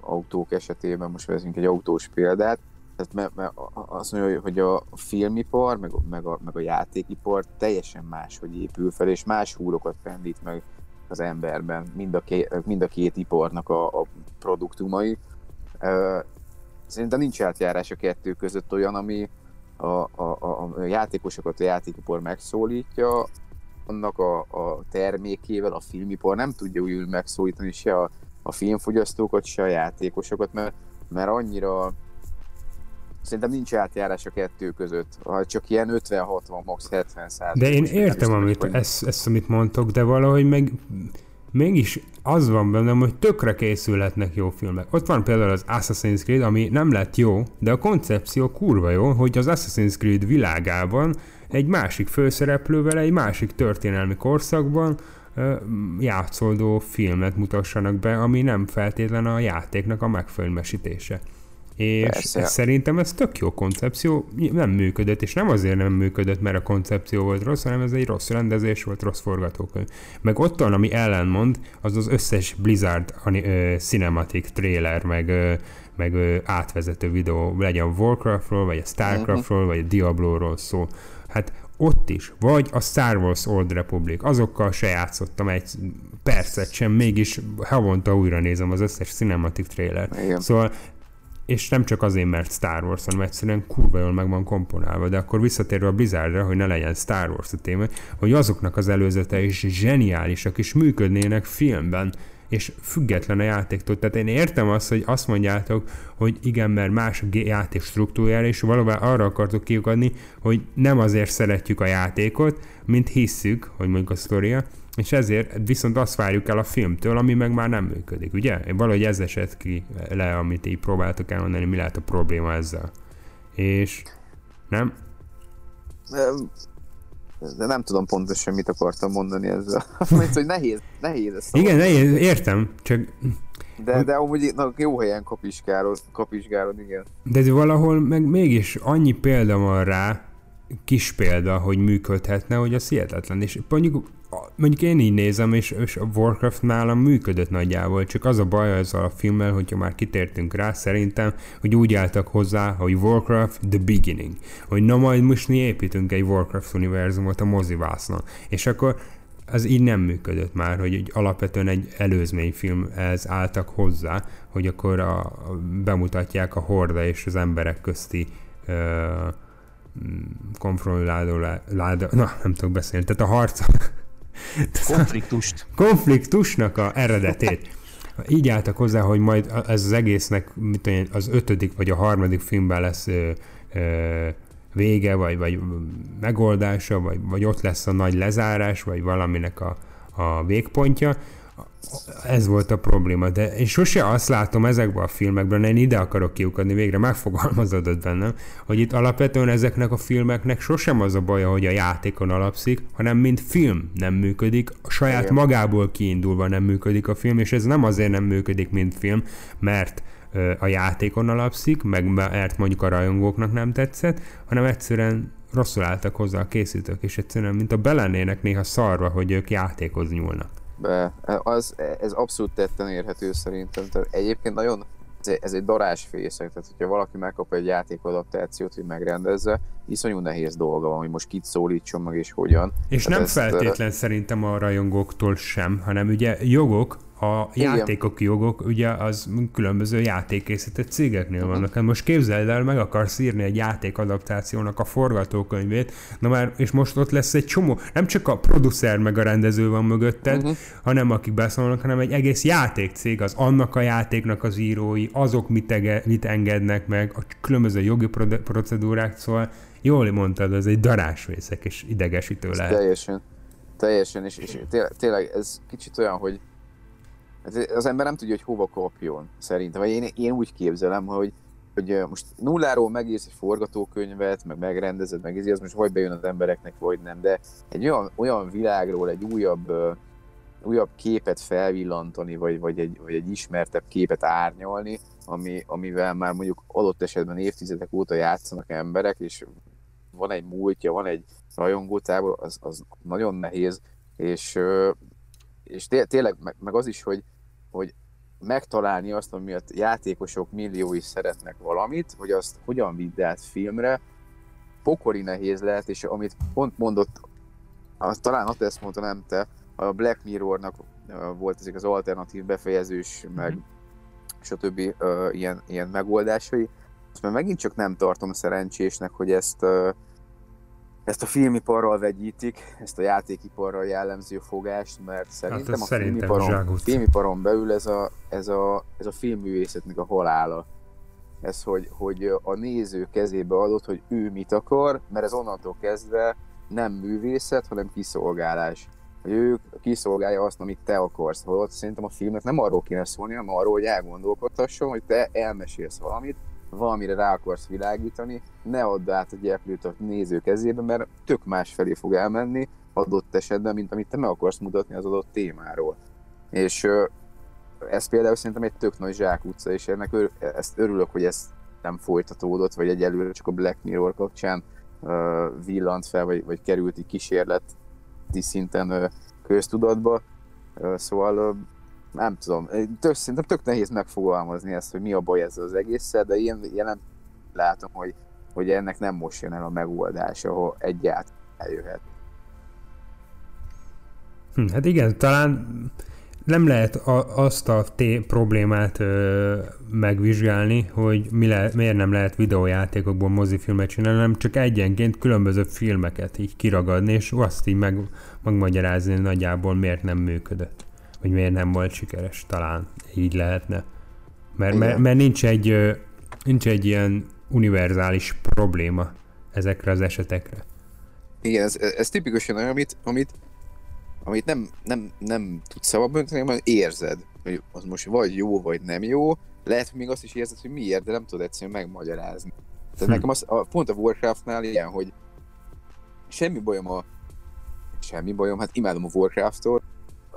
autók esetében, most vezünk egy autós példát, tehát mert, mert azt mondja, hogy a filmipar, meg, meg, a, meg a játékipar teljesen más, hogy épül fel, és más húrokat pendít meg az emberben, mind a, két, mind a két iparnak a, a produktumai. Szerintem nincs átjárás a kettő között olyan, ami, a, a, a játékosokat a játékipar megszólítja, annak a, a termékével a filmipar nem tudja úgy megszólítani se a, a filmfogyasztókat, se a játékosokat, mert, mert annyira szerintem nincs átjárás a kettő között. Csak ilyen 50-60, max 70 De én értem, amit, ezt, ezt, amit mondtok, de valahogy meg mégis az van bennem, hogy tökre készülhetnek jó filmek. Ott van például az Assassin's Creed, ami nem lett jó, de a koncepció kurva jó, hogy az Assassin's Creed világában egy másik főszereplővel, egy másik történelmi korszakban játszódó filmet mutassanak be, ami nem feltétlen a játéknak a megfilmesítése. És Persze. ez, szerintem ez tök jó koncepció, nem működött, és nem azért nem működött, mert a koncepció volt rossz, hanem ez egy rossz rendezés volt, rossz forgatókönyv. Meg ott van, ami ellenmond, az az összes Blizzard uh, cinematic trailer, meg, meg átvezető videó, legyen a Warcraftról, vagy a Starcraftról, uh-huh. vagy a Diablo-ról szó. Hát ott is, vagy a Star Wars Old Republic, azokkal se játszottam egy percet sem, mégis havonta újra nézem az összes cinematic trailer. Igen. Szóval és nem csak azért, mert Star Wars, hanem egyszerűen kurva jól meg van komponálva, de akkor visszatérve a Blizzardra, hogy ne legyen Star Wars a téma, hogy azoknak az előzete is zseniálisak, és működnének filmben, és független a játéktól. Tehát én értem azt, hogy azt mondjátok, hogy igen, mert más a játék struktúrája, és valóban arra akartok kiukadni, hogy nem azért szeretjük a játékot, mint hisszük, hogy mondjuk a sztoria, és ezért viszont azt várjuk el a filmtől, ami meg már nem működik, ugye? Valahogy ez esett ki le, amit így próbáltok elmondani, mi lehet a probléma ezzel. És nem? De nem tudom pontosan, mit akartam mondani ezzel. Mert, hogy nehéz, nehéz ezt Igen, nehéz, értem, csak... De, de amúgy na, jó helyen kapizsgálod, kapizsgálod, igen. De valahol meg mégis annyi példa van rá, kis példa, hogy működhetne, hogy az hihetetlen. És mondjuk mondjuk én így nézem, és, és a Warcraft nálam működött nagyjából, csak az a baj ezzel a filmmel, hogyha már kitértünk rá, szerintem, hogy úgy álltak hozzá, hogy Warcraft The Beginning, hogy na majd most mi építünk egy Warcraft univerzumot a mozivásznak, és akkor ez így nem működött már, hogy egy, alapvetően egy előzményfilm ez álltak hozzá, hogy akkor a, a, bemutatják a horda és az emberek közti uh, konfrontáló na nem tudok beszélni, tehát a harc, Konfliktust. Konfliktusnak a eredetét. Így álltak hozzá, hogy majd ez az egésznek mit tudom, az ötödik vagy a harmadik filmben lesz ö, ö, vége, vagy, vagy megoldása, vagy, vagy ott lesz a nagy lezárás, vagy valaminek a, a végpontja, ez volt a probléma, de én sose azt látom ezekben a filmekben, én ide akarok kiukadni, végre megfogalmazódott bennem, hogy itt alapvetően ezeknek a filmeknek sosem az a baja, hogy a játékon alapszik, hanem mint film nem működik, a saját Igen. magából kiindulva nem működik a film, és ez nem azért nem működik, mint film, mert a játékon alapszik, meg mert mondjuk a rajongóknak nem tetszett, hanem egyszerűen rosszul álltak hozzá a készítők, és egyszerűen, mint a belennének néha szarva, hogy ők játékhoz nyúlnak. Be, az, ez abszolút tetten érhető szerintem. Tehát egyébként nagyon ez egy, egy darásfészek, tehát hogyha valaki megkap egy játékadaptációt, hogy megrendezze, iszonyú nehéz dolga van, hogy most kit szólítson meg és hogyan. És tehát nem ezt, feltétlen szerintem a rajongóktól sem, hanem ugye jogok, a Igen. játékok jogok ugye az különböző játékészített cégeknél uh-huh. vannak. Hát most képzeld el, meg akarsz írni egy játékadaptációnak a forgatókönyvét, na már, és most ott lesz egy csomó, nem csak a producer meg a rendező van mögötted, uh-huh. hanem akik beszólnak, hanem egy egész játékcég, az annak a játéknak az írói, azok mit, ege, mit engednek meg, a különböző jogi procedúrák, szóval jól mondtad, ez egy darásvészek és idegesítő lehet. Teljesen, teljesen, és, és tényleg, tényleg ez kicsit olyan, hogy Hát az ember nem tudja, hogy hova kapjon, szerintem. Vagy én, én úgy képzelem, hogy, hogy most nulláról megírsz egy forgatókönyvet, meg megrendezed, meg az most vagy bejön az embereknek, vagy nem, de egy olyan, olyan világról egy újabb, újabb képet felvillantani, vagy, vagy, egy, vagy egy ismertebb képet árnyalni, ami, amivel már mondjuk adott esetben évtizedek óta játszanak emberek, és van egy múltja, van egy rajongótábor, az, az nagyon nehéz, és és té- tényleg, meg, meg az is, hogy, hogy megtalálni azt, amiatt játékosok milliói szeretnek valamit, hogy azt hogyan vidd át filmre, pokori nehéz lehet, és amit pont mondott, az, talán azt ezt mondta, nem te, a Black Mirrornak volt ezek az alternatív befejezős, meg mm-hmm. stb. Uh, ilyen, ilyen megoldásai. Azt már megint csak nem tartom szerencsésnek, hogy ezt uh, ezt a filmiparral vegyítik, ezt a játékiparral jellemző fogást, mert szerintem hát a szerintem filmiparon, filmiparon belül ez a, ez, a, ez a filmművészetnek a halála. Ez, hogy, hogy a néző kezébe adott, hogy ő mit akar, mert ez onnantól kezdve nem művészet, hanem kiszolgálás. Hogy ő kiszolgálja azt, amit te akarsz. Holott szerintem a filmnek nem arról kéne szólni, hanem arról, hogy elgondolkodtasson, hogy te elmesélsz valamit, valamire rá akarsz világítani, ne add át a gyeplőt a néző kezébe, mert tök más felé fog elmenni adott esetben, mint amit te meg akarsz mutatni az adott témáról. És ez például szerintem egy tök nagy zsákutca, és ennek ör, ezt örülök, hogy ez nem folytatódott, vagy egyelőre csak a Black Mirror kapcsán uh, villant fel, vagy, vagy került egy kísérleti szinten uh, köztudatba. Uh, szóval nem tudom, tök, szerintem tök nehéz megfogalmazni ezt, hogy mi a baj ezzel az egésszel, de én jelen látom, hogy, hogy ennek nem most jön el a megoldás, ahol egyáltalán eljöhet. Hm, hát igen, talán nem lehet a, azt a té- problémát ö, megvizsgálni, hogy mi le, miért nem lehet videójátékokból mozifilmet csinálni, hanem csak egyenként különböző filmeket így kiragadni, és azt így meg, megmagyarázni nagyjából miért nem működött hogy miért nem volt sikeres, talán így lehetne. Mert, mert, mert nincs, egy, nincs egy ilyen univerzális probléma ezekre az esetekre. Igen, ez, ez tipikusan olyan, amit, amit, amit nem, nem, nem tudsz önteni, hanem érzed, hogy az most vagy jó, vagy nem jó. Lehet, hogy még azt is érzed, hogy miért, de nem tudod egyszerűen megmagyarázni. Tehát hm. nekem az, a, pont a Warcraftnál ilyen, hogy semmi bajom a semmi bajom, hát imádom a Warcraftot,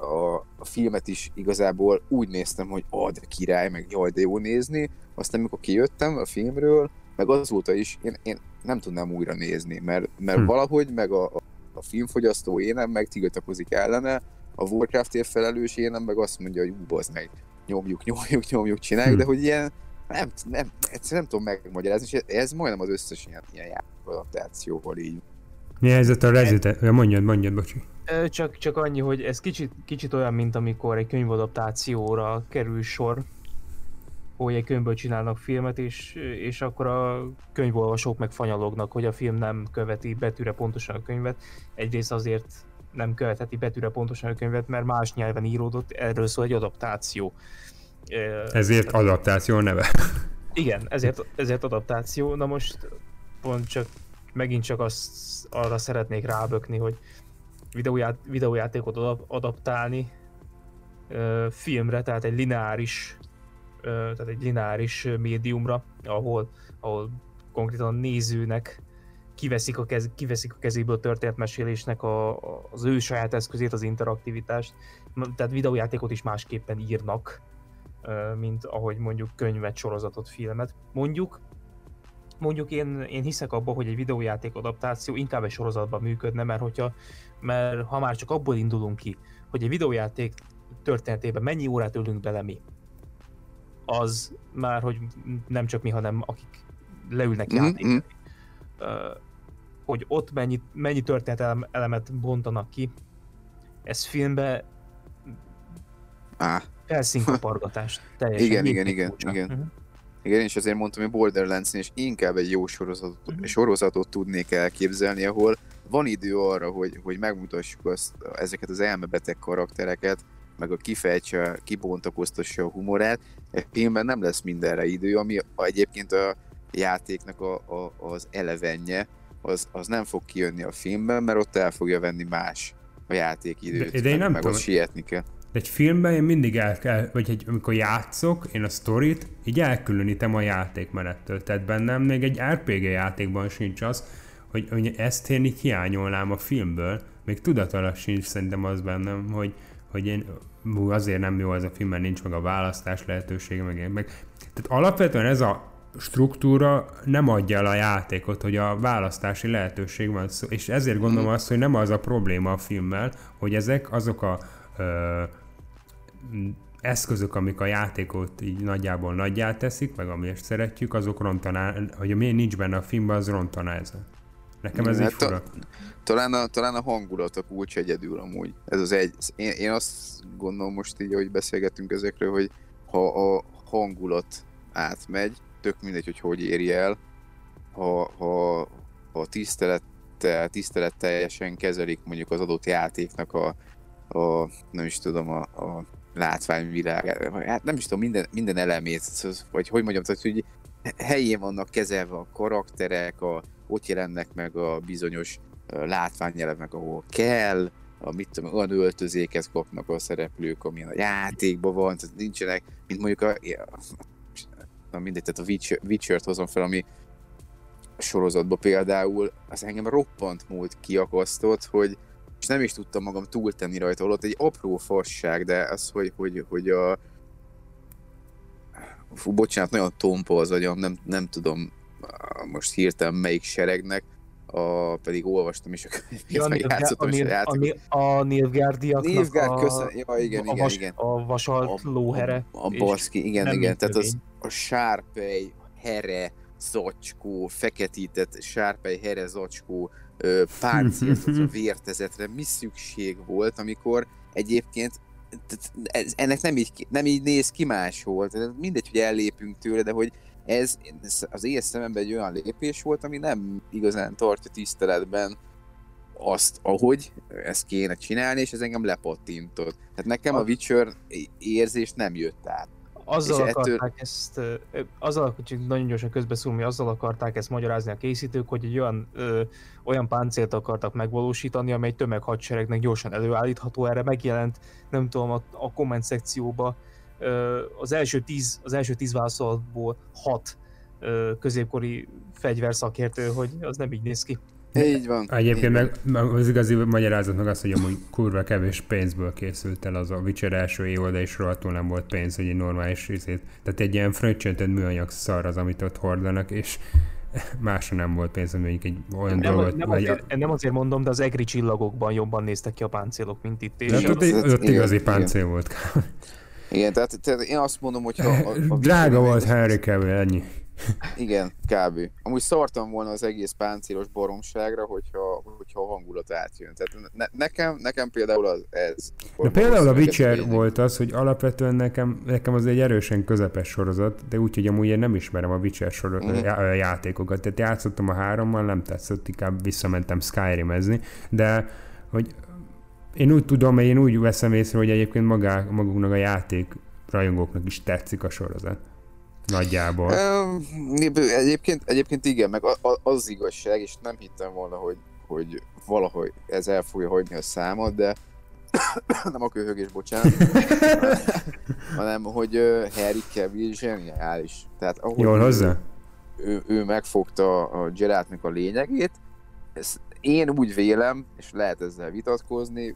a, a filmet is igazából úgy néztem, hogy ah, de király, meg jaj, de jó nézni. Aztán amikor kijöttem a filmről, meg azóta is én, én nem tudnám újra nézni, mert, mert hm. valahogy meg a, a, filmfogyasztó énem meg tiltakozik ellene, a Warcraftért felelős énem meg azt mondja, hogy ú, meg, nyomjuk, nyomjuk, nyomjuk, csináljuk, hm. de hogy ilyen, nem, nem, egyszerűen nem tudom megmagyarázni, és ez majdnem az összes ilyen, ilyen adaptációval így. Mi helyzet a Resident? Ja, mondjad, mondjad, bocsi. Csak, csak annyi, hogy ez kicsit, kicsit olyan, mint amikor egy könyvadaptációra kerül sor, hogy egy könyvből csinálnak filmet, és, és akkor a könyvolvasók meg fanyalognak, hogy a film nem követi betűre pontosan a könyvet. Egyrészt azért nem követheti betűre pontosan a könyvet, mert más nyelven íródott, erről szól egy adaptáció. Ezért adaptáció neve. Igen, ezért, ezért adaptáció. Na most pont csak megint csak azt arra szeretnék rábökni, hogy videóját, videójátékot adaptálni filmre, tehát egy lineáris tehát egy lineáris médiumra, ahol, ahol konkrétan a nézőnek kiveszik a, kez, kiveszik a kezéből a történetmesélésnek a, a, az ő saját eszközét, az interaktivitást, tehát videójátékot is másképpen írnak, mint ahogy mondjuk könyvet, sorozatot, filmet. Mondjuk, mondjuk én, én hiszek abba, hogy egy videójáték adaptáció inkább egy sorozatban működne, mert hogyha, mert ha már csak abból indulunk ki, hogy egy videójáték történetében mennyi órát ülünk bele mi, az már, hogy nem csak mi, hanem akik leülnek Mhm, játékni, mhm. hogy ott mennyi, mennyi történet elemet bontanak ki, ez filmbe Á, felszínkapargatást teljesen. Igen, igen, igen, furcsa. igen. Mhm. igen, és azért mondtam, hogy borderlands és inkább egy jó sorozatot, Mhm. sorozatot tudnék elképzelni, ahol van idő arra, hogy, hogy megmutassuk azt, ezeket az elmebeteg karaktereket, meg a kifejtse, kibontakoztassa a humorát. Egy filmben nem lesz mindenre idő, ami egyébként a játéknak a, a, az elevenje, az, az nem fog kijönni a filmben, mert ott el fogja venni más a játék időt, De- de én nem meg tudom. ott sietni kell. De egy filmben én mindig el kell, vagy egy, amikor játszok, én a sztorit így elkülönítem a játékmenettől. Tehát bennem még egy RPG játékban sincs az, hogy, hogy ezt én így hiányolnám a filmből. Még tudatalag sincs szerintem az bennem, hogy, hogy én hú, azért nem jó az a film, mert nincs meg a választás lehetősége, meg, meg. Tehát alapvetően ez a struktúra nem adja el a játékot, hogy a választási lehetőség van, és ezért gondolom azt, hogy nem az a probléma a filmmel, hogy ezek azok a ö, eszközök, amik a játékot így nagyjából nagyjá teszik, meg amiért szeretjük, azok rontaná, hogy ami nincs benne a filmben, az rontaná ezen. Nekem ez Hát így fura. Talán a, talán a hangulat a kulcs egyedül amúgy. Ez az egy. Én, én azt gondolom most így, hogy beszélgetünk ezekről, hogy ha a hangulat átmegy, tök mindegy, hogy hogy éri el, ha, ha, ha tisztelettel, tiszteletteljesen kezelik mondjuk az adott játéknak a, a nem is tudom, a, a látványvilágát, hát nem is tudom, minden, minden elemét, vagy hogy mondjam, tehát, hogy helyén vannak kezelve a karakterek, a, ott jelennek meg a bizonyos látványelemek, ahol kell, a, mit tudom, olyan öltözéket kapnak a szereplők, amilyen a játékban van, tehát nincsenek, mint mondjuk a, na mindegy, tehát a Witcher, Witcher-t hozom fel, ami sorozatban például, az engem roppant múlt kiakasztott, hogy és nem is tudtam magam túltenni rajta, holott egy apró fasság, de az, hogy, hogy, hogy a Fú, bocsánat, nagyon tompa az agyam, nem, nem tudom most hirtelen melyik seregnek, a, pedig olvastam is a könyvét, Ja, a meg játszottam a is a a játékot. Nil- A Nilfgaardiaknak Nilfgaard, a, köszönöm, ja, igen, a, igen, vas, igen. a vasalt lóhere. A, a baszki, igen, igen, mint tehát az a sárpej, here, zacskó, feketített sárpej, here, zacskó, ö, páncélt az a vértezetre, mi szükség volt, amikor egyébként ez, ennek nem így, nem így néz ki máshol, tehát mindegy, hogy ellépünk tőle, de hogy ez, ez az én szememben egy olyan lépés volt, ami nem igazán tartja tiszteletben azt, ahogy ezt kéne csinálni, és ez engem lepattintott. Tehát nekem a Witcher érzés nem jött át. Azzal És ettől- akarták ezt, ö, ö, azzal, hogy nagyon gyorsan közbeszúrni, azzal akarták ezt magyarázni a készítők, hogy egy olyan, ö, olyan páncélt akartak megvalósítani, amely tömeghadseregnek gyorsan előállítható. Erre megjelent, nem tudom, a, a komment szekcióba az első tíz, az első tíz válaszolatból hat középkori fegyverszakértő, hogy az nem így néz ki. Így van. Egyébként így van. meg meg az igazi magyarázat meg az, hogy amúgy kurva kevés pénzből készült el az a Witcher első évad, és rohadtul nem volt pénz, hogy egy normális részét. Tehát egy ilyen fröccsöntött műanyag szar az, amit ott hordanak, és másra nem volt pénz, hogy mondjuk egy olyan Nem, dolgot, nem, vagy azért, nem azért mondom, de az egri csillagokban jobban néztek ki a páncélok, mint itt. És de az- ott igen, igazi igen. páncél volt. Igen, tehát, tehát én azt mondom, hogy ha... A, a Drága volt Harry Cavill, ennyi. Igen, kb. Amúgy szartam volna az egész páncélos baromságra, hogyha, hogyha a hangulat átjön. Tehát ne, nekem, nekem például az, ez. De például a Witcher volt az, hogy alapvetően nekem, nekem az egy erősen közepes sorozat, de úgy, hogy amúgy én nem ismerem a Witcher sor- Mhm. já- játékokat. Tehát játszottam a hárommal, nem tetszett, inkább visszamentem Skyrimezni, de hogy én úgy tudom, én úgy veszem észre, hogy egyébként magá, maguknak a játék rajongóknak is tetszik a sorozat. Nagyjából. Egyébként, egyébként igen, meg az igazság, és nem hittem volna, hogy, hogy valahogy ez el fogja hagyni a számot, de nem a köhögés, bocsánat, hanem hogy Harry Cavill zseniális. Tehát ahogy Jól ő- hozzá? ő, ő megfogta a Gerardnak a lényegét. Ezt én úgy vélem, és lehet ezzel vitatkozni,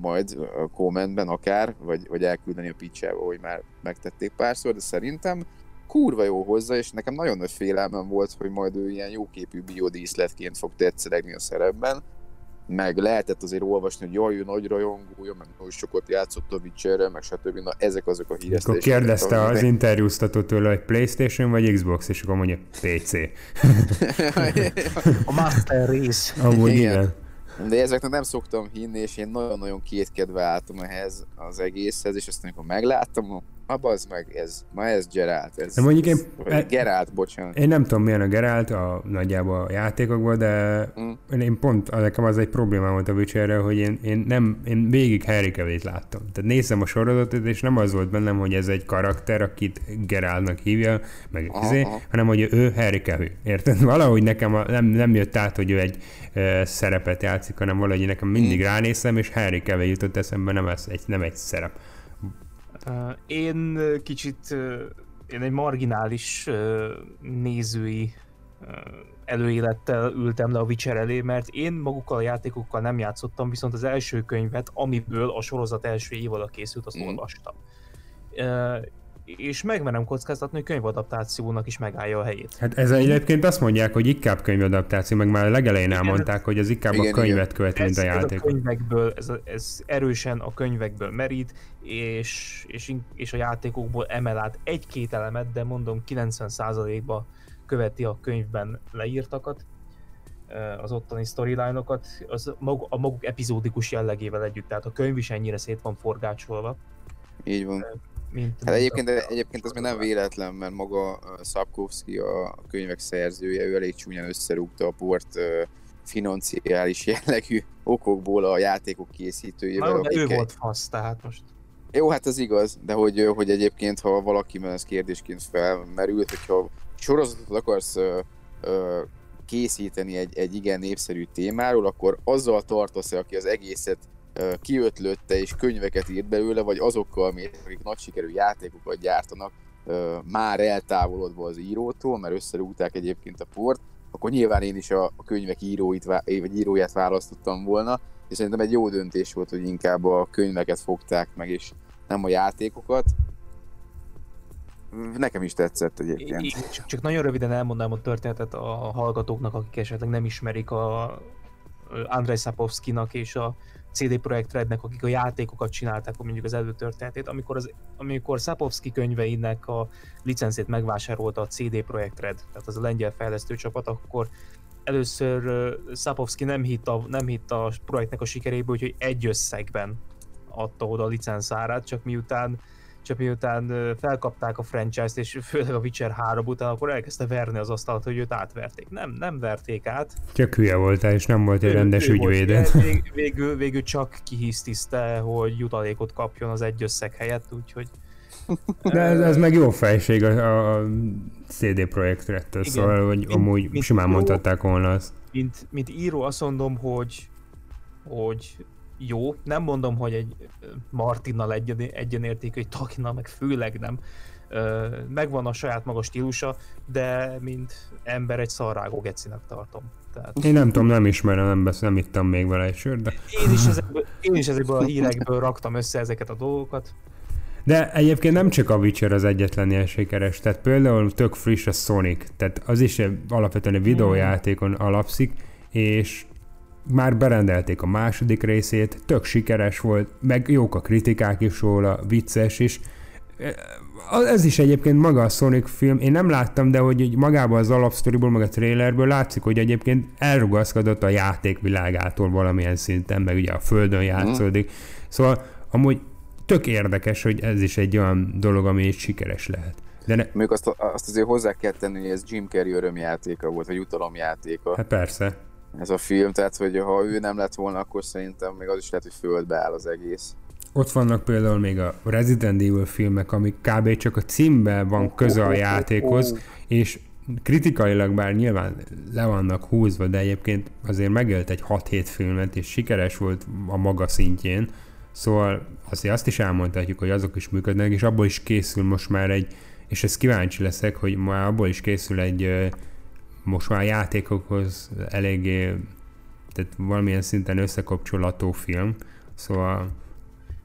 majd a kommentben akár, vagy, vagy elküldeni a picsába, hogy már megtették párszor, de szerintem kurva jó hozzá, és nekem nagyon nagy félelmem volt, hogy majd ő ilyen jóképű biodíszletként fog tetszelegni a szerepben, meg lehetett azért olvasni, hogy jaj, ő nagy rajongója, meg nagyon sokat játszott a Witcherre, meg stb. Na, ezek azok a híresztések. Akkor kérdezte az interjúztató tőle, hogy Playstation vagy Xbox, és akkor mondja PC. a Master Race. Amúgy igen. igen. De ezeknek nem szoktam hinni, és én nagyon-nagyon kétkedve álltam ehhez az egészhez, és aztán amikor megláttam, a bazd meg, ez, ma ez Geralt, ez, de mondjuk én, e, Geralt, bocsánat. Én nem tudom milyen a Geralt a nagyjából a játékokban, de mm. én pont, nekem az egy problémám volt a witcher hogy én, én, nem, én végig Harry cavill láttam. Tehát nézem a sorozatot, és nem az volt bennem, hogy ez egy karakter, akit Geraltnak hívja, meg aha, izé, aha. hanem hogy ő Harry Cavill. Érted? Valahogy nekem a, nem, nem jött át, hogy ő egy e, szerepet játszik, hanem valahogy nekem mindig mm. ránézem, és Harry Cavill jutott eszembe, nem, ez egy, nem egy szerep. Én kicsit, én egy marginális nézői előélettel ültem le a Witcher elé, mert én magukkal a játékokkal nem játszottam, viszont az első könyvet, amiből a sorozat első évad készült, azt mm. olvastam és megmerem kockáztatni, hogy könyvadaptációnak is megállja a helyét. Hát ez egyébként azt mondják, hogy inkább könyvadaptáció, meg már a legelején elmondták, hogy az inkább igen, a könyvet követ, mint a játék. Ez, a könyvekből, ez, a, ez erősen a könyvekből merít, és, és, és a játékokból emel át egy-két elemet, de mondom 90%-ba követi a könyvben leírtakat, az ottani storyline-okat, az a maguk epizódikus jellegével együtt, tehát a könyv is ennyire szét van forgácsolva. Így van mint hát egyébként, egyébként ez még nem véletlen, mert maga Szabkovszki, a könyvek szerzője, ő elég csúnyán összerúgta a port financiális jellegű okokból a játékok készítőjével. Na, de ő volt fasz, tehát most. Jó, hát ez igaz, de hogy, hogy egyébként, ha valaki ez kérdésként felmerült, hogyha sorozatot akarsz ö, ö, készíteni egy, egy igen népszerű témáról, akkor azzal tartasz aki az egészet kiötlötte és könyveket írt belőle, vagy azokkal, akik nagy sikerű játékokat gyártanak, már eltávolodva az írótól, mert összerúgták egyébként a port, akkor nyilván én is a, könyvek íróit, vagy íróját választottam volna, és szerintem egy jó döntés volt, hogy inkább a könyveket fogták meg, és nem a játékokat. Nekem is tetszett egyébként. Én, csak, csak nagyon röviden elmondanám a történetet a hallgatóknak, akik esetleg nem ismerik a Andrei Szapovszkinak és a CD Projekt Rednek, akik a játékokat csinálták, mondjuk az előtörténetét, amikor, az, amikor Szapovszki könyveinek a licencét megvásárolta a CD Projekt Red, tehát az a lengyel fejlesztő csapat, akkor először Szapovszki nem hitt a, nem hitt a projektnek a sikerébe, úgyhogy egy összegben adta oda a licenszárát, csak miután csak miután felkapták a franchise-t, és főleg a Witcher 3 után, akkor elkezdte verni az asztalt, hogy őt átverték. Nem, nem verték át. Csak hülye voltál, és nem volt egy rendes ügyvéde. Vég, végül, végül csak kihisztiszte, hogy jutalékot kapjon az egy összeg helyett, úgyhogy... De ez, ez meg jó fejség a, a CD projektrettől, szóval, hogy mint, amúgy mint simán író, mondhatták volna azt. Mint, mint író azt mondom, hogy hogy jó. Nem mondom, hogy egy Martinnal egyen, egyenértékű, egy Takinnal meg főleg nem. Megvan a saját maga stílusa, de mint ember egy szarrágó gecinek tartom. Tehát... Én nem tudom, nem ismerem, nem, besz, nem ittam még vele egy sört, de... Én is, ezekből, én is ezekből a hírekből raktam össze ezeket a dolgokat. De egyébként nem csak a Witcher az egyetlen ilyen sikeres, tehát például tök friss a Sonic, tehát az is alapvetően egy videójátékon alapszik, és már berendelték a második részét, tök sikeres volt, meg jók a kritikák is róla, vicces is. Ez is egyébként maga a Sonic film, én nem láttam, de hogy magában az alapsztoriból, meg a trailerből látszik, hogy egyébként elrugaszkodott a játékvilágától valamilyen szinten, meg ugye a földön mhm. játszódik. Szóval amúgy tök érdekes, hogy ez is egy olyan dolog, ami is sikeres lehet. De ne... Még azt, azt azért hozzá kell tenni, hogy ez Jim Carrey örömjátéka volt, vagy utalomjátéka. Hát persze ez a film, tehát hogy ha ő nem lett volna, akkor szerintem még az is lehet, hogy földbe áll az egész. Ott vannak például még a Resident Evil filmek, amik kb. csak a címben van köze a játékhoz, és kritikailag bár nyilván le vannak húzva, de egyébként azért megélt egy 6-7 filmet, és sikeres volt a maga szintjén, szóval azért azt is elmondhatjuk, hogy azok is működnek, és abból is készül most már egy, és ez kíváncsi leszek, hogy már abból is készül egy most már játékokhoz eléggé tehát valamilyen szinten összekapcsolató film, Szóval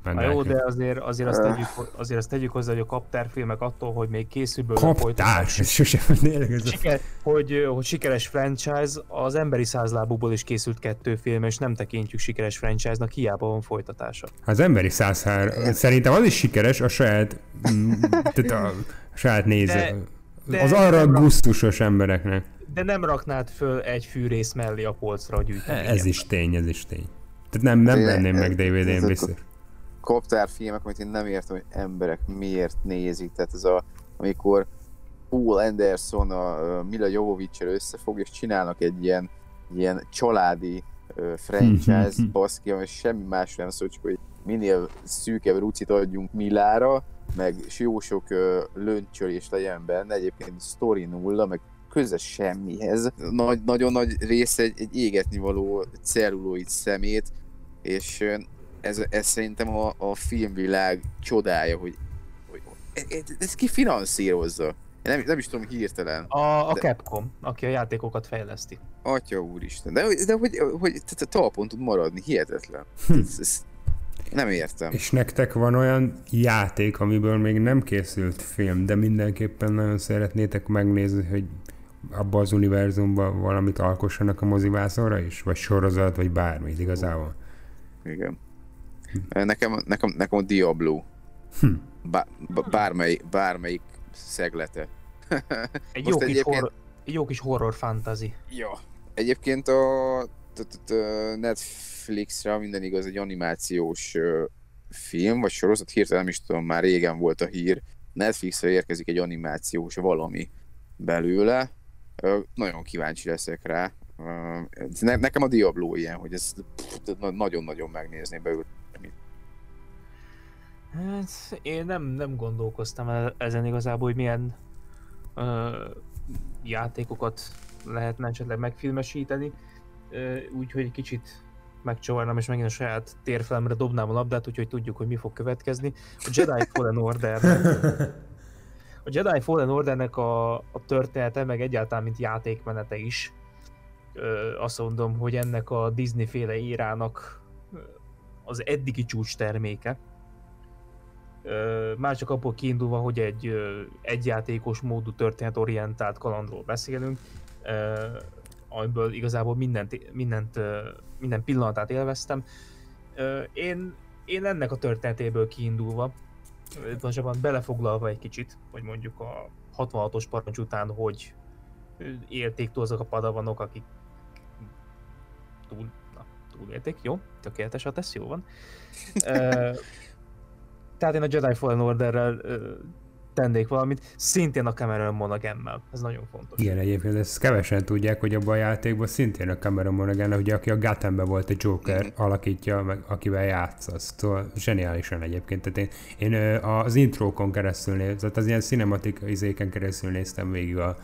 Na jó, de azért, azért, azt tegyük, azért azt tegyük hozzá, hogy a kaptárfilmek attól, hogy még készül belőle Kaptár? Ez Siker, hogy, hogy sikeres franchise, az emberi százlábúból is készült kettő film, és nem tekintjük sikeres franchise-nak, hiába van folytatása. Az emberi százhár, szerintem az is sikeres a saját, mm, tehát a saját néző. De, de az arra gusztusos embereknek. De nem raknád föl egy fűrész mellé a polcra a gyűjteményet. Ez is tény, ez is tény. Tehát nem, nem venném meg DVD-n biztos koptárfilmek, amit én nem értem, hogy emberek miért nézik. Tehát ez a, amikor Paul Anderson a Mila jovovich összefog, és csinálnak egy ilyen, ilyen családi uh, franchise, baszki, ami semmi más nem szól, csak hogy minél szűkebb rucit adjunk Milára, meg jó sok uh, löncsölés legyen benne, egyébként story nulla, meg köze semmihez. Nagy, nagyon nagy része egy, egy égetnivaló celluloid szemét, és ez, ez szerintem a, a filmvilág csodája, hogy, hogy ez, ez ki finanszírozza? Nem, nem is tudom hirtelen. A, a de... Capcom, aki a játékokat fejleszti. Atya úristen, de, de hogy, hogy te talpon tud maradni, hihetetlen. Hm. Ez, ez, nem értem. És nektek van olyan játék, amiből még nem készült film, de mindenképpen nagyon szeretnétek megnézni, hogy abba az univerzumban valamit alkossanak a mozivászonra is? Vagy sorozat, vagy bármi igazából? Igen. Nekem, nekem, nekem a Diablo. Hm. Bá, bármely, bármelyik szeglete. Egy jó, kis horror, jó kis horror fantasy. Ja. Egyébként a Netflixre minden igaz egy animációs film, vagy sorozat, hirtelen is tudom, már régen volt a hír. Netflixre érkezik egy animációs valami belőle. Nagyon kíváncsi leszek rá. Nekem a Diablo ilyen, hogy ez nagyon-nagyon megnézni beül. Hát, én nem, nem gondolkoztam ezen igazából, hogy milyen ö, játékokat lehetne esetleg megfilmesíteni, úgyhogy egy kicsit megcsavarnám, és megint a saját térfelemre dobnám a labdát, úgyhogy tudjuk, hogy mi fog következni. A Jedi Fallen Order. A Jedi Fallen Ordernek a, a története, meg egyáltalán mint játékmenete is, ö, azt mondom, hogy ennek a Disney féle írának az eddigi csúcs terméke már csak abból kiindulva, hogy egy egyjátékos módú történetorientált kalandról beszélünk, amiből igazából mindent, mindent, minden pillanatát élveztem. Én, én ennek a történetéből kiindulva, pontosabban belefoglalva egy kicsit, hogy mondjuk a 66-os parancs után, hogy élték túl azok a padavanok, akik túl, na, túlélték, jó, tökéletes a tesz, jó van. Tehát én a Jedi Fallen Orderrel ö, tennék valamit, szintén a Cameron Monaghan-mel. Ez nagyon fontos. Igen, egyébként ezt kevesen tudják, hogy abban a játékban szintén a Cameron Monaghan, ugye aki a Gothamben volt a Joker, mm-hmm. alakítja, meg akivel játszasz. Szóval zseniálisan egyébként. Tehát én, én az intrókon keresztül néztem, tehát az ilyen cinematik izéken keresztül néztem végig a,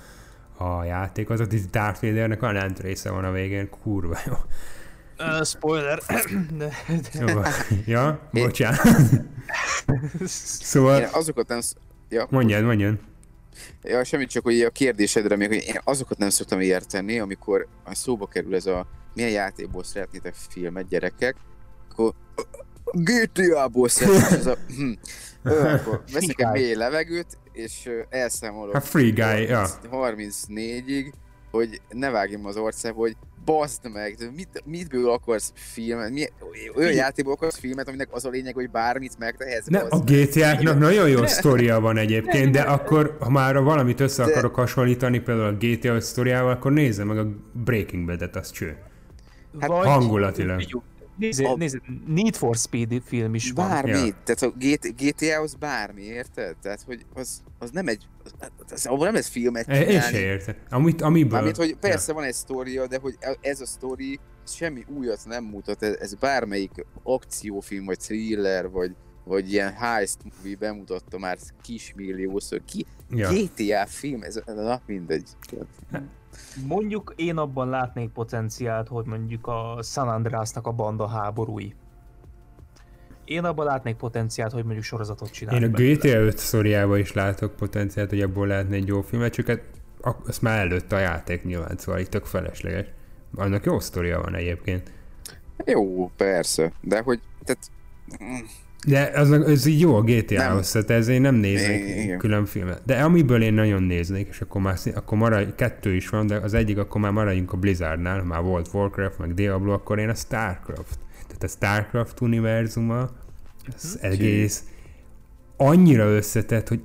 a játékot. Az a Darth Vadernek olyan része van a végén, kurva jó. Uh, spoiler. de, de... Ja, bocsánat. szóval... Én azokat nem... Ja. Mondjad, mondjad. Ja, semmit csak hogy a kérdésedre még, hogy én azokat nem szoktam érteni, amikor a szóba kerül ez a milyen játékból szeretnétek filmet, gyerekek, akkor GTA-ból szeretnétek, ez a... Hm, akkor veszek egy mély levegőt, és elszámolok. A free guy, ja. 34-ig, hogy ne vágjam az országba, hogy baszd meg, mit, mitből akarsz filmet, mi, olyan játékból akarsz filmet, aminek az a lényeg, hogy bármit megtehetsz. Ne, a GTA-nak nagyon jó sztoria van egyébként, de akkor, ha már valamit össze de... akarok hasonlítani, például a GTA sztoriával, akkor nézze meg a Breaking Bad-et, az cső. Hát, hangulatilag. Nézd, a... nézd, Need for Speed film is van. Bármi, tehát a GTA az bármi, érted? Tehát, hogy az, az nem egy, az, az, nem ez filmet csinálni. Én se érted. Amit, amiből... Mármint, hogy persze ja. van egy sztoria, de hogy ez a sztori semmi újat nem mutat, ez, ez bármelyik akciófilm, vagy thriller, vagy, vagy ilyen heist movie bemutatta már kismilliószor. Ki, ja. GTA film, ez na, mindegy. Mondjuk én abban látnék potenciált, hogy mondjuk a San Andreasnak a banda háborúi. Én abban látnék potenciált, hogy mondjuk sorozatot csinálni. Én a GTA 5 szoriába is látok potenciált, hogy abból lehetne egy jó filmet, csak hát azt már előtt a játék nyilván, szóval itt tök felesleges. Annak jó sztoria van egyébként. Jó, persze, de hogy tehát... De az, az így jó a GTA-hoz, tehát ezért nem néznék Igen. külön filmet. De amiből én nagyon néznék, és akkor már, akkor maradj, kettő is van, de az egyik, akkor már maradjunk a Blizzardnál, már volt Warcraft, meg Diablo, akkor én a Starcraft. Tehát a Starcraft univerzuma, az egész annyira összetett, hogy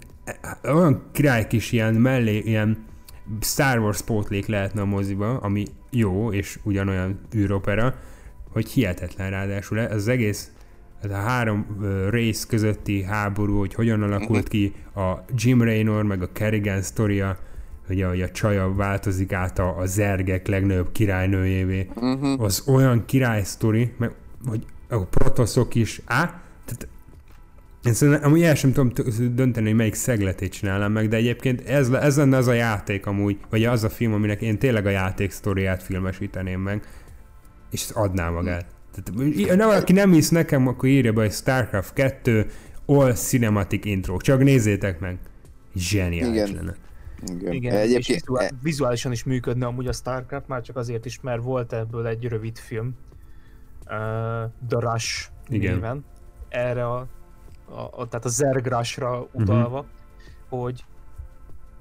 olyan király kis ilyen mellé, ilyen Star Wars pótlék lehetne a moziba, ami jó, és ugyanolyan űropera, hogy hihetetlen ráadásul. Ez az egész ez a három ö, rész közötti háború, hogy hogyan alakult ki a Jim Raynor, meg a Kerrigan sztoria, hogy a, hogy a csaja változik át a, a zergek legnagyobb királynőjévé. Uh-huh. Az olyan király sztori, meg hogy a protoszok is, á, tehát én szerintem amúgy el sem tudom dönteni, hogy melyik szegletét csinálnám meg, de egyébként ez, ez lenne az a játék amúgy, vagy az a film, aminek én tényleg a játék sztoriát filmesíteném meg, és adná magát. Tehát, nem, aki nem hisz nekem, akkor írja be, hogy StarCraft 2 All Cinematic Intro. Csak nézzétek meg. Zseniális Igen. lenne. Igen. Igen, és Egyébként, vizuál, vizuálisan is működne amúgy a Starcraft, már csak azért is, mert volt ebből egy rövid film, uh, The Rush Igen. néven, erre a, a, a, tehát a Zerg Rush-ra utalva, hogy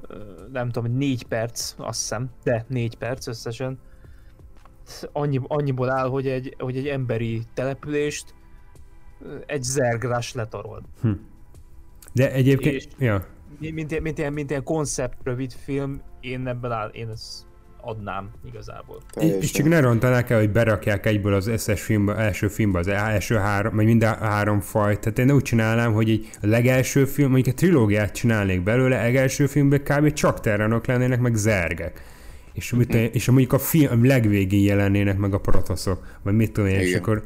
uh, nem tudom, négy perc, azt hiszem, de négy perc összesen, annyi, annyiból áll, hogy egy, hogy egy emberi települést egy Zerg Rush letarol. De egyébként, És- ja, Mi- mint, ilyen- mint, ilyen, mint ilyen koncept rövid film, én ebből áll, én ezt adnám igazából. és teljesen. csak ne rontanák el, hogy berakják egyből az összes filmbe, első filmbe az első három, vagy mind a három fajt. Tehát én úgy csinálnám, hogy egy a legelső film, mondjuk egy trilógiát csinálnék belőle, a legelső filmben kb. csak terranok lennének, meg zergek. És, mit, és mondjuk a film legvégén jelennének meg a protoszok, vagy mit tudom én, és akkor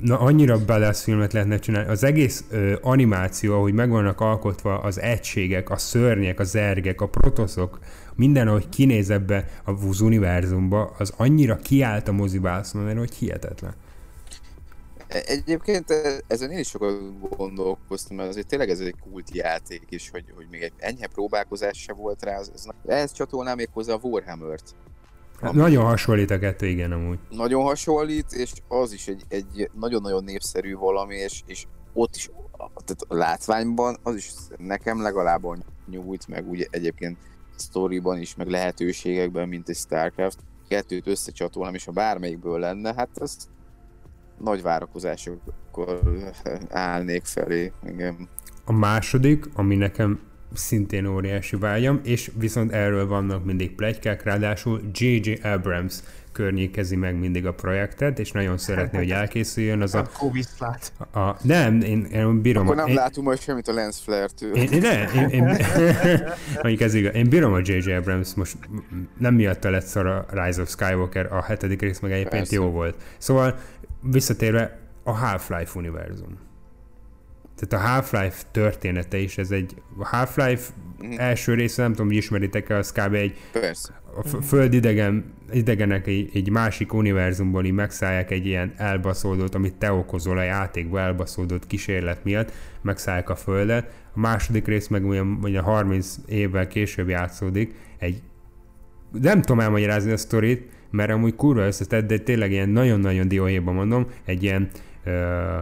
na, annyira badass filmet lehetne csinálni. Az egész ö, animáció, ahogy meg vannak alkotva az egységek, a szörnyek, a zergek, a protoszok, minden, ahogy kinéz ebbe az univerzumba, az annyira kiállt a mozivászon, hogy hihetetlen. E- Egyébként e- ezen én is sokat gondolkoztam, mert azért tényleg ez egy kult játék is, hogy, hogy még egy enyhe próbálkozás se volt rá. Ez, ez, ehhez csatolnám még hozzá a Warhammer-t. Hát nagyon hasonlít a kettő, igen, amúgy. Nagyon hasonlít, és az is egy, egy nagyon-nagyon népszerű valami, és, és ott is, tehát a látványban az is nekem legalább nyújt, meg úgy egyébként sztoriban is, meg lehetőségekben, mint egy Starcraft. Kettőt összecsatolnám, és ha bármelyikből lenne, hát az nagy várakozásokkal állnék felé. Igen. A második, ami nekem szintén óriási vágyam, és viszont erről vannak mindig plegykák, ráadásul J.J. Abrams környékezi meg mindig a projektet, és nagyon szeretné, hogy elkészüljön az a... Viszlát. a nem, én, én bírom... Akkor nem én, látunk majd semmit a Lens Flare-től. Én, én, ne, én, én, mondjuk ez igaz. Én bírom a J.J. Abrams, most nem miatta lett szar a Rise of Skywalker, a hetedik rész meg egyébként Persze. jó volt. Szóval visszatérve a Half-Life univerzum. Tehát a Half-Life története is, ez egy a Half-Life Mhm. első része, nem tudom, hogy ismeritek-e, az kb. egy Persze. a f- föld idegen, idegenek egy, egy másik univerzumból így megszállják egy ilyen elbaszódott, amit te okozol a játékba elbaszódott kísérlet miatt, megszállják a földet. A második rész meg olyan, olyan 30 évvel később játszódik, egy nem tudom elmagyarázni a sztorit, mert amúgy kurva összetett, de tényleg ilyen nagyon-nagyon dióhéjban mondom, egy ilyen ö,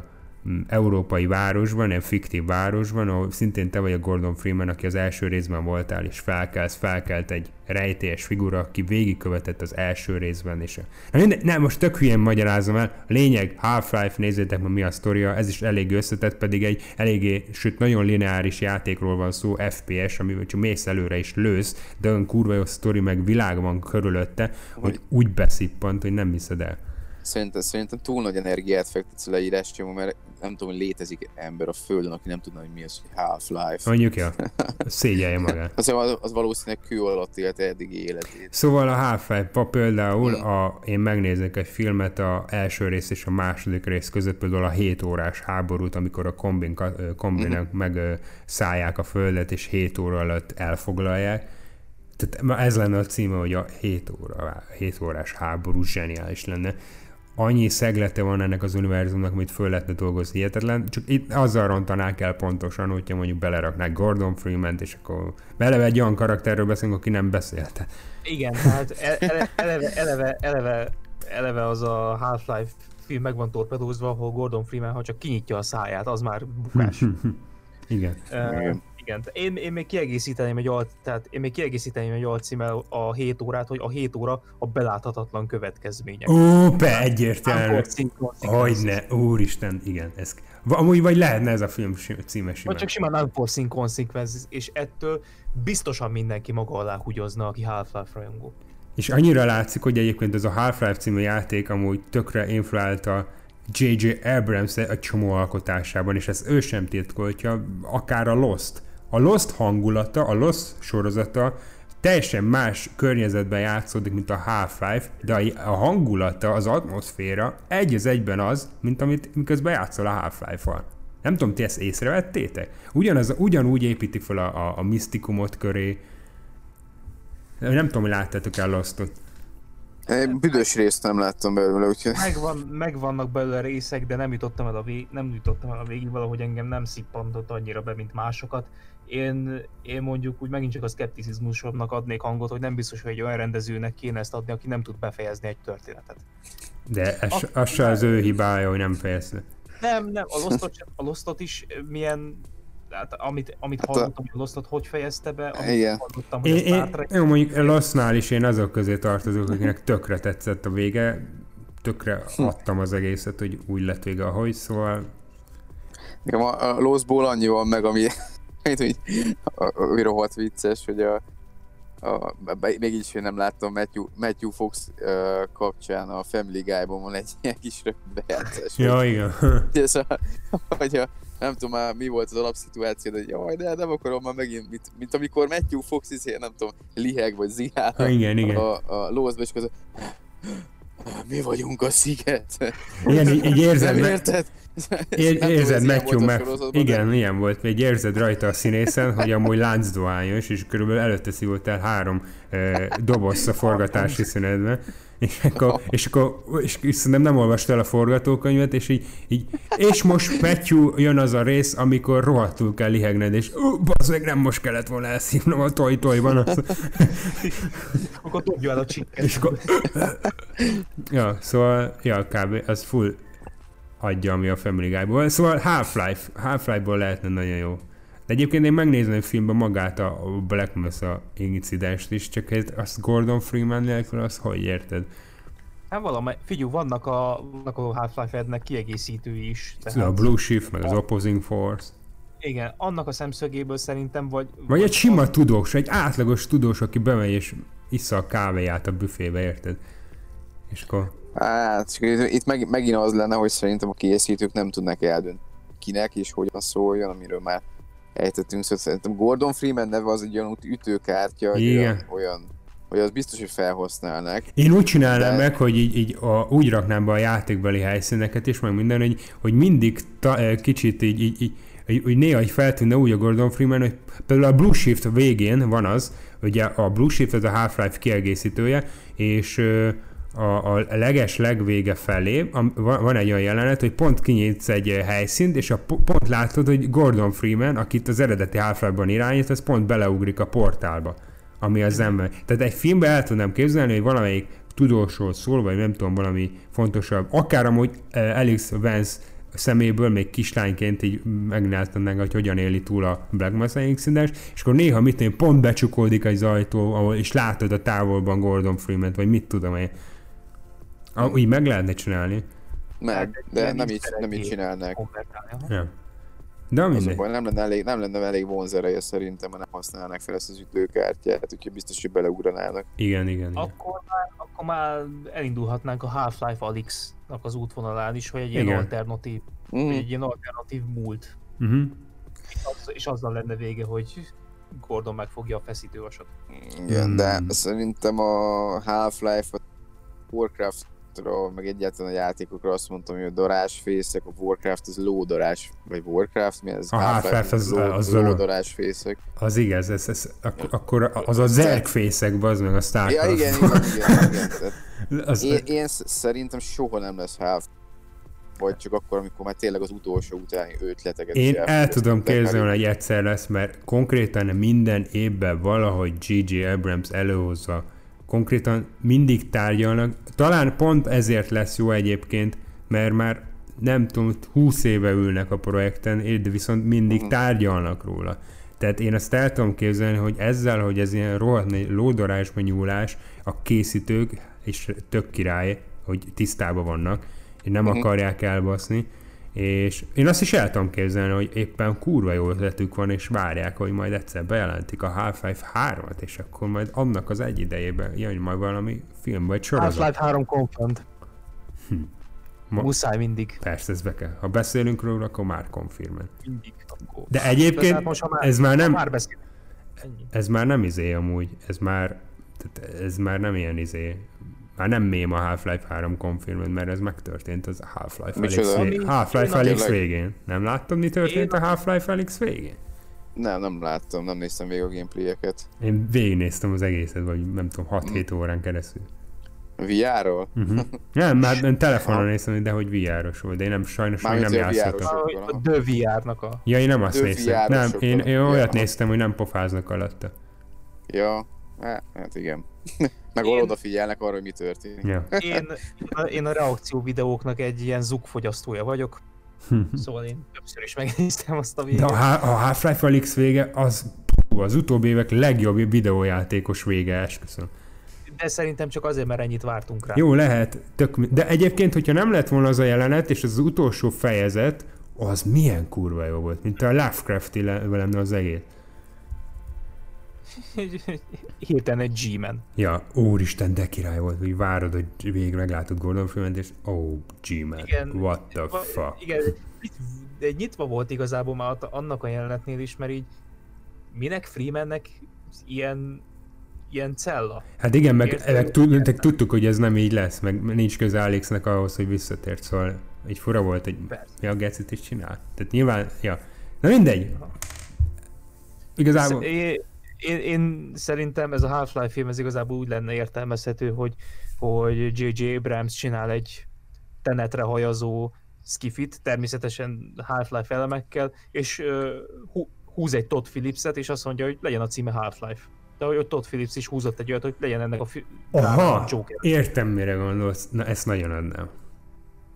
európai városban, egy fiktív városban, ahol szintén te vagy a Gordon Freeman, aki az első részben voltál, és felkelsz, felkelt egy rejtélyes figura, aki végigkövetett az első részben, és. Na minden, nem, most tök hülyén magyarázom el, a lényeg, Half-Life, nézzétek meg mi a sztoria, ez is elég összetett, pedig egy eléggé, sőt nagyon lineáris játékról van szó, FPS, amivel csak mész előre és lősz, de olyan kurva jó sztori, meg világ van körülötte, hogy úgy beszippant, hogy nem hiszed el. Szerintem, szerintem túl nagy energiát fektetsz a leírásba, mert nem tudom, hogy létezik ember a Földön, aki nem tudna, hogy mi az, hogy Half-Life. Mondjuk, ja, szégyelje magát. Azt az, az valószínűleg kő alatt élte eddigi életét. Szóval a Half-Life például, a, én megnézek egy filmet a első rész és a második rész között, például a 7 órás háborút, amikor a kombin, kombinek meg ö, szállják a földet, és 7 óra alatt elfoglalják. Tehát ez lenne a címe, hogy a 7, óra, 7 órás háború zseniális lenne. Annyi szeglete van ennek az univerzumnak, amit föl lehetne dolgozni, hihetetlen. Csak itt azzal rontanák el pontosan, hogyha mondjuk beleraknák Gordon Freeman-t, és akkor beleve egy olyan karakterről beszélünk, aki nem beszélte. Igen, tehát e- ele- eleve, eleve, eleve, eleve az a Half-Life film meg van torpedózva, ahol Gordon Freeman, ha csak kinyitja a száját, az már bukás. Igen. Uh, Igen. én, én még kiegészíteném egy alt, tehát én még kiegészíteném egy alcímmel a 7 órát, hogy a 7 óra a beláthatatlan következmények. Ó, be, egyértelmű. Hogyne, úristen, igen. Ez, amúgy vagy lehetne ez a film címe Vagy simán. csak simán Unforeseen Consequences, és ettől biztosan mindenki maga alá húgyozna, aki Half-Life rajongó. És annyira látszik, hogy egyébként ez a Half-Life című játék amúgy tökre influálta J.J. abrams a csomó alkotásában, és ezt ő sem titkoltja, akár a Lost. A Lost hangulata, a Lost sorozata teljesen más környezetben játszódik, mint a Half-Life, de a- hangulata, az atmoszféra egy az egyben az, mint amit miközben játszol a Half-Life-val. Nem tudom, ti ezt észrevettétek? Ugyanaz, ugyanúgy építi fel a, a, a misztikumot köré. Nem tudom, hogy láttátok el Lostot. Én büdös részt nem láttam belőle, úgyhogy... Megvan, megvannak belőle részek, de nem jutottam el a, vég, nem jutottam el a végig, valahogy engem nem szippantott annyira be, mint másokat. Én, én mondjuk úgy megint csak a szkepticizmusomnak adnék hangot, hogy nem biztos, hogy egy olyan rendezőnek kéne ezt adni, aki nem tud befejezni egy történetet. De ez, az se az ő hibája, hogy nem fejezte. Nem, nem, a Lostot, a Lostot is milyen, hát amit, amit Hát a- hallottam, hogy a Lostot hogy fejezte be, amit Igen. hallottam, hogy Én, a Star én, én mondjuk Lostnál is én azok közé tartozok, akiknek tökre tetszett a vége, tökre adtam az egészet, hogy úgy lett vége, ahogy, szóval Nekem a, a Lostból annyi van meg, ami, amit, hogy, a- ami rohadt vicces, hogy a, a, be- mégis én nem láttam Matthew, Matthew Fox uh, kapcsán a Family Guy-ban van egy ilyen kis bejátszás. ja, igen. hogy, ez a, hogy a, nem tudom már mi volt az alapszituáció, de jaj, de nem akarom már megint, mint, mint amikor Matthew Fox izé, nem tudom, liheg vagy zihál Ha, igen, igen. a, a Lostba, és a- mi vagyunk a sziget. Igen, így, érzed, Nem érted? Tudom, érzed Matthew meg... Igen, ilyen volt, egy érzed rajta a színészen, hogy amúgy láncdohányos, és körülbelül előtte szívott el három eh, doboz a forgatási szünetben. És akkor, és akkor és, és szerintem nem olvasta el a forgatókönyvet, és így, így, és most Matthew jön az a rész, amikor rohadtul kell lihegned, és ú, bazd meg, nem most kellett volna elszívnom a toj-tojban. Azt. akkor dobja el a csikket. És akkor... ja, szóval, ja, kb. az full adja, ami a Family Guy-ból. Szóval Half-Life, Half-Life-ból lehetne nagyon jó. De egyébként én megnézném filmben magát a Black Mesa incidenst is, csak ez, azt Gordon Freeman nélkül, az hogy érted? Hát valami, figyelj, vannak a, vannak a Half-Life ednek kiegészítői is. Tehát... A Blue Shift, meg az Opposing Force. Igen, annak a szemszögéből szerintem, vagy... Vagy egy sima tudós, egy átlagos tudós, aki bemegy és issza a kávéját a büfébe, érted? És akkor... Hát, itt- meg, megint az lenne, hogy szerintem a készítők nem tudnak eldönteni kinek és hogyan szóljon, amiről már ejtettünk, szóval szerintem Gordon Freeman neve az egy olyan ütőkártya, Igen. olyan, olyan, hogy az biztos, hogy felhasználnak. Én úgy csinálnám De- meg, hogy így, így a, úgy raknám be a játékbeli helyszíneket is, meg minden, hogy, hogy mindig ta, eh, kicsit így, így, így hogy, néha így feltűnne úgy a Gordon Freeman, hogy például a Blue Shift végén van az, ugye a Blue Shift az a Half-Life kiegészítője, és a, a leges legvége felé a, van, egy olyan jelenet, hogy pont kinyitsz egy eh, helyszínt, és a, po- pont látod, hogy Gordon Freeman, akit az eredeti Half-Life-ban irányít, az pont beleugrik a portálba, ami az ember. Tehát egy filmben el tudnám képzelni, hogy valamelyik tudósról szól, vagy nem tudom, valami fontosabb, akár amúgy eh, Alex Vance szeméből még kislányként így megnáltanánk, hogy hogyan éli túl a Black Mesa incidens, és akkor néha mit én pont becsukódik egy ajtó, ahol, és látod a távolban Gordon Freeman-t, vagy mit tudom én. Ah, úgy meg lehetne csinálni. Meg, egy de ilyen nem így, nem így csinálnák. Ja. De mindegy. baj, nem lenne elég, nem lenne elég vonzereje szerintem, ha nem használnák fel ezt az ütőkártyát, úgyhogy biztos, hogy beleugranának. Igen, igen, igen. Akkor már, akkor már elindulhatnánk a Half-Life Alyx-nak az útvonalán is, hogy egy ilyen Igen. alternatív, Mm. egy ilyen alternatív múlt. Uh-huh. És, az, és azzal lenne vége, hogy Gordon megfogja a feszítővasat. Igen, de Hmm. szerintem a Half-Life, a Warcraft-ra, meg egyáltalán a játékokra azt mondtam, hogy a darásfészek, a Warcraft az lódarás, vagy Warcraft, mi ez? A Half-Life az- az ló- lódarásfészek. Az igaz, ez, ez, ak- akkor az a zergfészek, bazd meg a Ja, Starcraft. igen, igen, igen, igen. Tehát az, én, én sz- szerintem soha nem lesz half vagy csak akkor, amikor már tényleg az utolsó utáni ötleteket Én el tudom képzelni, hogy egyszer lesz, mert konkrétan minden évben valahogy G.G. Abrams előhozza. Konkrétan mindig tárgyalnak. Talán pont ezért lesz jó egyébként, mert már nem tudom, 20 éve ülnek a projekten, de viszont mindig tárgyalnak róla. Tehát én azt el tudom képzelni, hogy ezzel, hogy ez ilyen rohadt lódorásba nyúlás, a készítők, és tök király, hogy tisztában vannak, és nem Mhm. akarják elbaszni, és én azt is el tudom képzelni, hogy éppen kurva jó ötletük van, és várják, hogy majd egyszer bejelentik a Half-Life 3-at, és akkor majd annak az egy idejében jön majd valami film vagy sorozat. Half-Life 3 confirmed. Ma- Muszáj mindig. Persze, ez be kell. Ha beszélünk róla, akkor már konfirmen. Mindig. Akkor. De egyébként most, ha ez már nem, Már beszél. Ennyi. ez már nem izé amúgy, ez már, tehát ez már nem ilyen izé, már nem mém a Half-Life 3 confirmed, mert ez megtörtént az Half-Life Micsoda? Felix, vég... Half-Life Felix végén. Nem láttad, mi történt Én- a Half-Life Felix végén? Nem, nem láttam, nem néztem végig a gameplayeket. Én végignéztem az egészet, vagy nem tudom, 6-7 Mm. órán keresztül. VR-ról? Uh-huh. Nem, már én telefonon néztem, de hogy VR-os volt, de én nem, sajnos még nem játszottam. A, The VR-nak a... Ja, én nem azt Ő néztem. Nem, én, én olyat Ja. néztem, hogy nem pofáznak alatta. Ja, hát, hát igen. Meg Én- odafigyelnek arra, hogy mi történik. Ja. Én, én a reakció videóknak egy ilyen zugfogyasztója vagyok, szóval én többször is megnéztem azt a De videót. a, H- a Half-Life Felix vége az az utóbbi évek legjobb videójátékos vége, esküszöm. De szerintem csak azért, mert ennyit vártunk rá. Jó, lehet, tök, de egyébként, hogyha nem lett volna az a jelenet, és az, az utolsó fejezet, az milyen kurva jó volt, mint a Lovecrafti le- lenne az egész. Hirtelen egy G-man. Ja, úristen, de király volt, hogy várod, hogy végre meglátod Gordon Freeman-t, és oh, G-man, Igen. what the fuck. Igen, nyitva volt igazából már annak a jelenetnél is, mert így minek Freemannek ilyen, ilyen cella? Hát igen, meg, Érted? meg tud, meg tudtuk, hogy ez nem így lesz, meg nincs köze Alexnek ahhoz, hogy visszatért, szóval egy fura volt, hogy Persze. mi a gecit is csinál. Tehát nyilván, ja. Na mindegy. Igazából, Én, én, én szerintem ez a Half-Life film ez igazából úgy lenne értelmezhető, hogy hogy J.J. Abrams csinál egy tenetre hajazó skifit, természetesen Half-Life elemekkel, és uh, hú, húz egy Todd Phillips-et, és azt mondja, hogy legyen a címe Half-Life. De hogy Todd Phillips is húzott egy olyat, hogy legyen ennek a fi- aha, Joker. értem mire gondolsz. Na ezt nagyon adnám.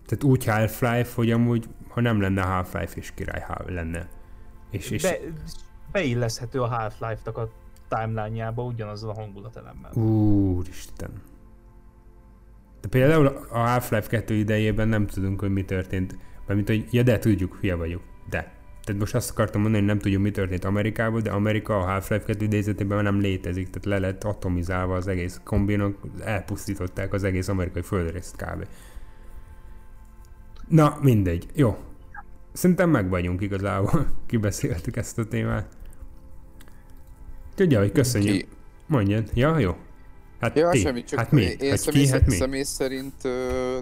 Tehát úgy Half-Life, hogy amúgy, ha nem lenne Half-Life is király lenne. És, és Be, beilleszthető a Half-Life-nak a timeline-jába ugyanazzal a hangulatelemmel. Úristen. De például a Half-Life 2 idejében nem tudunk, hogy mi történt. Mármint, hogy ja, de tudjuk, hülye vagyok. De. Tehát most azt akartam mondani, hogy nem tudjuk, mi történt Amerikában, de Amerika a Half-Life 2 idézetében nem létezik, tehát le lett atomizálva az egész kombinok, elpusztították az egész amerikai földrészt kb. Na, mindegy. Jó. Szerintem meg vagyunk igazából. Kibeszéltük ezt a témát. Tudja, hogy köszönjük. Ki? Mondjad. Ja, jó. Hát Ja, ti. semmi, csak hát mi? én, hát személy, ki? Hát mi? személy szerint ö,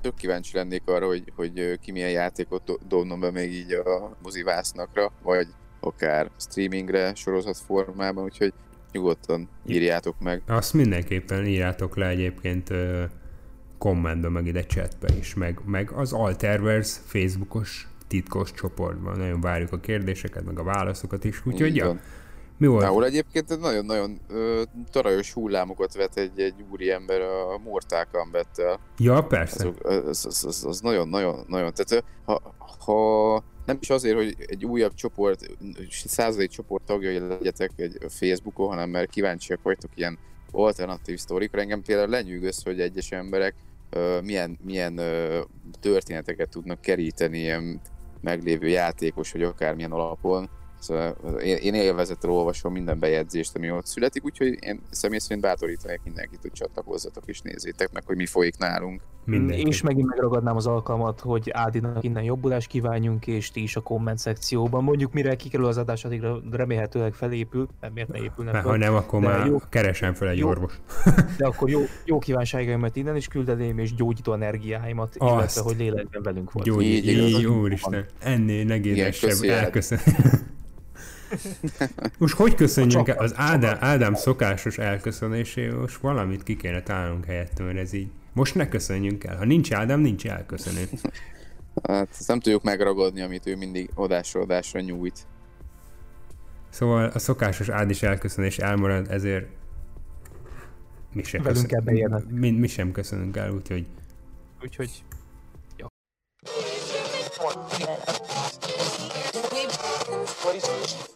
tök kíváncsi lennék arra, hogy, hogy ki milyen játékot do- dobnom be még így a mozivásznakra, vagy akár streamingre, sorozat formában, úgyhogy nyugodtan írjátok meg. Azt mindenképpen írjátok le egyébként ö, kommentbe, meg ide chatbe is, meg, meg az Alterverse Facebookos titkos csoportban. Nagyon várjuk a kérdéseket, meg a válaszokat is. Úgyhogy ja. Mi volt? Ahol egyébként nagyon-nagyon tarajos hullámokat vet egy, egy úri ember a Mortal Kombat-tel. Ja, persze. Az, az, az, az nagyon. Tehát ha, ha nem is azért, hogy egy újabb csoport, századik csoport tagjai legyetek egy Facebookon, hanem mert kíváncsiak vagytok ilyen alternatív sztorikra. Engem például lenyűgöz, hogy egyes emberek ö, milyen, milyen ö, történeteket tudnak keríteni ilyen meglévő játékos, vagy akármilyen alapon. Szóval én, én élvezettel olvasom minden bejegyzést, ami ott születik, úgyhogy én személy szerint bátorítanék mindenkit, hogy csatlakozzatok és nézzétek meg, hogy mi folyik nálunk. Mindenki. És megint megragadnám az alkalmat, hogy Ádinak innen jobbulást kívánjunk, és ti is a komment szekcióban. Mondjuk mire kikerül az adás, addigra remélhetőleg felépül, nem miért ne épülne Mert fel. ha nem, akkor De már jó. keresem fel egy Jó. orvos. De akkor jó, jó kívánságaimat innen is küldeném, és gyógyító energiáimat, Azt. illetve hogy lélekben velünk volt. Gyógy, Így így, igaz. úristen. Ennél negédesebb köszi, Ád. elköszön. Most hogy köszönjünk el? Az Ádám, Ádám szokásos elköszönéséhez, most valamit ki kéne találnunk helyette, mert ez így. Most ne köszönjünk el. Ha nincs Ádám, nincs elköszönő. Hát nem tudjuk megragadni, amit ő mindig odásra-odásra nyújt. Szóval a szokásos ád is elköszönés elmarad, ezért mi sem, Velünk köszön... mi, mi sem köszönünk el, úgyhogy... Úgyhogy... Ja. What is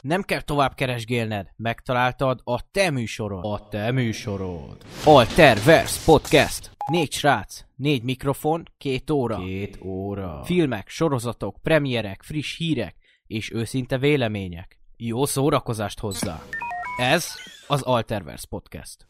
nem kell tovább keresgélned, megtaláltad a te műsorod. A te műsorod. Alter Vers Podcast. Négy srác, négy mikrofon, két óra. Két óra. Filmek, sorozatok, premierek, friss hírek és őszinte vélemények. Jó szórakozást hozzá. Ez az Alterverse Podcast.